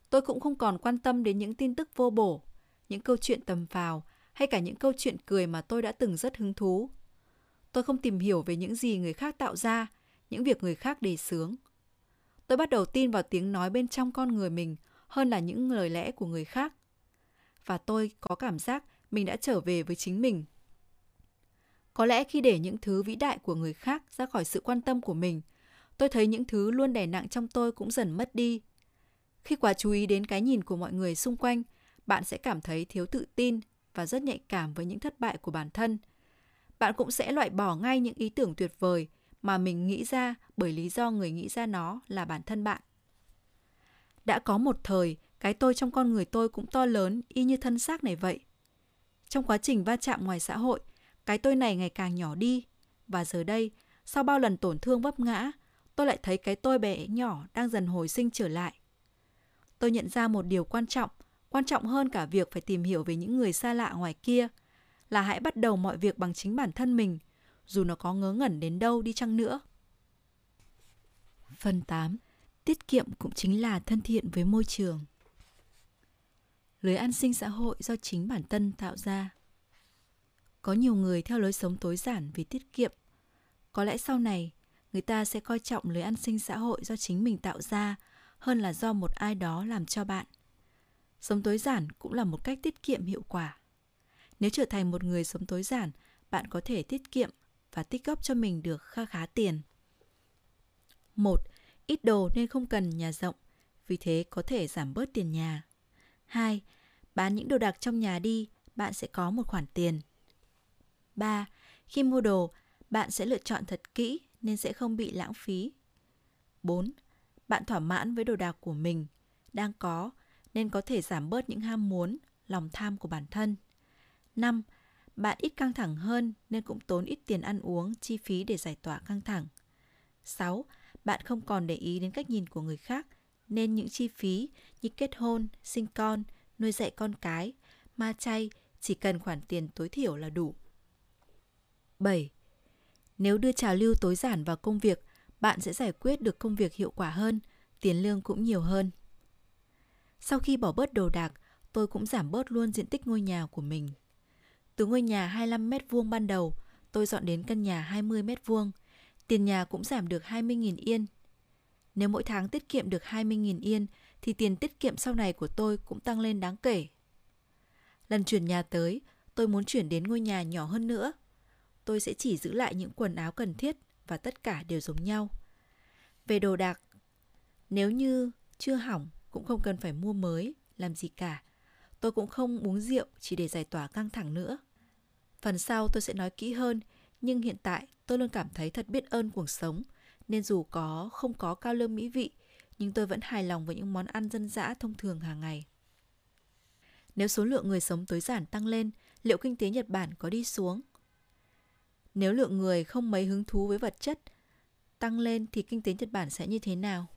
Tôi cũng không còn quan tâm đến những tin tức vô bổ, những câu chuyện tầm phào hay cả những câu chuyện cười mà tôi đã từng rất hứng thú. Tôi không tìm hiểu về những gì người khác tạo ra, những việc người khác đề xướng. Tôi bắt đầu tin vào tiếng nói bên trong con người mình hơn là những lời lẽ của người khác. Và tôi có cảm giác mình đã trở về với chính mình. Có lẽ khi để những thứ vĩ đại của người khác ra khỏi sự quan tâm của mình, tôi thấy những thứ luôn đè nặng trong tôi cũng dần mất đi. Khi quá chú ý đến cái nhìn của mọi người xung quanh, bạn sẽ cảm thấy thiếu tự tin và rất nhạy cảm với những thất bại của bản thân. Bạn cũng sẽ loại bỏ ngay những ý tưởng tuyệt vời mà mình nghĩ ra bởi lý do người nghĩ ra nó là bản thân bạn. Đã có một thời, cái tôi trong con người tôi cũng to lớn y như thân xác này vậy. Trong quá trình va chạm ngoài xã hội, cái tôi này ngày càng nhỏ đi. Và giờ đây, sau bao lần tổn thương vấp ngã, tôi lại thấy cái tôi bé nhỏ đang dần hồi sinh trở lại. Tôi nhận ra một điều quan trọng, quan trọng hơn cả việc phải tìm hiểu về những người xa lạ ngoài kia, là hãy bắt đầu mọi việc bằng chính bản thân mình, dù nó có ngớ ngẩn đến đâu đi chăng nữa. Phần 8. Tiết kiệm cũng chính là thân thiện với môi trường. Lưới an sinh xã hội do chính bản thân tạo ra. Có nhiều người theo lối sống tối giản vì tiết kiệm. Có lẽ sau này, người ta sẽ coi trọng lưới an sinh xã hội do chính mình tạo ra hơn là do một ai đó làm cho bạn. Sống tối giản cũng là một cách tiết kiệm hiệu quả. Nếu trở thành một người sống tối giản, bạn có thể tiết kiệm và tích góp cho mình được kha khá tiền. Một, Ít đồ nên không cần nhà rộng, vì thế có thể giảm bớt tiền nhà. 2. Bán những đồ đạc trong nhà đi, bạn sẽ có một khoản tiền. 3. Khi mua đồ, bạn sẽ lựa chọn thật kỹ nên sẽ không bị lãng phí. 4. Bạn thỏa mãn với đồ đạc của mình, đang có nên có thể giảm bớt những ham muốn, lòng tham của bản thân. 5. Bạn ít căng thẳng hơn nên cũng tốn ít tiền ăn uống, chi phí để giải tỏa căng thẳng. 6. Bạn không còn để ý đến cách nhìn của người khác nên những chi phí như kết hôn, sinh con, nuôi dạy con cái, ma chay chỉ cần khoản tiền tối thiểu là đủ. 7. Nếu đưa trào lưu tối giản vào công việc, bạn sẽ giải quyết được công việc hiệu quả hơn, tiền lương cũng nhiều hơn. Sau khi bỏ bớt đồ đạc, tôi cũng giảm bớt luôn diện tích ngôi nhà của mình. Từ ngôi nhà 25 mét vuông ban đầu, tôi dọn đến căn nhà 20 mét vuông. Tiền nhà cũng giảm được 20.000 yên. Nếu mỗi tháng tiết kiệm được 20.000 yên, thì tiền tiết kiệm sau này của tôi cũng tăng lên đáng kể. Lần chuyển nhà tới, tôi muốn chuyển đến ngôi nhà nhỏ hơn nữa. Tôi sẽ chỉ giữ lại những quần áo cần thiết và tất cả đều giống nhau. Về đồ đạc, nếu như chưa hỏng cũng không cần phải mua mới, làm gì cả. Tôi cũng không uống rượu chỉ để giải tỏa căng thẳng nữa. Phần sau tôi sẽ nói kỹ hơn, nhưng hiện tại tôi luôn cảm thấy thật biết ơn cuộc sống, nên dù có không có cao lương mỹ vị, nhưng tôi vẫn hài lòng với những món ăn dân dã thông thường hàng ngày. Nếu số lượng người sống tối giản tăng lên, liệu kinh tế Nhật Bản có đi xuống? Nếu lượng người không mấy hứng thú với vật chất tăng lên thì kinh tế Nhật Bản sẽ như thế nào?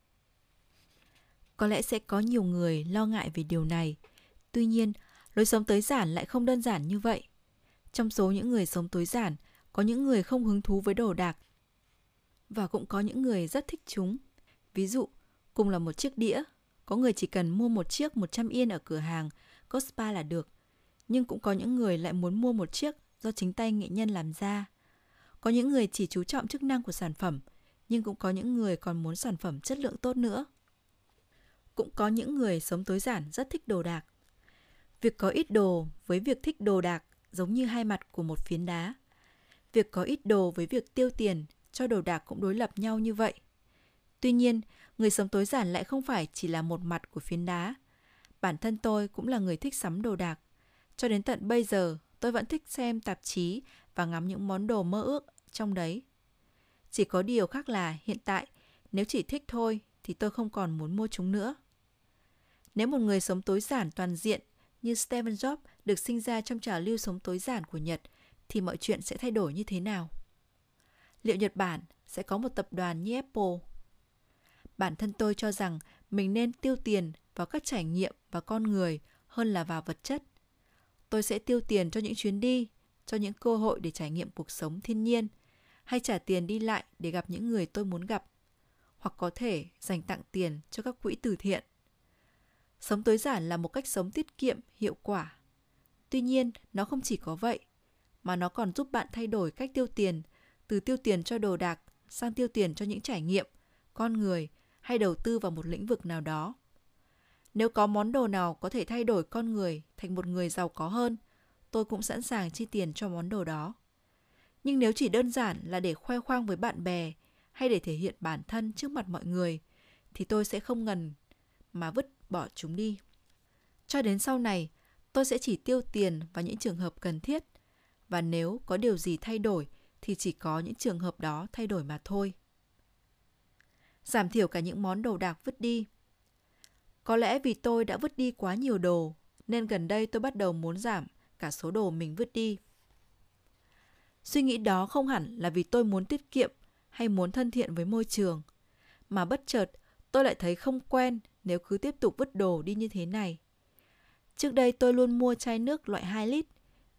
Có lẽ sẽ có nhiều người lo ngại về điều này. Tuy nhiên, lối sống tối giản lại không đơn giản như vậy. Trong số những người sống tối giản, có những người không hứng thú với đồ đạc và cũng có những người rất thích chúng. Ví dụ, cùng là một chiếc đĩa, có người chỉ cần mua một chiếc 100 yên ở cửa hàng Cospa là được. Nhưng cũng có những người lại muốn mua một chiếc do chính tay nghệ nhân làm ra. Có những người chỉ chú trọng chức năng của sản phẩm, nhưng cũng có những người còn muốn sản phẩm chất lượng tốt nữa. Cũng có những người sống tối giản rất thích đồ đạc. Việc có ít đồ với việc thích đồ đạc giống như hai mặt của một phiến đá. Việc có ít đồ với việc tiêu tiền cho đồ đạc cũng đối lập nhau như vậy. Tuy nhiên, người sống tối giản lại không phải chỉ là một mặt của phiến đá. Bản thân tôi cũng là người thích sắm đồ đạc. Cho đến tận bây giờ, tôi vẫn thích xem tạp chí và ngắm những món đồ mơ ước trong đấy. Chỉ có điều khác là hiện tại, nếu chỉ thích thôi thì tôi không còn muốn mua chúng nữa. Nếu một người sống tối giản toàn diện như Stephen Jobs được sinh ra trong trào lưu sống tối giản của Nhật thì mọi chuyện sẽ thay đổi như thế nào? Liệu Nhật Bản sẽ có một tập đoàn như Apple? Bản thân tôi cho rằng mình nên tiêu tiền vào các trải nghiệm và con người hơn là vào vật chất. Tôi sẽ tiêu tiền cho những chuyến đi, cho những cơ hội để trải nghiệm cuộc sống thiên nhiên, hay trả tiền đi lại để gặp những người tôi muốn gặp, hoặc có thể dành tặng tiền cho các quỹ từ thiện. Sống tối giản là một cách sống tiết kiệm, hiệu quả. Tuy nhiên, nó không chỉ có vậy, mà nó còn giúp bạn thay đổi cách tiêu tiền từ tiêu tiền cho đồ đạc sang tiêu tiền cho những trải nghiệm, con người hay đầu tư vào một lĩnh vực nào đó. Nếu có món đồ nào có thể thay đổi con người thành một người giàu có hơn, tôi cũng sẵn sàng chi tiền cho món đồ đó. Nhưng nếu chỉ đơn giản là để khoe khoang với bạn bè hay để thể hiện bản thân trước mặt mọi người, thì tôi sẽ không ngần mà vứt bỏ chúng đi. Cho đến sau này, tôi sẽ chỉ tiêu tiền vào những trường hợp cần thiết và nếu có điều gì thay đổi thì chỉ có những trường hợp đó thay đổi mà thôi. Giảm thiểu cả những món đồ đạc vứt đi. Có lẽ vì tôi đã vứt đi quá nhiều đồ, nên gần đây tôi bắt đầu muốn giảm cả số đồ mình vứt đi. Suy nghĩ đó không hẳn là vì tôi muốn tiết kiệm hay muốn thân thiện với môi trường, mà bất chợt tôi lại thấy không quen nếu cứ tiếp tục vứt đồ đi như thế này. Trước đây tôi luôn mua chai nước loại 2 lít,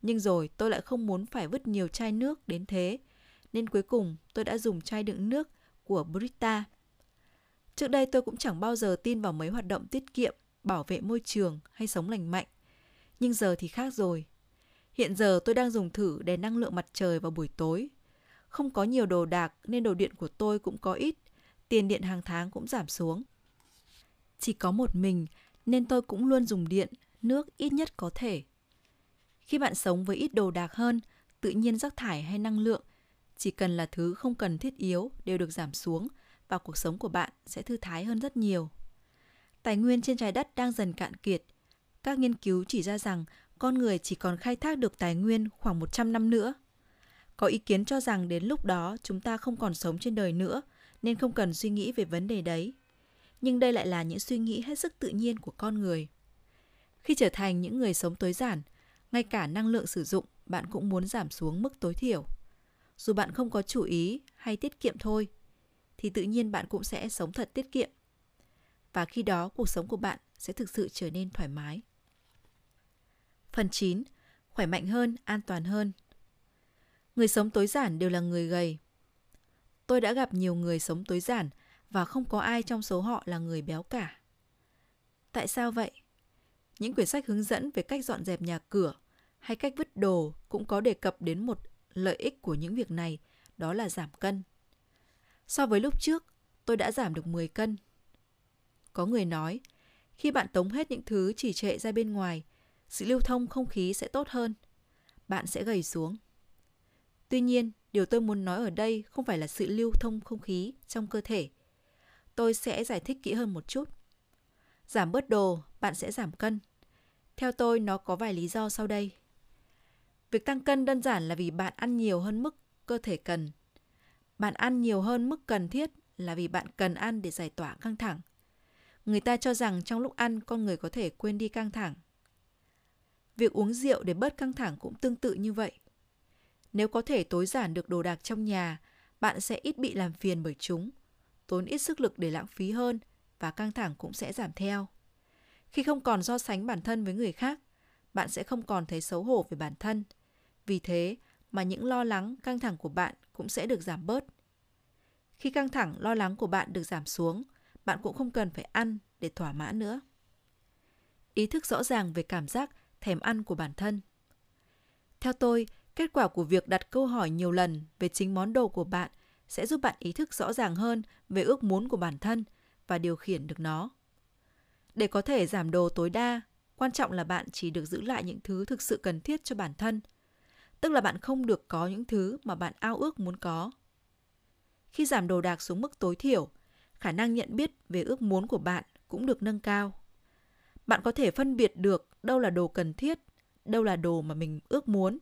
nhưng rồi tôi lại không muốn phải vứt nhiều chai nước đến thế, nên cuối cùng tôi đã dùng chai đựng nước của Brita. Trước đây tôi cũng chẳng bao giờ tin vào mấy hoạt động tiết kiệm, bảo vệ môi trường hay sống lành mạnh. Nhưng giờ thì khác rồi. Hiện giờ tôi đang dùng thử đèn năng lượng mặt trời vào buổi tối. Không có nhiều đồ đạc nên đồ điện của tôi cũng có ít, tiền điện hàng tháng cũng giảm xuống. Chỉ có một mình nên tôi cũng luôn dùng điện, nước ít nhất có thể. Khi bạn sống với ít đồ đạc hơn, tự nhiên rác thải hay năng lượng chỉ cần là thứ không cần thiết yếu đều được giảm xuống và cuộc sống của bạn sẽ thư thái hơn rất nhiều. Tài nguyên trên trái đất đang dần cạn kiệt. Các nghiên cứu chỉ ra rằng con người chỉ còn khai thác được tài nguyên khoảng 100 năm nữa. Có ý kiến cho rằng đến lúc đó chúng ta không còn sống trên đời nữa nên không cần suy nghĩ về vấn đề đấy. Nhưng đây lại là những suy nghĩ hết sức tự nhiên của con người. Khi trở thành những người sống tối giản, ngay cả năng lượng sử dụng bạn cũng muốn giảm xuống mức tối thiểu. Dù bạn không có chủ ý hay tiết kiệm thôi, thì tự nhiên bạn cũng sẽ sống thật tiết kiệm. Và khi đó cuộc sống của bạn sẽ thực sự trở nên thoải mái. Phần 9. Khỏe mạnh hơn, an toàn hơn. Người sống tối giản đều là người gầy. Tôi đã gặp nhiều người sống tối giản và không có ai trong số họ là người béo cả. Tại sao vậy? Những quyển sách hướng dẫn về cách dọn dẹp nhà cửa hay cách vứt đồ cũng có đề cập đến một lợi ích của những việc này, đó là giảm cân. So với lúc trước, tôi đã giảm được 10 cân. Có người nói, khi bạn tống hết những thứ chỉ trệ ra bên ngoài, sự lưu thông không khí sẽ tốt hơn. Bạn sẽ gầy xuống. Tuy nhiên, điều tôi muốn nói ở đây không phải là sự lưu thông không khí trong cơ thể. Tôi sẽ giải thích kỹ hơn một chút. Giảm bớt đồ, bạn sẽ giảm cân. Theo tôi, nó có vài lý do sau đây. Việc tăng cân đơn giản là vì bạn ăn nhiều hơn mức cơ thể cần. Bạn ăn nhiều hơn mức cần thiết là vì bạn cần ăn để giải tỏa căng thẳng. Người ta cho rằng trong lúc ăn con người có thể quên đi căng thẳng. Việc uống rượu để bớt căng thẳng cũng tương tự như vậy. Nếu có thể tối giản được đồ đạc trong nhà, bạn sẽ ít bị làm phiền bởi chúng, tốn ít sức lực để lãng phí hơn và căng thẳng cũng sẽ giảm theo. Khi không còn so sánh bản thân với người khác, bạn sẽ không còn thấy xấu hổ về bản thân. Vì thế mà những lo lắng, căng thẳng của bạn cũng sẽ được giảm bớt. Khi căng thẳng, lo lắng của bạn được giảm xuống, bạn cũng không cần phải ăn để thỏa mãn nữa. Ý thức rõ ràng về cảm giác thèm ăn của bản thân. Theo tôi, kết quả của việc đặt câu hỏi nhiều lần về chính món đồ của bạn sẽ giúp bạn ý thức rõ ràng hơn về ước muốn của bản thân và điều khiển được nó. Để có thể giảm đồ tối đa, quan trọng là bạn chỉ được giữ lại những thứ thực sự cần thiết cho bản thân. Tức là bạn không được có những thứ mà bạn ao ước muốn có. Khi giảm đồ đạc xuống mức tối thiểu, khả năng nhận biết về ước muốn của bạn cũng được nâng cao. Bạn có thể phân biệt được đâu là đồ cần thiết, đâu là đồ mà mình ước muốn.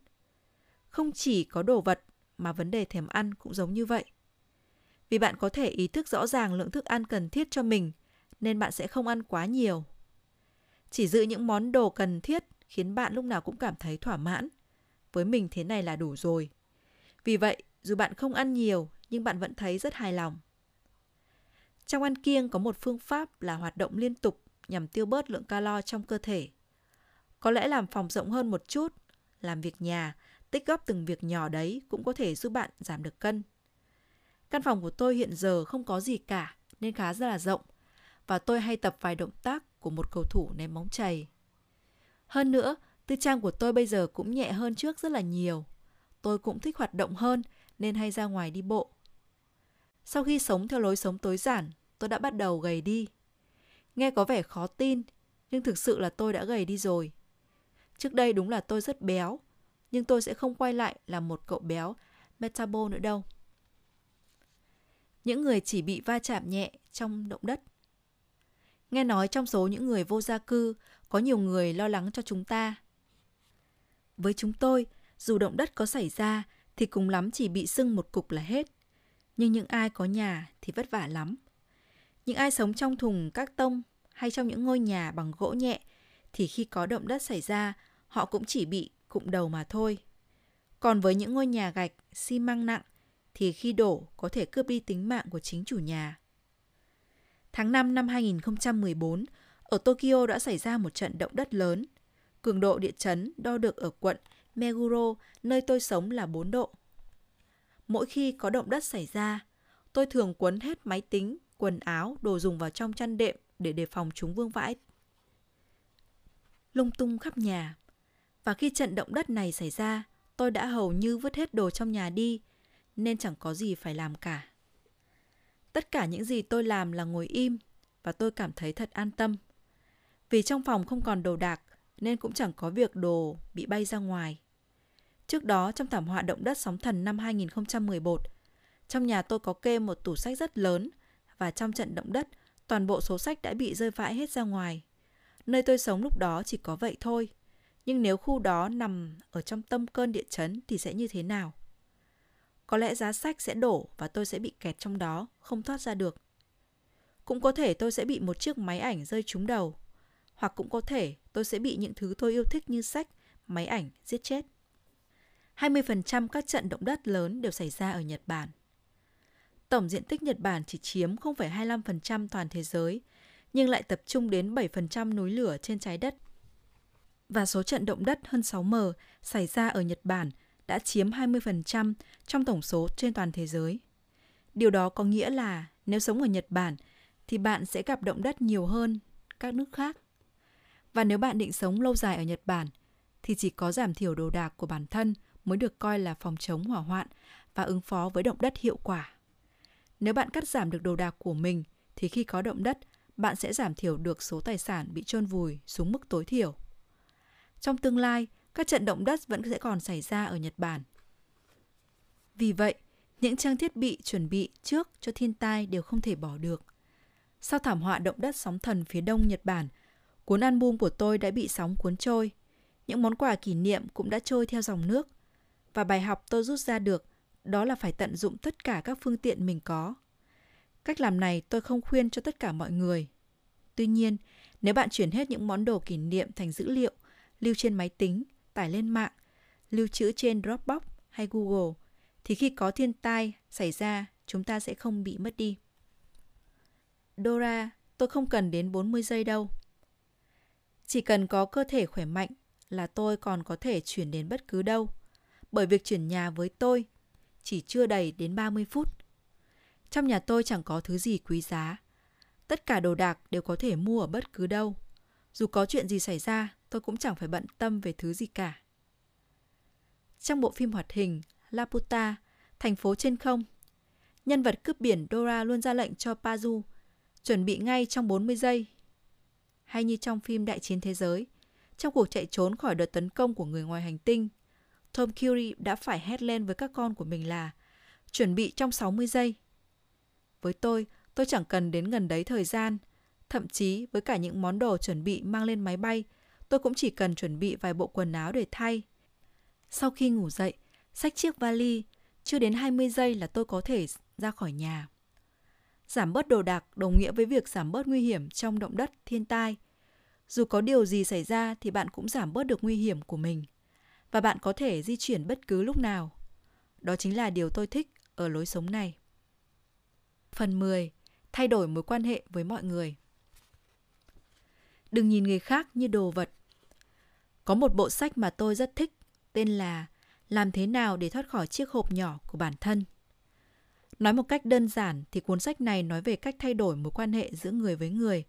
Không chỉ có đồ vật mà vấn đề thèm ăn cũng giống như vậy. Vì bạn có thể ý thức rõ ràng lượng thức ăn cần thiết cho mình nên bạn sẽ không ăn quá nhiều. Chỉ giữ những món đồ cần thiết khiến bạn lúc nào cũng cảm thấy thỏa mãn. Với mình thế này là đủ rồi. Vì vậy, dù bạn không ăn nhiều nhưng bạn vẫn thấy rất hài lòng. Trong ăn kiêng có một phương pháp là hoạt động liên tục nhằm tiêu bớt lượng calo trong cơ thể. Có lẽ làm phòng rộng hơn một chút, làm việc nhà, tích góp từng việc nhỏ đấy cũng có thể giúp bạn giảm được cân. Căn phòng của tôi hiện giờ không có gì cả nên khá rất là rộng và tôi hay tập vài động tác của một cầu thủ ném bóng chày. Hơn nữa, tư trang của tôi bây giờ cũng nhẹ hơn trước rất là nhiều. Tôi cũng thích hoạt động hơn nên hay ra ngoài đi bộ. Sau khi sống theo lối sống tối giản, tôi đã bắt đầu gầy đi. Nghe có vẻ khó tin, nhưng thực sự là tôi đã gầy đi rồi. Trước đây đúng là tôi rất béo, nhưng tôi sẽ không quay lại là một cậu béo metabo nữa đâu. Những người chỉ bị va chạm nhẹ trong động đất. Nghe nói trong số những người vô gia cư, có nhiều người lo lắng cho chúng ta. Với chúng tôi, dù động đất có xảy ra thì cùng lắm chỉ bị sưng một cục là hết. Nhưng những ai có nhà thì vất vả lắm. Những ai sống trong thùng các tông hay trong những ngôi nhà bằng gỗ nhẹ thì khi có động đất xảy ra, họ cũng chỉ bị cụm đầu mà thôi. Còn với những ngôi nhà gạch, xi măng nặng thì khi đổ có thể cướp đi tính mạng của chính chủ nhà. Tháng 5 năm 2014, ở Tokyo đã xảy ra một trận động đất lớn. Cường độ địa chấn đo được ở quận Meguro, nơi tôi sống là 4 độ. Mỗi khi có động đất xảy ra, tôi thường quấn hết máy tính, quần áo, đồ dùng vào trong chăn đệm để đề phòng chúng vương vãi lung tung khắp nhà. Và khi trận động đất này xảy ra, tôi đã hầu như vứt hết đồ trong nhà đi, nên chẳng có gì phải làm cả. Tất cả những gì tôi làm là ngồi im và tôi cảm thấy thật an tâm. Vì trong phòng không còn đồ đạc nên cũng chẳng có việc đồ bị bay ra ngoài. Trước đó trong thảm họa động đất sóng thần năm 2011, trong nhà tôi có kê một tủ sách rất lớn và trong trận động đất, toàn bộ số sách đã bị rơi vãi hết ra ngoài. Nơi tôi sống lúc đó chỉ có vậy thôi. Nhưng nếu khu đó nằm ở trong tâm cơn địa chấn thì sẽ như thế nào? Có lẽ giá sách sẽ đổ và tôi sẽ bị kẹt trong đó, không thoát ra được. Cũng có thể tôi sẽ bị một chiếc máy ảnh rơi trúng đầu. Hoặc cũng có thể tôi sẽ bị những thứ tôi yêu thích như sách, máy ảnh giết chết. 20% các trận động đất lớn đều xảy ra ở Nhật Bản. Tổng diện tích Nhật Bản chỉ chiếm 0,25% toàn thế giới nhưng lại tập trung đến 7% núi lửa trên trái đất. Và số trận động đất hơn 6M xảy ra ở Nhật Bản đã chiếm 20% trong tổng số trên toàn thế giới. Điều đó có nghĩa là nếu sống ở Nhật Bản thì bạn sẽ gặp động đất nhiều hơn các nước khác. Và nếu bạn định sống lâu dài ở Nhật Bản thì chỉ có giảm thiểu đồ đạc của bản thân mới được coi là phòng chống hỏa hoạn và ứng phó với động đất hiệu quả. Nếu bạn cắt giảm được đồ đạc của mình thì khi có động đất, bạn sẽ giảm thiểu được số tài sản bị chôn vùi xuống mức tối thiểu. Trong tương lai, các trận động đất vẫn sẽ còn xảy ra ở Nhật Bản. Vì vậy, những trang thiết bị chuẩn bị trước cho thiên tai đều không thể bỏ được. Sau thảm họa động đất sóng thần phía đông Nhật Bản, cuốn album của tôi đã bị sóng cuốn trôi. Những món quà kỷ niệm cũng đã trôi theo dòng nước. Và bài học tôi rút ra được đó là phải tận dụng tất cả các phương tiện mình có. Cách làm này tôi không khuyên cho tất cả mọi người. Tuy nhiên, nếu bạn chuyển hết những món đồ kỷ niệm thành dữ liệu, lưu trên máy tính, tải lên mạng, lưu trữ trên Dropbox hay Google, thì khi có thiên tai xảy ra, chúng ta sẽ không bị mất đi. Dora, tôi không cần đến 40 giây đâu. Chỉ cần có cơ thể khỏe mạnh là tôi còn có thể chuyển đến bất cứ đâu. Bởi việc chuyển nhà với tôi chỉ chưa đầy đến 30 phút. Trong nhà tôi chẳng có thứ gì quý giá. Tất cả đồ đạc đều có thể mua ở bất cứ đâu. Dù có chuyện gì xảy ra, tôi cũng chẳng phải bận tâm về thứ gì cả. Trong bộ phim hoạt hình Laputa, thành phố trên không, nhân vật cướp biển Dora luôn ra lệnh cho Pazu chuẩn bị ngay trong 40 giây. Hay như trong phim Đại chiến thế giới, trong cuộc chạy trốn khỏi đợt tấn công của người ngoài hành tinh, Tom Curie đã phải hét lên với các con của mình là chuẩn bị trong 60 giây. Với tôi, tôi chẳng cần đến gần đấy thời gian. Thậm chí với cả những món đồ chuẩn bị mang lên máy bay, tôi cũng chỉ cần chuẩn bị vài bộ quần áo để thay. Sau khi ngủ dậy, xách chiếc vali, chưa đến 20 giây là tôi có thể ra khỏi nhà. Giảm bớt đồ đạc đồng nghĩa với việc giảm bớt nguy hiểm trong động đất, thiên tai. Dù có điều gì xảy ra thì bạn cũng giảm bớt được nguy hiểm của mình. Và bạn có thể di chuyển bất cứ lúc nào. Đó chính là điều tôi thích ở lối sống này. Phần 10. Thay đổi mối quan hệ với mọi người. Đừng nhìn người khác như đồ vật. Có một bộ sách mà tôi rất thích, tên là Làm thế nào để thoát khỏi chiếc hộp nhỏ của bản thân. Nói một cách đơn giản thì cuốn sách này nói về cách thay đổi mối quan hệ giữa người với người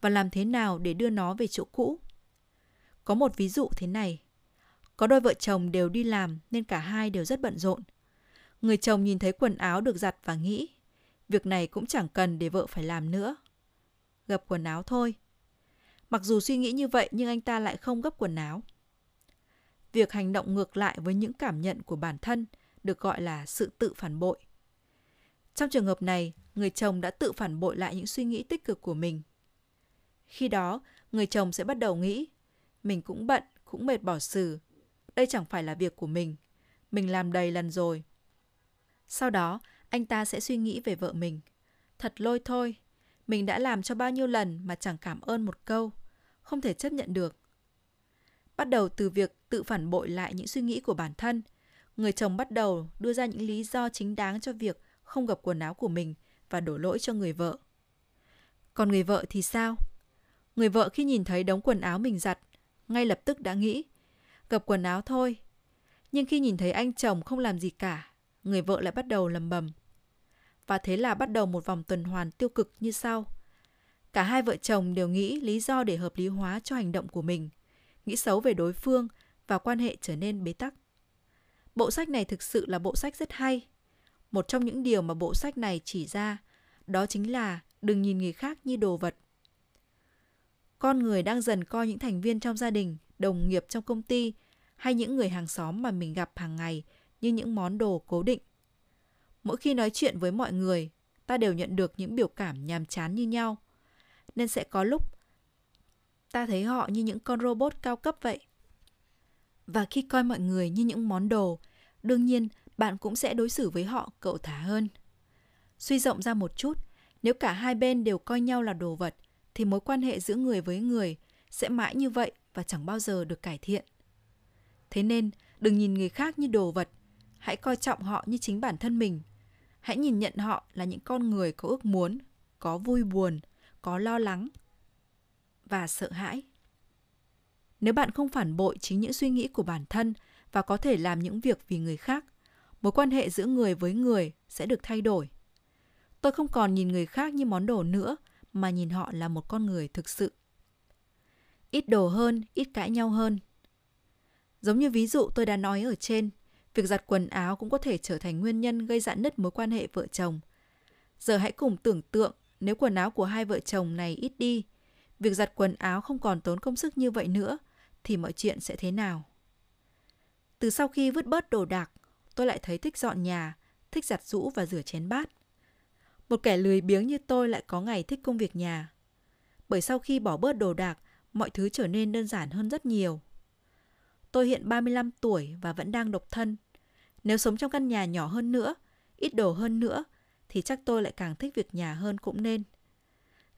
và làm thế nào để đưa nó về chỗ cũ. Có một ví dụ thế này. Có đôi vợ chồng đều đi làm nên cả hai đều rất bận rộn. Người chồng nhìn thấy quần áo được giặt và nghĩ Việc này cũng chẳng cần để vợ phải làm nữa. Gập quần áo thôi. Mặc dù suy nghĩ như vậy nhưng anh ta lại không gấp quần áo. Việc hành động ngược lại với những cảm nhận của bản thân được gọi là sự tự phản bội. Trong trường hợp này, người chồng đã tự phản bội lại những suy nghĩ tích cực của mình. Khi đó, người chồng sẽ bắt đầu nghĩ, mình cũng bận, cũng mệt bỏ xử. Đây chẳng phải là việc của mình. Mình làm đầy lần rồi. Sau đó, anh ta sẽ suy nghĩ về vợ mình. Thật lôi thôi, mình đã làm cho bao nhiêu lần mà chẳng cảm ơn một câu, không thể chấp nhận được. Bắt đầu từ việc tự phản bội lại những suy nghĩ của bản thân, người chồng bắt đầu đưa ra những lý do chính đáng cho việc không gặp quần áo của mình và đổ lỗi cho người vợ. Còn người vợ thì sao? Người vợ khi nhìn thấy đống quần áo mình giặt, ngay lập tức đã nghĩ, gặp quần áo thôi, Nhưng khi nhìn thấy anh chồng không làm gì cả, người vợ lại bắt đầu lầm bầm. Và thế là bắt đầu một vòng tuần hoàn tiêu cực như sau. Cả hai vợ chồng đều nghĩ lý do để hợp lý hóa cho hành động của mình, nghĩ xấu về đối phương và quan hệ trở nên bế tắc. Bộ sách này thực sự là bộ sách rất hay. Một trong những điều mà bộ sách này chỉ ra đó chính là đừng nhìn người khác như đồ vật. Con người đang dần coi những thành viên trong gia đình, đồng nghiệp trong công ty hay những người hàng xóm mà mình gặp hàng ngày như những món đồ cố định. Mỗi khi nói chuyện với mọi người, ta đều nhận được những biểu cảm nhàm chán như nhau. Nên sẽ có lúc ta thấy họ như những con robot cao cấp vậy. Và khi coi mọi người như những món đồ, đương nhiên bạn cũng sẽ đối xử với họ cậu thả hơn. Suy rộng ra một chút, nếu cả hai bên đều coi nhau là đồ vật, thì mối quan hệ giữa người với người sẽ mãi như vậy và chẳng bao giờ được cải thiện. Thế nên, đừng nhìn người khác như đồ vật, hãy coi trọng họ như chính bản thân mình. Hãy nhìn nhận họ là những con người có ước muốn, có vui buồn, có lo lắng và sợ hãi. Nếu bạn không phản bội chính những suy nghĩ của bản thân và có thể làm những việc vì người khác, mối quan hệ giữa người với người sẽ được thay đổi. Tôi không còn nhìn người khác như món đồ nữa mà nhìn họ là một con người thực sự. Ít đồ hơn, ít cãi nhau hơn. Giống như ví dụ tôi đã nói ở trên, việc giặt quần áo cũng có thể trở thành nguyên nhân gây dạn nứt mối quan hệ vợ chồng. Giờ hãy cùng tưởng tượng nếu quần áo của hai vợ chồng này ít đi, việc giặt quần áo không còn tốn công sức như vậy nữa, thì mọi chuyện sẽ thế nào? Từ sau khi vứt bớt đồ đạc, tôi lại thấy thích dọn nhà, thích giặt rũ và rửa chén bát. Một kẻ lười biếng như tôi lại có ngày thích công việc nhà. Bởi sau khi bỏ bớt đồ đạc, mọi thứ trở nên đơn giản hơn rất nhiều. Tôi hiện 35 tuổi và vẫn đang độc thân. Nếu sống trong căn nhà nhỏ hơn nữa, ít đồ hơn nữa, thì chắc tôi lại càng thích việc nhà hơn cũng nên.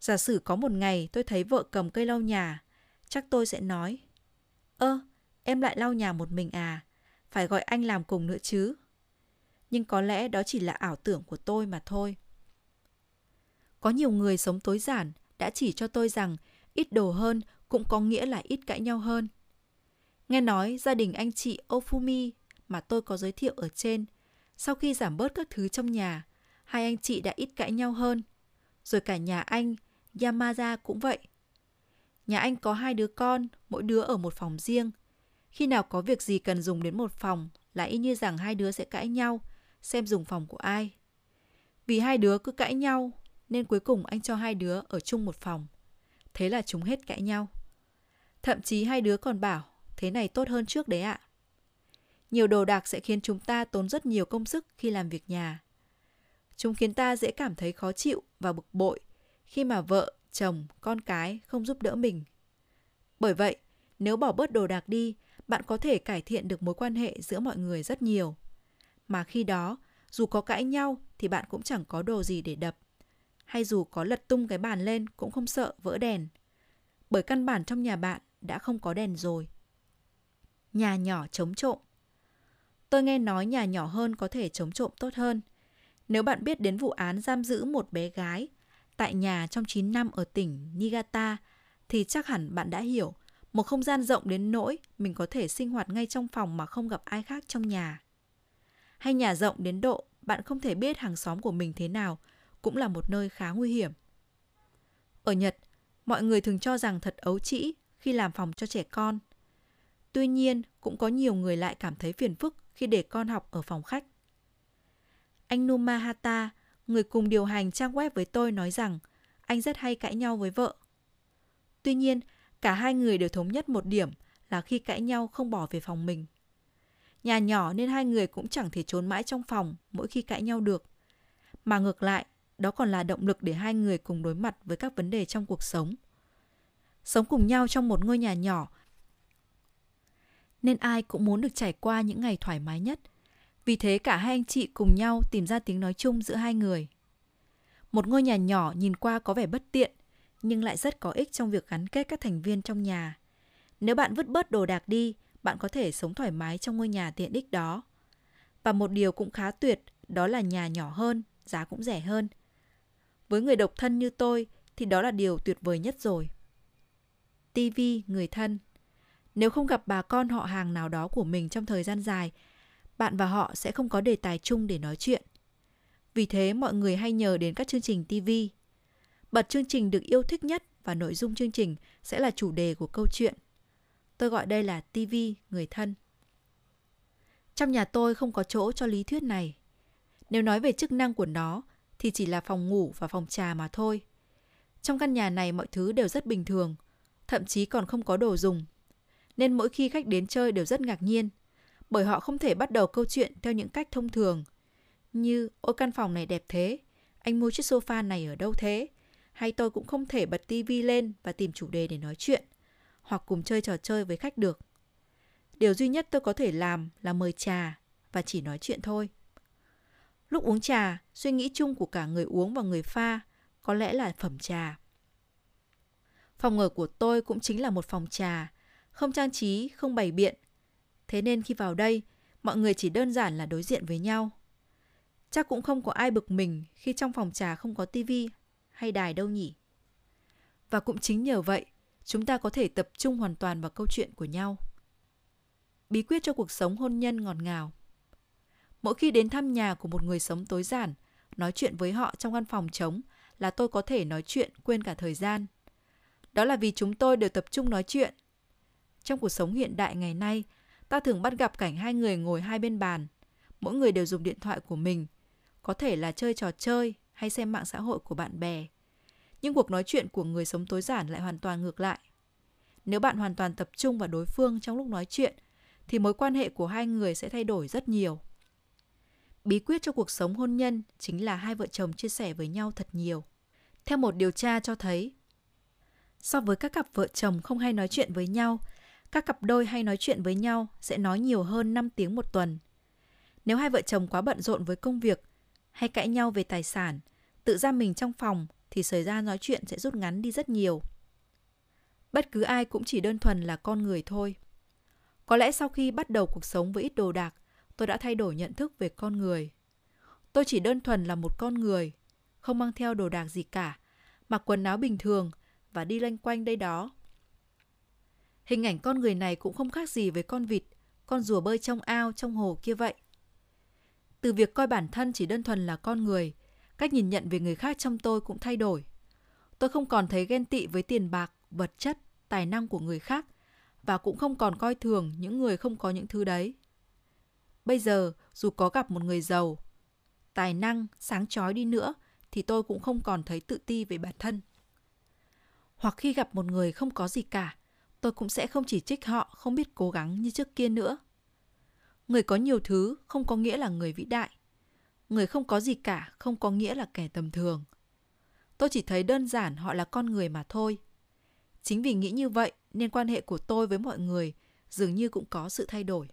Giả sử có một ngày tôi thấy vợ cầm cây lau nhà, chắc tôi sẽ nói Ơ, em lại lau nhà một mình à, phải gọi anh làm cùng nữa chứ. Nhưng có lẽ đó chỉ là ảo tưởng của tôi mà thôi. Có nhiều người sống tối giản đã chỉ cho tôi rằng ít đồ hơn cũng có nghĩa là ít cãi nhau hơn. Nghe nói gia đình anh chị Ofumi mà tôi có giới thiệu ở trên, sau khi giảm bớt các thứ trong nhà, hai anh chị đã ít cãi nhau hơn. Rồi cả nhà anh, Yamada cũng vậy. Nhà anh có hai đứa con, mỗi đứa ở một phòng riêng. Khi nào có việc gì cần dùng đến một phòng là y như rằng hai đứa sẽ cãi nhau, xem dùng phòng của ai. Vì hai đứa cứ cãi nhau, nên cuối cùng anh cho hai đứa ở chung một phòng. Thế là chúng hết cãi nhau. Thậm chí hai đứa còn bảo, thế này tốt hơn trước đấy ạ. Nhiều đồ đạc sẽ khiến chúng ta tốn rất nhiều công sức khi làm việc nhà. Chúng khiến ta dễ cảm thấy khó chịu và bực bội khi mà vợ, chồng, con cái không giúp đỡ mình. Bởi vậy, nếu bỏ bớt đồ đạc đi, bạn có thể cải thiện được mối quan hệ giữa mọi người rất nhiều. Mà khi đó, dù có cãi nhau thì bạn cũng chẳng có đồ gì để đập. Hay dù có lật tung cái bàn lên cũng không sợ vỡ đèn. Bởi căn bản trong nhà bạn đã không có đèn rồi. Nhà nhỏ chống trộm Tôi nghe nói nhà nhỏ hơn có thể chống trộm tốt hơn. Nếu bạn biết đến vụ án giam giữ một bé gái tại nhà trong 9 năm ở tỉnh Niigata thì chắc hẳn bạn đã hiểu một không gian rộng đến nỗi mình có thể sinh hoạt ngay trong phòng mà không gặp ai khác trong nhà. Hay nhà rộng đến độ bạn không thể biết hàng xóm của mình thế nào cũng là một nơi khá nguy hiểm. Ở Nhật, mọi người thường cho rằng thật ấu trĩ khi làm phòng cho trẻ con. Tuy nhiên, cũng có nhiều người lại cảm thấy phiền phức khi để con học ở phòng khách. Anh Numahata, người cùng điều hành trang web với tôi nói rằng anh rất hay cãi nhau với vợ. Tuy nhiên, cả hai người đều thống nhất một điểm là khi cãi nhau không bỏ về phòng mình. Nhà nhỏ nên hai người cũng chẳng thể trốn mãi trong phòng mỗi khi cãi nhau được. Mà ngược lại, đó còn là động lực để hai người cùng đối mặt với các vấn đề trong cuộc sống. Sống cùng nhau trong một ngôi nhà nhỏ nên ai cũng muốn được trải qua những ngày thoải mái nhất. Vì thế cả hai anh chị cùng nhau tìm ra tiếng nói chung giữa hai người. Một ngôi nhà nhỏ nhìn qua có vẻ bất tiện, nhưng lại rất có ích trong việc gắn kết các thành viên trong nhà. Nếu bạn vứt bớt đồ đạc đi, bạn có thể sống thoải mái trong ngôi nhà tiện ích đó. Và một điều cũng khá tuyệt, đó là nhà nhỏ hơn, giá cũng rẻ hơn. Với người độc thân như tôi thì đó là điều tuyệt vời nhất rồi. TV người thân Nếu không gặp bà con họ hàng nào đó của mình trong thời gian dài, bạn và họ sẽ không có đề tài chung để nói chuyện. Vì thế mọi người hay nhờ đến các chương trình TV. Bật chương trình được yêu thích nhất và nội dung chương trình sẽ là chủ đề của câu chuyện. Tôi gọi đây là TV người thân. Trong nhà tôi không có chỗ cho lý thuyết này. Nếu nói về chức năng của nó thì chỉ là phòng ngủ và phòng trà mà thôi. Trong căn nhà này mọi thứ đều rất bình thường, thậm chí còn không có đồ dùng. Nên mỗi khi khách đến chơi đều rất ngạc nhiên, bởi họ không thể bắt đầu câu chuyện theo những cách thông thường, như ôi căn phòng này đẹp thế, anh mua chiếc sofa này ở đâu thế? Hay tôi cũng không thể bật tivi lên và tìm chủ đề để nói chuyện, hoặc cùng chơi trò chơi với khách được. Điều duy nhất tôi có thể làm là mời trà và chỉ nói chuyện thôi. Lúc uống trà, suy nghĩ chung của cả người uống và người pha có lẽ là phẩm trà. Phòng ở của tôi cũng chính là một phòng trà, không trang trí, không bày biện. Thế nên khi vào đây, mọi người chỉ đơn giản là đối diện với nhau. Chắc cũng không có ai bực mình khi trong phòng trà không có tivi hay đài đâu nhỉ. Và cũng chính nhờ vậy, chúng ta có thể tập trung hoàn toàn vào câu chuyện của nhau. Bí quyết cho cuộc sống hôn nhân ngọt ngào. Mỗi khi đến thăm nhà của một người sống tối giản, nói chuyện với họ trong căn phòng trống là tôi có thể nói chuyện quên cả thời gian. Đó là vì chúng tôi đều tập trung nói chuyện. Trong cuộc sống hiện đại ngày nay, ta thường bắt gặp cảnh hai người ngồi hai bên bàn. Mỗi người đều dùng điện thoại của mình. Có thể là chơi trò chơi hay xem mạng xã hội của bạn bè. Nhưng cuộc nói chuyện của người sống tối giản lại hoàn toàn ngược lại. Nếu bạn hoàn toàn tập trung vào đối phương trong lúc nói chuyện, thì mối quan hệ của hai người sẽ thay đổi rất nhiều. Bí quyết cho cuộc sống hôn nhân chính là hai vợ chồng chia sẻ với nhau thật nhiều. Theo một điều tra cho thấy, so với các cặp vợ chồng không hay nói chuyện với nhau, các cặp đôi hay nói chuyện với nhau sẽ nói nhiều hơn 5 tiếng một tuần. Nếu hai vợ chồng quá bận rộn với công việc hay cãi nhau về tài sản, tự ra mình trong phòng thì thời gian nói chuyện sẽ rút ngắn đi rất nhiều. Bất cứ ai cũng chỉ đơn thuần là con người thôi. Có lẽ sau khi bắt đầu cuộc sống với ít đồ đạc, tôi đã thay đổi nhận thức về con người. Tôi chỉ đơn thuần là một con người, không mang theo đồ đạc gì cả, mặc quần áo bình thường và đi lanh quanh đây đó. Hình ảnh con người này cũng không khác gì với con vịt, con rùa bơi trong ao, trong hồ kia vậy. Từ việc coi bản thân chỉ đơn thuần là con người, cách nhìn nhận về người khác trong tôi cũng thay đổi. Tôi không còn thấy ghen tị với tiền bạc, vật chất, tài năng của người khác và cũng không còn coi thường những người không có những thứ đấy. Bây giờ, dù có gặp một người giàu, tài năng, sáng chói đi nữa, thì tôi cũng không còn thấy tự ti về bản thân. Hoặc khi gặp một người không có gì cả, tôi cũng sẽ không chỉ trích họ, không biết cố gắng như trước kia nữa. Người có nhiều thứ không có nghĩa là người vĩ đại. Người không có gì cả không có nghĩa là kẻ tầm thường. Tôi chỉ thấy đơn giản họ là con người mà thôi. Chính vì nghĩ như vậy nên quan hệ của tôi với mọi người dường như cũng có sự thay đổi.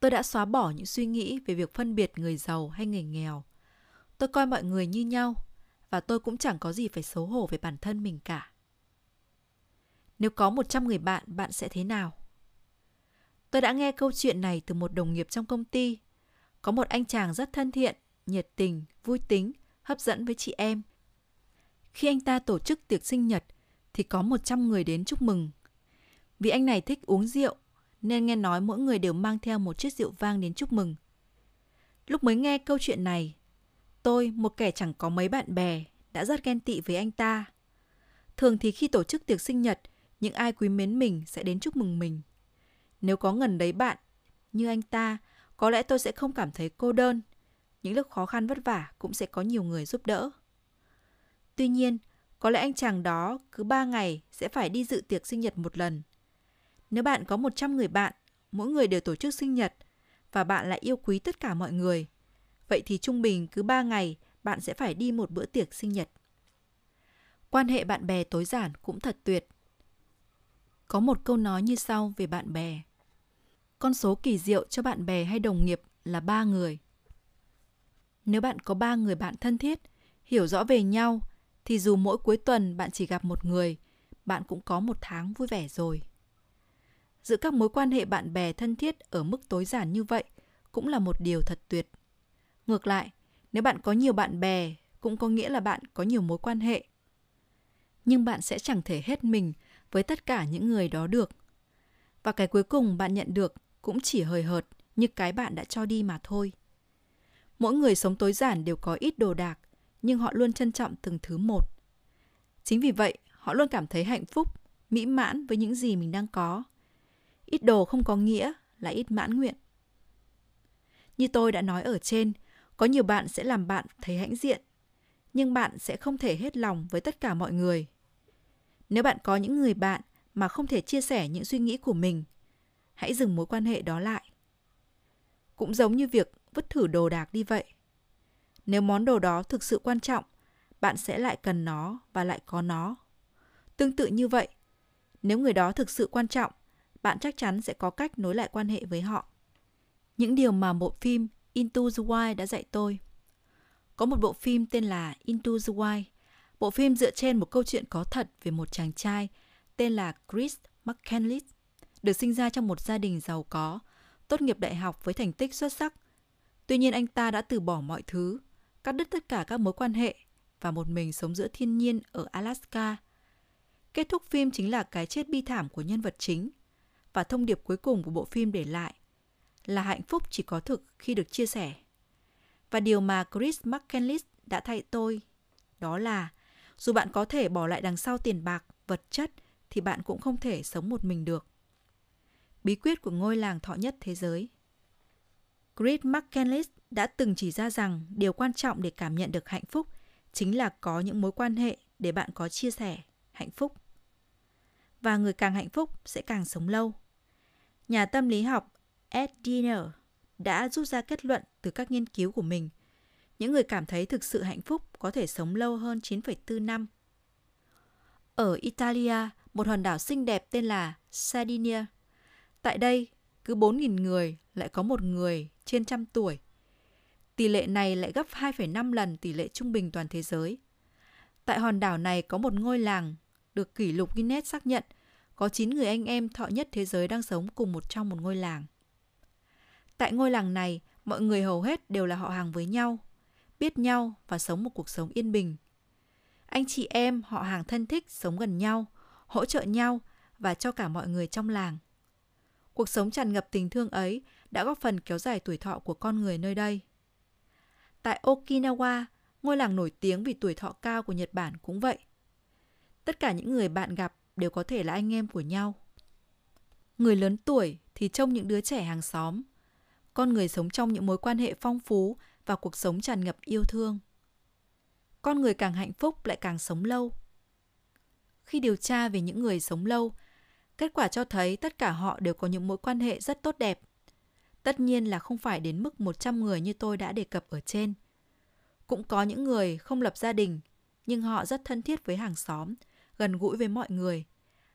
Tôi đã xóa bỏ những suy nghĩ về việc phân biệt người giàu hay người nghèo. Tôi coi mọi người như nhau và tôi cũng chẳng có gì phải xấu hổ về bản thân mình cả. Nếu có 100 người bạn, bạn sẽ thế nào? Tôi đã nghe câu chuyện này từ một đồng nghiệp trong công ty. Có một anh chàng rất thân thiện, nhiệt tình, vui tính, hấp dẫn với chị em. Khi anh ta tổ chức tiệc sinh nhật thì có 100 người đến chúc mừng. Vì anh này thích uống rượu nên nghe nói mỗi người đều mang theo một chiếc rượu vang đến chúc mừng. Lúc mới nghe câu chuyện này, tôi, một kẻ chẳng có mấy bạn bè, đã rất ghen tị với anh ta. Thường thì khi tổ chức tiệc sinh nhật, những ai quý mến mình sẽ đến chúc mừng mình. Nếu có ngần đấy bạn, như anh ta, có lẽ tôi sẽ không cảm thấy cô đơn. Những lúc khó khăn vất vả cũng sẽ có nhiều người giúp đỡ. Tuy nhiên, có lẽ anh chàng đó cứ ba ngày sẽ phải đi dự tiệc sinh nhật một lần – nếu bạn có 100 người bạn, mỗi người đều tổ chức sinh nhật và bạn lại yêu quý tất cả mọi người, vậy thì trung bình cứ 3 ngày bạn sẽ phải đi một bữa tiệc sinh nhật. Quan hệ bạn bè tối giản cũng thật tuyệt. Có một câu nói như sau về bạn bè. Con số kỳ diệu cho bạn bè hay đồng nghiệp là ba người. Nếu bạn có ba người bạn thân thiết, hiểu rõ về nhau, thì dù mỗi cuối tuần bạn chỉ gặp một người, bạn cũng có một tháng vui vẻ rồi giữ các mối quan hệ bạn bè thân thiết ở mức tối giản như vậy cũng là một điều thật tuyệt. Ngược lại, nếu bạn có nhiều bạn bè cũng có nghĩa là bạn có nhiều mối quan hệ. Nhưng bạn sẽ chẳng thể hết mình với tất cả những người đó được. Và cái cuối cùng bạn nhận được cũng chỉ hời hợt như cái bạn đã cho đi mà thôi. Mỗi người sống tối giản đều có ít đồ đạc, nhưng họ luôn trân trọng từng thứ một. Chính vì vậy, họ luôn cảm thấy hạnh phúc, mỹ mãn với những gì mình đang có. Ít đồ không có nghĩa là ít mãn nguyện. Như tôi đã nói ở trên, có nhiều bạn sẽ làm bạn thấy hãnh diện, nhưng bạn sẽ không thể hết lòng với tất cả mọi người. Nếu bạn có những người bạn mà không thể chia sẻ những suy nghĩ của mình, hãy dừng mối quan hệ đó lại. Cũng giống như việc vứt thử đồ đạc đi vậy. Nếu món đồ đó thực sự quan trọng, bạn sẽ lại cần nó và lại có nó. Tương tự như vậy, nếu người đó thực sự quan trọng, bạn chắc chắn sẽ có cách nối lại quan hệ với họ. Những điều mà bộ phim Into the Wild đã dạy tôi. Có một bộ phim tên là Into the Wild. Bộ phim dựa trên một câu chuyện có thật về một chàng trai tên là Chris McCandless, được sinh ra trong một gia đình giàu có, tốt nghiệp đại học với thành tích xuất sắc. Tuy nhiên anh ta đã từ bỏ mọi thứ, cắt đứt tất cả các mối quan hệ và một mình sống giữa thiên nhiên ở Alaska. Kết thúc phim chính là cái chết bi thảm của nhân vật chính và thông điệp cuối cùng của bộ phim để lại là hạnh phúc chỉ có thực khi được chia sẻ. Và điều mà Chris McCandless đã thay tôi đó là dù bạn có thể bỏ lại đằng sau tiền bạc, vật chất thì bạn cũng không thể sống một mình được. Bí quyết của ngôi làng thọ nhất thế giới Chris McCandless đã từng chỉ ra rằng điều quan trọng để cảm nhận được hạnh phúc chính là có những mối quan hệ để bạn có chia sẻ hạnh phúc. Và người càng hạnh phúc sẽ càng sống lâu. Nhà tâm lý học Ed Diener đã rút ra kết luận từ các nghiên cứu của mình. Những người cảm thấy thực sự hạnh phúc có thể sống lâu hơn 9,4 năm. Ở Italia, một hòn đảo xinh đẹp tên là Sardinia. Tại đây, cứ 4.000 người lại có một người trên trăm tuổi. Tỷ lệ này lại gấp 2,5 lần tỷ lệ trung bình toàn thế giới. Tại hòn đảo này có một ngôi làng được kỷ lục Guinness xác nhận có 9 người anh em thọ nhất thế giới đang sống cùng một trong một ngôi làng. Tại ngôi làng này, mọi người hầu hết đều là họ hàng với nhau, biết nhau và sống một cuộc sống yên bình. Anh chị em, họ hàng thân thích sống gần nhau, hỗ trợ nhau và cho cả mọi người trong làng. Cuộc sống tràn ngập tình thương ấy đã góp phần kéo dài tuổi thọ của con người nơi đây. Tại Okinawa, ngôi làng nổi tiếng vì tuổi thọ cao của Nhật Bản cũng vậy. Tất cả những người bạn gặp đều có thể là anh em của nhau. Người lớn tuổi thì trông những đứa trẻ hàng xóm. Con người sống trong những mối quan hệ phong phú và cuộc sống tràn ngập yêu thương. Con người càng hạnh phúc lại càng sống lâu. Khi điều tra về những người sống lâu, kết quả cho thấy tất cả họ đều có những mối quan hệ rất tốt đẹp. Tất nhiên là không phải đến mức 100 người như tôi đã đề cập ở trên. Cũng có những người không lập gia đình, nhưng họ rất thân thiết với hàng xóm, gần gũi với mọi người.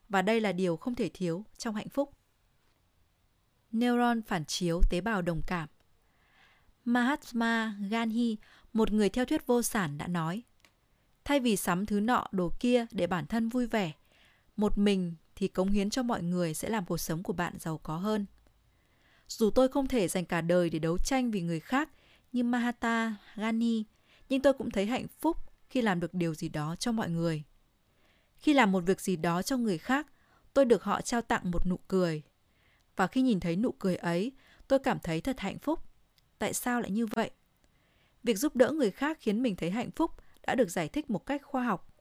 Và đây là điều không thể thiếu trong hạnh phúc. Neuron phản chiếu tế bào đồng cảm Mahatma Gandhi, một người theo thuyết vô sản đã nói Thay vì sắm thứ nọ đồ kia để bản thân vui vẻ, một mình thì cống hiến cho mọi người sẽ làm cuộc sống của bạn giàu có hơn. Dù tôi không thể dành cả đời để đấu tranh vì người khác như Mahatma Gandhi, nhưng tôi cũng thấy hạnh phúc khi làm được điều gì đó cho mọi người. Khi làm một việc gì đó cho người khác, tôi được họ trao tặng một nụ cười. Và khi nhìn thấy nụ cười ấy, tôi cảm thấy thật hạnh phúc. Tại sao lại như vậy? Việc giúp đỡ người khác khiến mình thấy hạnh phúc đã được giải thích một cách khoa học.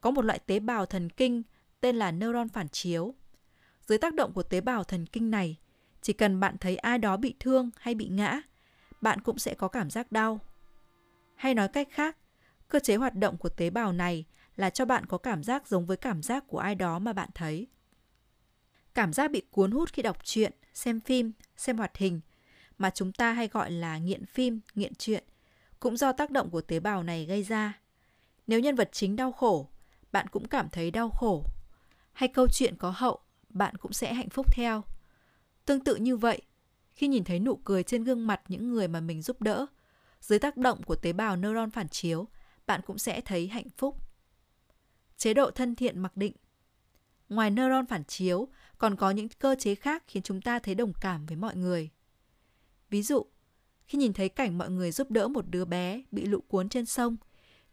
Có một loại tế bào thần kinh tên là neuron phản chiếu. Dưới tác động của tế bào thần kinh này, chỉ cần bạn thấy ai đó bị thương hay bị ngã, bạn cũng sẽ có cảm giác đau. Hay nói cách khác, cơ chế hoạt động của tế bào này là cho bạn có cảm giác giống với cảm giác của ai đó mà bạn thấy. Cảm giác bị cuốn hút khi đọc truyện, xem phim, xem hoạt hình mà chúng ta hay gọi là nghiện phim, nghiện truyện cũng do tác động của tế bào này gây ra. Nếu nhân vật chính đau khổ, bạn cũng cảm thấy đau khổ. Hay câu chuyện có hậu, bạn cũng sẽ hạnh phúc theo. Tương tự như vậy, khi nhìn thấy nụ cười trên gương mặt những người mà mình giúp đỡ, dưới tác động của tế bào neuron phản chiếu, bạn cũng sẽ thấy hạnh phúc. Chế độ thân thiện mặc định Ngoài neuron phản chiếu, còn có những cơ chế khác khiến chúng ta thấy đồng cảm với mọi người. Ví dụ, khi nhìn thấy cảnh mọi người giúp đỡ một đứa bé bị lũ cuốn trên sông,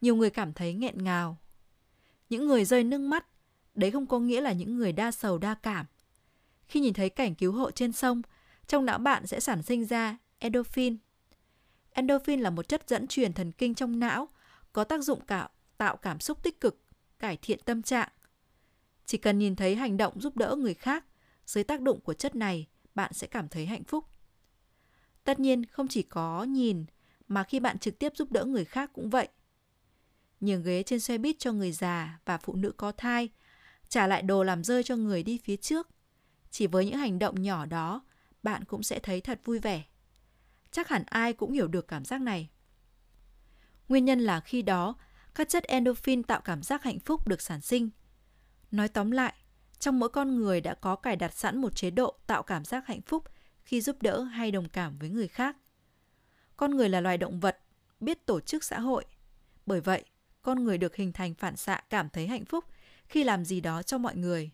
nhiều người cảm thấy nghẹn ngào. Những người rơi nước mắt, đấy không có nghĩa là những người đa sầu đa cảm. Khi nhìn thấy cảnh cứu hộ trên sông, trong não bạn sẽ sản sinh ra endorphin. Endorphin là một chất dẫn truyền thần kinh trong não, có tác dụng cả tạo cảm xúc tích cực, cải thiện tâm trạng. Chỉ cần nhìn thấy hành động giúp đỡ người khác, dưới tác động của chất này, bạn sẽ cảm thấy hạnh phúc. Tất nhiên, không chỉ có nhìn, mà khi bạn trực tiếp giúp đỡ người khác cũng vậy. Nhường ghế trên xe buýt cho người già và phụ nữ có thai, trả lại đồ làm rơi cho người đi phía trước. Chỉ với những hành động nhỏ đó, bạn cũng sẽ thấy thật vui vẻ. Chắc hẳn ai cũng hiểu được cảm giác này. Nguyên nhân là khi đó, các chất endorphin tạo cảm giác hạnh phúc được sản sinh. Nói tóm lại, trong mỗi con người đã có cài đặt sẵn một chế độ tạo cảm giác hạnh phúc khi giúp đỡ hay đồng cảm với người khác. Con người là loài động vật, biết tổ chức xã hội. Bởi vậy, con người được hình thành phản xạ cảm thấy hạnh phúc khi làm gì đó cho mọi người.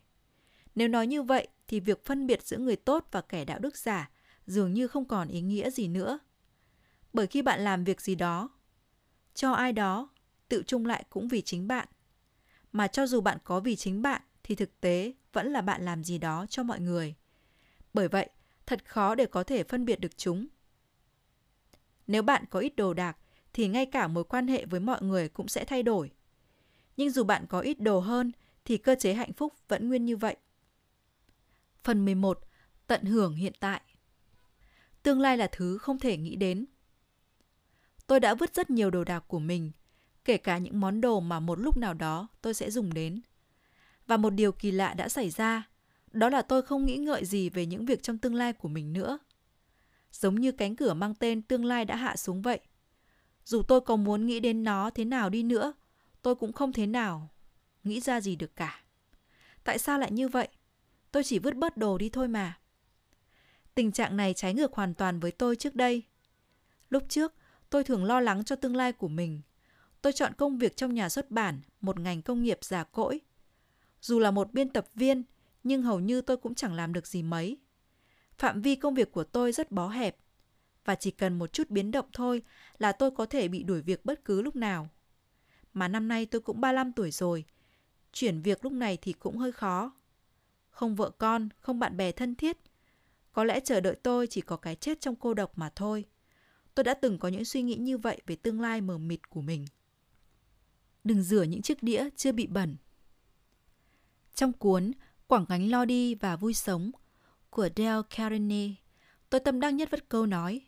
Nếu nói như vậy thì việc phân biệt giữa người tốt và kẻ đạo đức giả dường như không còn ý nghĩa gì nữa. Bởi khi bạn làm việc gì đó, cho ai đó, tự chung lại cũng vì chính bạn. Mà cho dù bạn có vì chính bạn thì thực tế vẫn là bạn làm gì đó cho mọi người. Bởi vậy, thật khó để có thể phân biệt được chúng. Nếu bạn có ít đồ đạc thì ngay cả mối quan hệ với mọi người cũng sẽ thay đổi. Nhưng dù bạn có ít đồ hơn thì cơ chế hạnh phúc vẫn nguyên như vậy. Phần 11. Tận hưởng hiện tại. Tương lai là thứ không thể nghĩ đến. Tôi đã vứt rất nhiều đồ đạc của mình, kể cả những món đồ mà một lúc nào đó tôi sẽ dùng đến. Và một điều kỳ lạ đã xảy ra, đó là tôi không nghĩ ngợi gì về những việc trong tương lai của mình nữa. Giống như cánh cửa mang tên tương lai đã hạ xuống vậy. Dù tôi có muốn nghĩ đến nó thế nào đi nữa, tôi cũng không thế nào nghĩ ra gì được cả. Tại sao lại như vậy? Tôi chỉ vứt bớt đồ đi thôi mà. Tình trạng này trái ngược hoàn toàn với tôi trước đây. Lúc trước, tôi thường lo lắng cho tương lai của mình. Tôi chọn công việc trong nhà xuất bản, một ngành công nghiệp già cỗi. Dù là một biên tập viên, nhưng hầu như tôi cũng chẳng làm được gì mấy. Phạm vi công việc của tôi rất bó hẹp và chỉ cần một chút biến động thôi là tôi có thể bị đuổi việc bất cứ lúc nào. Mà năm nay tôi cũng 35 tuổi rồi, chuyển việc lúc này thì cũng hơi khó. Không vợ con, không bạn bè thân thiết. Có lẽ chờ đợi tôi chỉ có cái chết trong cô độc mà thôi. Tôi đã từng có những suy nghĩ như vậy về tương lai mờ mịt của mình. Đừng rửa những chiếc đĩa chưa bị bẩn. Trong cuốn Quảng gánh lo đi và vui sống của Dale Carnegie, tôi tâm đắc nhất vất câu nói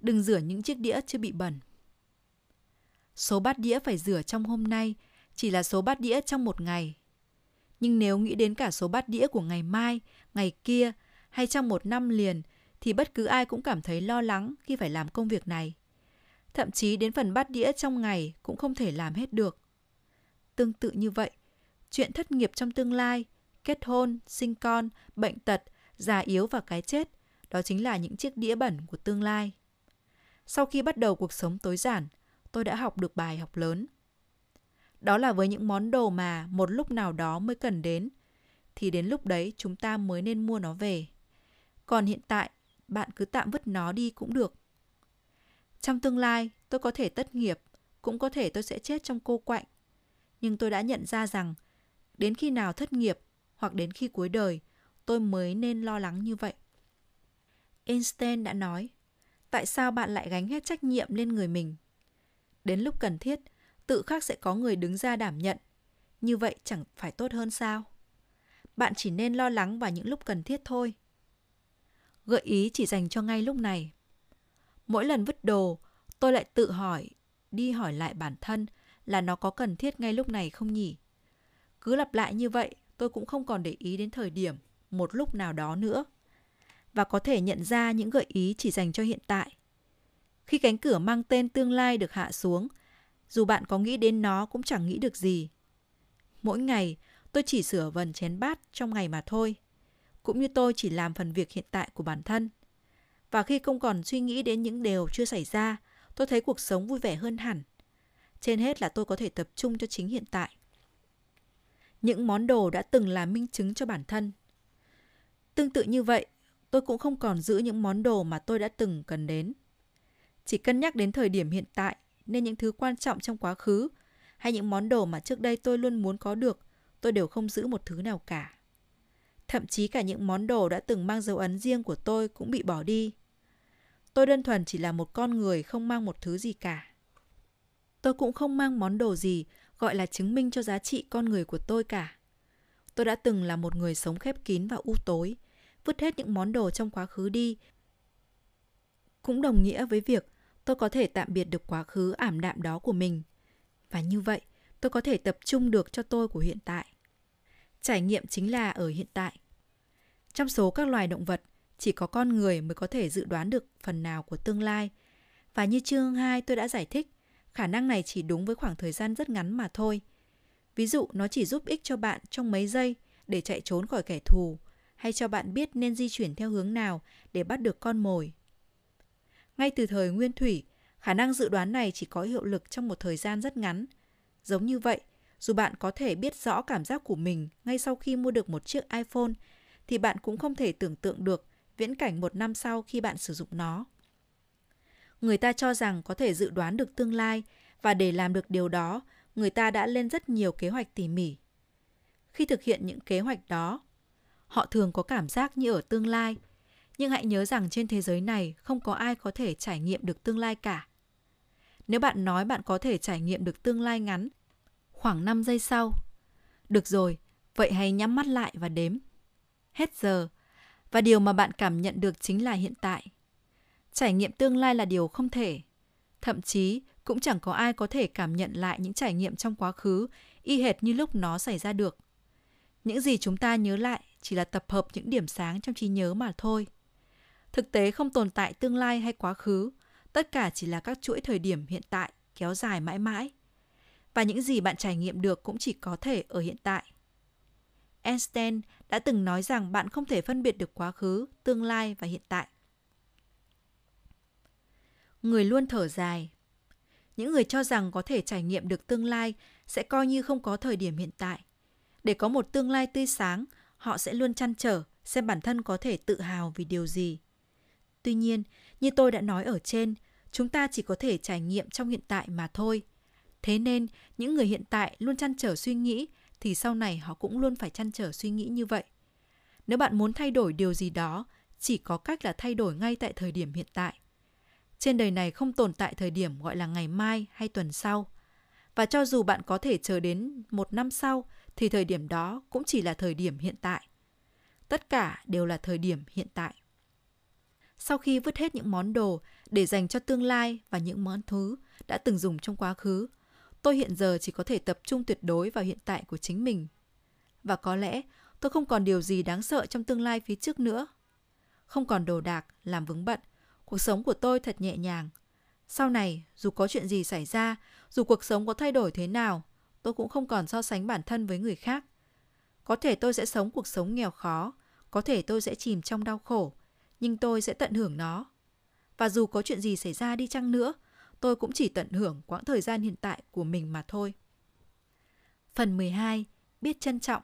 Đừng rửa những chiếc đĩa chưa bị bẩn. Số bát đĩa phải rửa trong hôm nay chỉ là số bát đĩa trong một ngày. Nhưng nếu nghĩ đến cả số bát đĩa của ngày mai, ngày kia hay trong một năm liền thì bất cứ ai cũng cảm thấy lo lắng khi phải làm công việc này. Thậm chí đến phần bát đĩa trong ngày cũng không thể làm hết được. Tương tự như vậy, chuyện thất nghiệp trong tương lai, kết hôn, sinh con, bệnh tật, già yếu và cái chết, đó chính là những chiếc đĩa bẩn của tương lai. Sau khi bắt đầu cuộc sống tối giản, tôi đã học được bài học lớn. Đó là với những món đồ mà một lúc nào đó mới cần đến, thì đến lúc đấy chúng ta mới nên mua nó về. Còn hiện tại, bạn cứ tạm vứt nó đi cũng được. Trong tương lai, tôi có thể tất nghiệp, cũng có thể tôi sẽ chết trong cô quạnh. Nhưng tôi đã nhận ra rằng, đến khi nào thất nghiệp hoặc đến khi cuối đời, tôi mới nên lo lắng như vậy. Einstein đã nói, tại sao bạn lại gánh hết trách nhiệm lên người mình? Đến lúc cần thiết, tự khắc sẽ có người đứng ra đảm nhận. Như vậy chẳng phải tốt hơn sao? Bạn chỉ nên lo lắng vào những lúc cần thiết thôi. Gợi ý chỉ dành cho ngay lúc này. Mỗi lần vứt đồ, tôi lại tự hỏi, đi hỏi lại bản thân là nó có cần thiết ngay lúc này không nhỉ? Cứ lặp lại như vậy, tôi cũng không còn để ý đến thời điểm, một lúc nào đó nữa. Và có thể nhận ra những gợi ý chỉ dành cho hiện tại. Khi cánh cửa mang tên tương lai được hạ xuống, dù bạn có nghĩ đến nó cũng chẳng nghĩ được gì. Mỗi ngày, tôi chỉ sửa vần chén bát trong ngày mà thôi. Cũng như tôi chỉ làm phần việc hiện tại của bản thân. Và khi không còn suy nghĩ đến những điều chưa xảy ra, tôi thấy cuộc sống vui vẻ hơn hẳn. Trên hết là tôi có thể tập trung cho chính hiện tại. Những món đồ đã từng là minh chứng cho bản thân. Tương tự như vậy, tôi cũng không còn giữ những món đồ mà tôi đã từng cần đến. Chỉ cân nhắc đến thời điểm hiện tại nên những thứ quan trọng trong quá khứ hay những món đồ mà trước đây tôi luôn muốn có được, tôi đều không giữ một thứ nào cả. Thậm chí cả những món đồ đã từng mang dấu ấn riêng của tôi cũng bị bỏ đi. Tôi đơn thuần chỉ là một con người không mang một thứ gì cả. Tôi cũng không mang món đồ gì gọi là chứng minh cho giá trị con người của tôi cả. Tôi đã từng là một người sống khép kín và u tối, vứt hết những món đồ trong quá khứ đi. Cũng đồng nghĩa với việc tôi có thể tạm biệt được quá khứ ảm đạm đó của mình. Và như vậy, tôi có thể tập trung được cho tôi của hiện tại. Trải nghiệm chính là ở hiện tại. Trong số các loài động vật, chỉ có con người mới có thể dự đoán được phần nào của tương lai. Và như chương 2 tôi đã giải thích, khả năng này chỉ đúng với khoảng thời gian rất ngắn mà thôi. Ví dụ nó chỉ giúp ích cho bạn trong mấy giây để chạy trốn khỏi kẻ thù, hay cho bạn biết nên di chuyển theo hướng nào để bắt được con mồi. Ngay từ thời nguyên thủy, khả năng dự đoán này chỉ có hiệu lực trong một thời gian rất ngắn. Giống như vậy, dù bạn có thể biết rõ cảm giác của mình ngay sau khi mua được một chiếc iPhone, thì bạn cũng không thể tưởng tượng được viễn cảnh một năm sau khi bạn sử dụng nó. Người ta cho rằng có thể dự đoán được tương lai và để làm được điều đó, người ta đã lên rất nhiều kế hoạch tỉ mỉ. Khi thực hiện những kế hoạch đó, họ thường có cảm giác như ở tương lai, nhưng hãy nhớ rằng trên thế giới này không có ai có thể trải nghiệm được tương lai cả. Nếu bạn nói bạn có thể trải nghiệm được tương lai ngắn, khoảng 5 giây sau. Được rồi, vậy hãy nhắm mắt lại và đếm. Hết giờ, và điều mà bạn cảm nhận được chính là hiện tại. Trải nghiệm tương lai là điều không thể. Thậm chí, cũng chẳng có ai có thể cảm nhận lại những trải nghiệm trong quá khứ y hệt như lúc nó xảy ra được. Những gì chúng ta nhớ lại chỉ là tập hợp những điểm sáng trong trí nhớ mà thôi. Thực tế không tồn tại tương lai hay quá khứ, tất cả chỉ là các chuỗi thời điểm hiện tại kéo dài mãi mãi. Và những gì bạn trải nghiệm được cũng chỉ có thể ở hiện tại. Einstein đã từng nói rằng bạn không thể phân biệt được quá khứ, tương lai và hiện tại. Người luôn thở dài. Những người cho rằng có thể trải nghiệm được tương lai sẽ coi như không có thời điểm hiện tại. Để có một tương lai tươi sáng, họ sẽ luôn chăn trở xem bản thân có thể tự hào vì điều gì. Tuy nhiên, như tôi đã nói ở trên, chúng ta chỉ có thể trải nghiệm trong hiện tại mà thôi. Thế nên, những người hiện tại luôn chăn trở suy nghĩ thì sau này họ cũng luôn phải chăn trở suy nghĩ như vậy. Nếu bạn muốn thay đổi điều gì đó, chỉ có cách là thay đổi ngay tại thời điểm hiện tại. Trên đời này không tồn tại thời điểm gọi là ngày mai hay tuần sau. Và cho dù bạn có thể chờ đến một năm sau, thì thời điểm đó cũng chỉ là thời điểm hiện tại. Tất cả đều là thời điểm hiện tại. Sau khi vứt hết những món đồ để dành cho tương lai và những món thứ đã từng dùng trong quá khứ, tôi hiện giờ chỉ có thể tập trung tuyệt đối vào hiện tại của chính mình. Và có lẽ tôi không còn điều gì đáng sợ trong tương lai phía trước nữa. Không còn đồ đạc, làm vướng bận, cuộc sống của tôi thật nhẹ nhàng. Sau này, dù có chuyện gì xảy ra, dù cuộc sống có thay đổi thế nào, tôi cũng không còn so sánh bản thân với người khác. Có thể tôi sẽ sống cuộc sống nghèo khó, có thể tôi sẽ chìm trong đau khổ, nhưng tôi sẽ tận hưởng nó. Và dù có chuyện gì xảy ra đi chăng nữa, tôi cũng chỉ tận hưởng quãng thời gian hiện tại của mình mà thôi. Phần 12. Biết trân trọng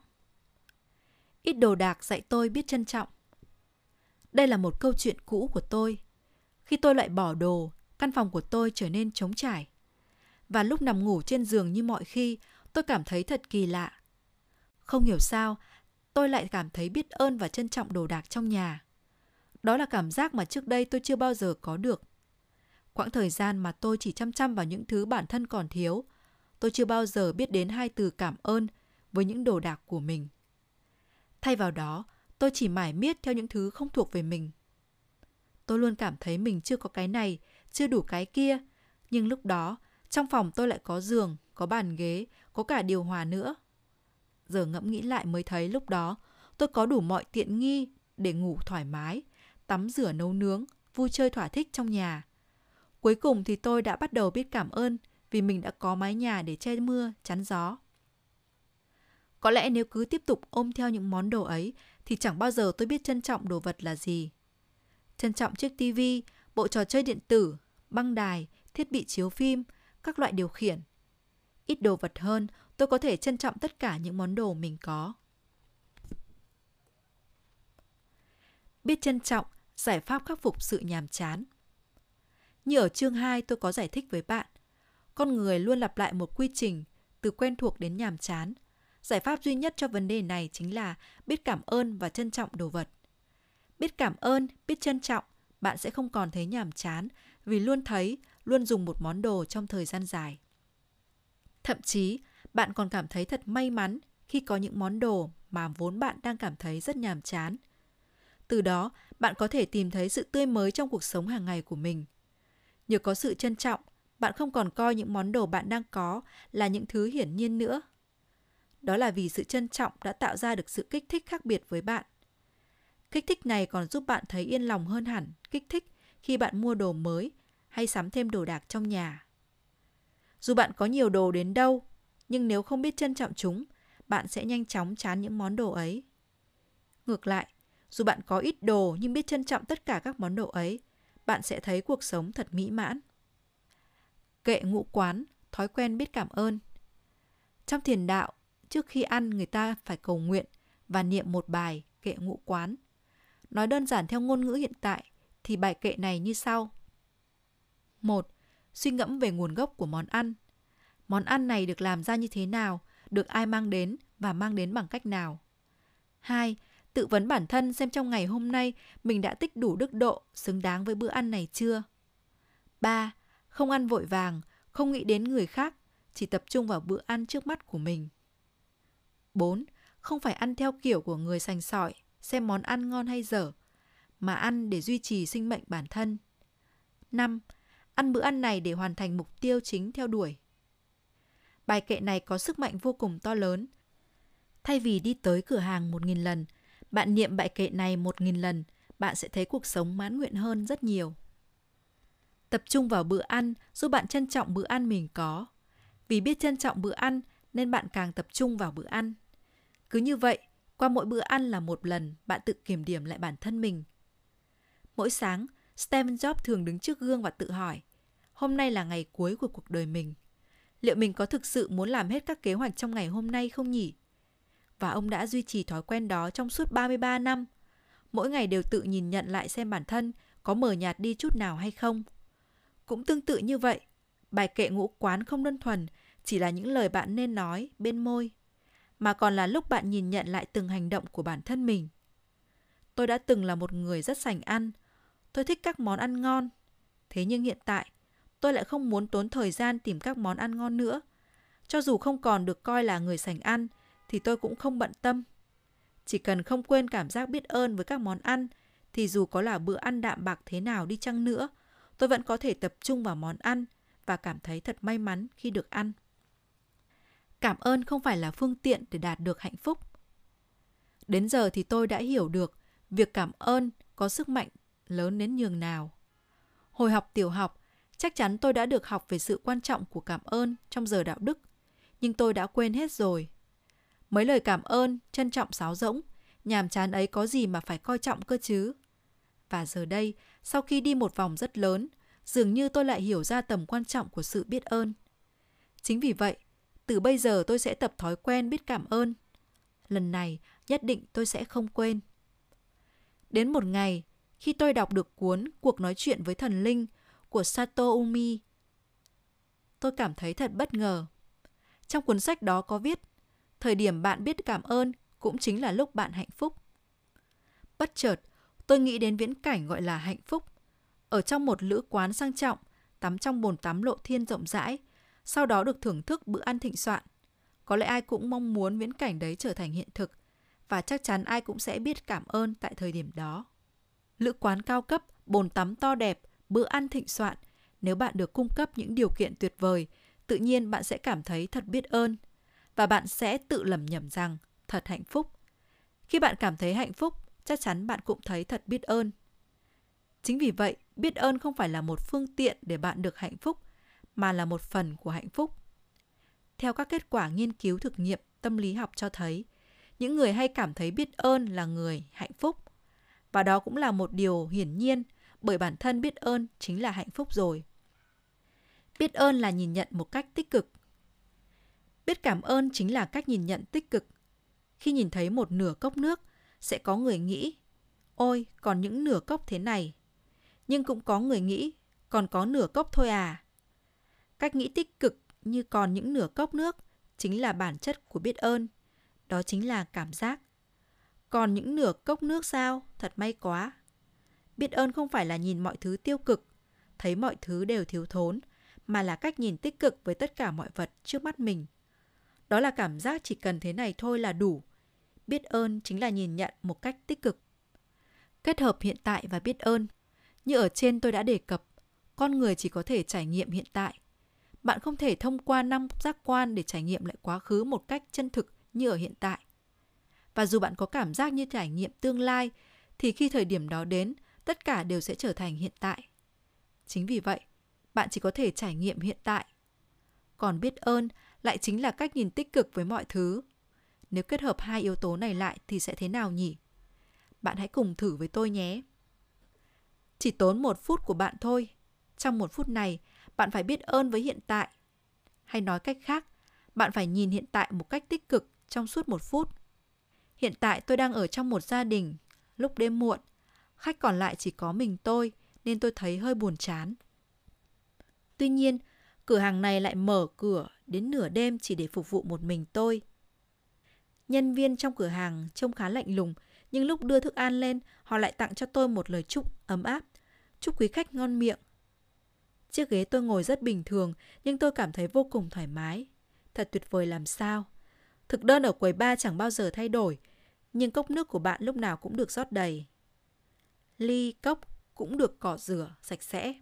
Ít đồ đạc dạy tôi biết trân trọng. Đây là một câu chuyện cũ của tôi. Khi tôi lại bỏ đồ, căn phòng của tôi trở nên trống trải. Và lúc nằm ngủ trên giường như mọi khi, tôi cảm thấy thật kỳ lạ. Không hiểu sao, tôi lại cảm thấy biết ơn và trân trọng đồ đạc trong nhà. Đó là cảm giác mà trước đây tôi chưa bao giờ có được. Quãng thời gian mà tôi chỉ chăm chăm vào những thứ bản thân còn thiếu, tôi chưa bao giờ biết đến hai từ cảm ơn với những đồ đạc của mình. Thay vào đó, tôi chỉ mải miết theo những thứ không thuộc về mình. Tôi luôn cảm thấy mình chưa có cái này, chưa đủ cái kia, nhưng lúc đó, trong phòng tôi lại có giường, có bàn ghế, có cả điều hòa nữa. Giờ ngẫm nghĩ lại mới thấy lúc đó, tôi có đủ mọi tiện nghi để ngủ thoải mái, tắm rửa nấu nướng, vui chơi thỏa thích trong nhà. Cuối cùng thì tôi đã bắt đầu biết cảm ơn vì mình đã có mái nhà để che mưa, chắn gió. Có lẽ nếu cứ tiếp tục ôm theo những món đồ ấy thì chẳng bao giờ tôi biết trân trọng đồ vật là gì. Trân trọng chiếc TV, bộ trò chơi điện tử, băng đài, thiết bị chiếu phim, các loại điều khiển. Ít đồ vật hơn, tôi có thể trân trọng tất cả những món đồ mình có. Biết trân trọng, giải pháp khắc phục sự nhàm chán. Như ở chương 2 tôi có giải thích với bạn, con người luôn lặp lại một quy trình từ quen thuộc đến nhàm chán. Giải pháp duy nhất cho vấn đề này chính là biết cảm ơn và trân trọng đồ vật. Biết cảm ơn, biết trân trọng, bạn sẽ không còn thấy nhàm chán vì luôn thấy, luôn dùng một món đồ trong thời gian dài. Thậm chí, bạn còn cảm thấy thật may mắn khi có những món đồ mà vốn bạn đang cảm thấy rất nhàm chán. Từ đó, bạn có thể tìm thấy sự tươi mới trong cuộc sống hàng ngày của mình. Nhờ có sự trân trọng, bạn không còn coi những món đồ bạn đang có là những thứ hiển nhiên nữa. Đó là vì sự trân trọng đã tạo ra được sự kích thích khác biệt với bạn. Kích thích này còn giúp bạn thấy yên lòng hơn hẳn kích thích khi bạn mua đồ mới hay sắm thêm đồ đạc trong nhà. Dù bạn có nhiều đồ đến đâu, nhưng nếu không biết trân trọng chúng, bạn sẽ nhanh chóng chán những món đồ ấy. Ngược lại, dù bạn có ít đồ nhưng biết trân trọng tất cả các món đồ ấy, bạn sẽ thấy cuộc sống thật mỹ mãn. Kệ ngũ quán, thói quen biết cảm ơn. Trong thiền đạo, trước khi ăn người ta phải cầu nguyện và niệm một bài kệ ngũ quán. Nói đơn giản theo ngôn ngữ hiện tại thì bài kệ này như sau. 1. Suy ngẫm về nguồn gốc của món ăn. Món ăn này được làm ra như thế nào, được ai mang đến và mang đến bằng cách nào. 2. Tự vấn bản thân xem trong ngày hôm nay mình đã tích đủ đức độ xứng đáng với bữa ăn này chưa. 3. Không ăn vội vàng, không nghĩ đến người khác, chỉ tập trung vào bữa ăn trước mắt của mình. 4. Không phải ăn theo kiểu của người sành sỏi, xem món ăn ngon hay dở, mà ăn để duy trì sinh mệnh bản thân. 5. Ăn bữa ăn này để hoàn thành mục tiêu chính theo đuổi. Bài kệ này có sức mạnh vô cùng to lớn. Thay vì đi tới cửa hàng một nghìn lần, bạn niệm bài kệ này một nghìn lần, bạn sẽ thấy cuộc sống mãn nguyện hơn rất nhiều. Tập trung vào bữa ăn giúp bạn trân trọng bữa ăn mình có. Vì biết trân trọng bữa ăn nên bạn càng tập trung vào bữa ăn. Cứ như vậy, qua mỗi bữa ăn là một lần bạn tự kiểm điểm lại bản thân mình. Mỗi sáng, Stephen Jobs thường đứng trước gương và tự hỏi, hôm nay là ngày cuối của cuộc đời mình. Liệu mình có thực sự muốn làm hết các kế hoạch trong ngày hôm nay không nhỉ? Và ông đã duy trì thói quen đó trong suốt 33 năm. Mỗi ngày đều tự nhìn nhận lại xem bản thân có mờ nhạt đi chút nào hay không. Cũng tương tự như vậy, bài kệ ngũ quán không đơn thuần chỉ là những lời bạn nên nói bên môi, mà còn là lúc bạn nhìn nhận lại từng hành động của bản thân mình. Tôi đã từng là một người rất sành ăn, tôi thích các món ăn ngon. Thế nhưng hiện tại, tôi lại không muốn tốn thời gian tìm các món ăn ngon nữa. Cho dù không còn được coi là người sành ăn, thì tôi cũng không bận tâm. Chỉ cần không quên cảm giác biết ơn với các món ăn, thì dù có là bữa ăn đạm bạc thế nào đi chăng nữa, tôi vẫn có thể tập trung vào món ăn và cảm thấy thật may mắn khi được ăn. Cảm ơn không phải là phương tiện để đạt được hạnh phúc. Đến giờ thì tôi đã hiểu được việc cảm ơn có sức mạnh lớn đến nhường nào. Hồi học tiểu học, chắc chắn tôi đã được học về sự quan trọng của cảm ơn trong giờ đạo đức, nhưng tôi đã quên hết rồi. Mấy lời cảm ơn, trân trọng sáo rỗng, nhàm chán ấy có gì mà phải coi trọng cơ chứ? Và giờ đây, sau khi đi một vòng rất lớn, dường như tôi lại hiểu ra tầm quan trọng của sự biết ơn. Chính vì vậy, từ bây giờ tôi sẽ tập thói quen biết cảm ơn. Lần này, nhất định tôi sẽ không quên. Đến một ngày, khi tôi đọc được cuốn Cuộc nói chuyện với thần linh của Sato Umi, tôi cảm thấy thật bất ngờ. Trong cuốn sách đó có viết, thời điểm bạn biết cảm ơn cũng chính là lúc bạn hạnh phúc. Bất chợt, tôi nghĩ đến viễn cảnh gọi là hạnh phúc. Ở trong một lữ quán sang trọng, tắm trong bồn tắm lộ thiên rộng rãi, sau đó được thưởng thức bữa ăn thịnh soạn. Có lẽ ai cũng mong muốn viễn cảnh đấy trở thành hiện thực và chắc chắn ai cũng sẽ biết cảm ơn tại thời điểm đó. Lữ quán cao cấp, bồn tắm to đẹp, bữa ăn thịnh soạn, nếu bạn được cung cấp những điều kiện tuyệt vời, tự nhiên bạn sẽ cảm thấy thật biết ơn và bạn sẽ tự lầm nhầm rằng thật hạnh phúc. Khi bạn cảm thấy hạnh phúc, chắc chắn bạn cũng thấy thật biết ơn. Chính vì vậy, biết ơn không phải là một phương tiện để bạn được hạnh phúc, mà là một phần của hạnh phúc. Theo các kết quả nghiên cứu thực nghiệm tâm lý học cho thấy, những người hay cảm thấy biết ơn là người hạnh phúc. Và đó cũng là một điều hiển nhiên bởi bản thân biết ơn chính là hạnh phúc rồi. Biết ơn là nhìn nhận một cách tích cực. Biết cảm ơn chính là cách nhìn nhận tích cực. Khi nhìn thấy một nửa cốc nước, sẽ có người nghĩ, ôi, còn những nửa cốc thế này. Nhưng cũng có người nghĩ, còn có nửa cốc thôi à. Cách nghĩ tích cực như còn những nửa cốc nước chính là bản chất của biết ơn. đó chính là cảm giác. Còn những nửa cốc nước sao? Thật may quá. Biết ơn không phải là nhìn mọi thứ tiêu cực, thấy mọi thứ đều thiếu thốn, mà là cách nhìn tích cực với tất cả mọi vật trước mắt mình. Đó là cảm giác chỉ cần thế này thôi là đủ. Biết ơn chính là nhìn nhận một cách tích cực. Kết hợp hiện tại và biết ơn. Như ở trên tôi đã đề cập, con người chỉ có thể trải nghiệm hiện tại. Bạn không thể thông qua năm giác quan để trải nghiệm lại quá khứ một cách chân thực như ở hiện tại. Và dù bạn có cảm giác như trải nghiệm tương lai, thì khi thời điểm đó đến, tất cả đều sẽ trở thành hiện tại. Chính vì vậy, bạn chỉ có thể trải nghiệm hiện tại. Còn biết ơn lại chính là cách nhìn tích cực với mọi thứ. Nếu kết hợp hai yếu tố này lại thì sẽ thế nào nhỉ? Bạn hãy cùng thử với tôi nhé. Chỉ tốn một phút của bạn thôi. Trong một phút này, bạn phải biết ơn với hiện tại. Hay nói cách khác, bạn phải nhìn hiện tại một cách tích cực trong suốt một phút. Hiện tại tôi đang ở trong một gia đình, lúc đêm muộn, khách còn lại chỉ có mình tôi nên tôi thấy hơi buồn chán. Tuy nhiên, cửa hàng này lại mở cửa đến nửa đêm chỉ để phục vụ một mình tôi. Nhân viên trong cửa hàng trông khá lạnh lùng, nhưng lúc đưa thức ăn lên, họ lại tặng cho tôi một lời chúc ấm áp. Chúc quý khách ngon miệng. Chiếc ghế tôi ngồi rất bình thường, nhưng tôi cảm thấy vô cùng thoải mái. Thật tuyệt vời làm sao. Thực đơn ở quầy ba chẳng bao giờ thay đổi, nhưng cốc nước của bạn lúc nào cũng được rót đầy. Ly, cốc cũng được cỏ rửa, sạch sẽ.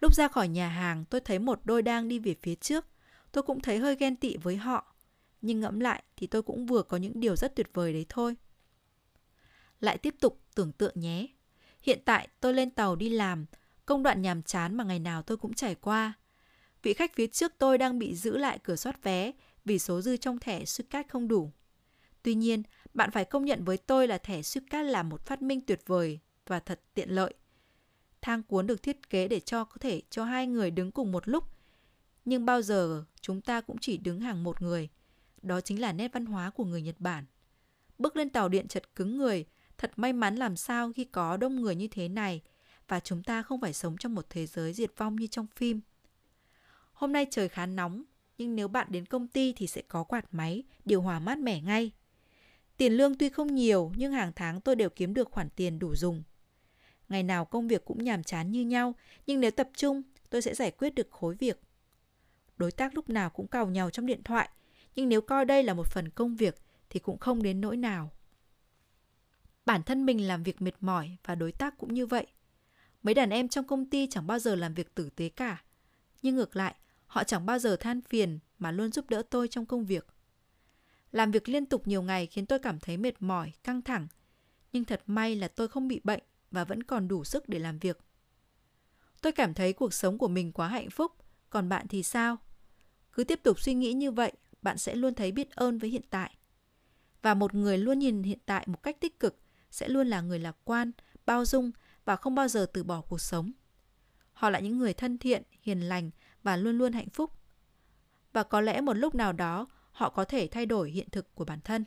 Lúc ra khỏi nhà hàng, tôi thấy một đôi đang đi về phía trước. Tôi cũng thấy hơi ghen tị với họ. Nhưng ngẫm lại thì tôi cũng vừa có những điều rất tuyệt vời đấy thôi. Lại tiếp tục tưởng tượng nhé. Hiện tại tôi lên tàu đi làm, công đoạn nhàm chán mà ngày nào tôi cũng trải qua. Vị khách phía trước tôi đang bị giữ lại cửa soát vé vì số dư trong thẻ Suicat không đủ. Tuy nhiên, bạn phải công nhận với tôi là thẻ Suicat là một phát minh tuyệt vời và thật tiện lợi. Thang cuốn được thiết kế để cho có thể cho hai người đứng cùng một lúc. Nhưng bao giờ chúng ta cũng chỉ đứng hàng một người. Đó chính là nét văn hóa của người Nhật Bản. Bước lên tàu điện chật cứng người, thật may mắn làm sao khi có đông người như thế này và chúng ta không phải sống trong một thế giới diệt vong như trong phim. Hôm nay trời khá nóng, nhưng nếu bạn đến công ty thì sẽ có quạt máy, điều hòa mát mẻ ngay. Tiền lương tuy không nhiều nhưng hàng tháng tôi đều kiếm được khoản tiền đủ dùng. Ngày nào công việc cũng nhàm chán như nhau, nhưng nếu tập trung, tôi sẽ giải quyết được khối việc. Đối tác lúc nào cũng cào nhau trong điện thoại, nhưng nếu coi đây là một phần công việc thì cũng không đến nỗi nào. Bản thân mình làm việc mệt mỏi và đối tác cũng như vậy. Mấy đàn em trong công ty chẳng bao giờ làm việc tử tế cả. Nhưng ngược lại, họ chẳng bao giờ than phiền mà luôn giúp đỡ tôi trong công việc. Làm việc liên tục nhiều ngày khiến tôi cảm thấy mệt mỏi, căng thẳng. Nhưng thật may là tôi không bị bệnh và vẫn còn đủ sức để làm việc. Tôi cảm thấy cuộc sống của mình quá hạnh phúc, còn bạn thì sao? Cứ tiếp tục suy nghĩ như vậy, bạn sẽ luôn thấy biết ơn với hiện tại. Và một người luôn nhìn hiện tại một cách tích cực sẽ luôn là người lạc quan, bao dung và không bao giờ từ bỏ cuộc sống. Họ là những người thân thiện, hiền lành và luôn luôn hạnh phúc. Và có lẽ một lúc nào đó họ có thể thay đổi hiện thực của bản thân.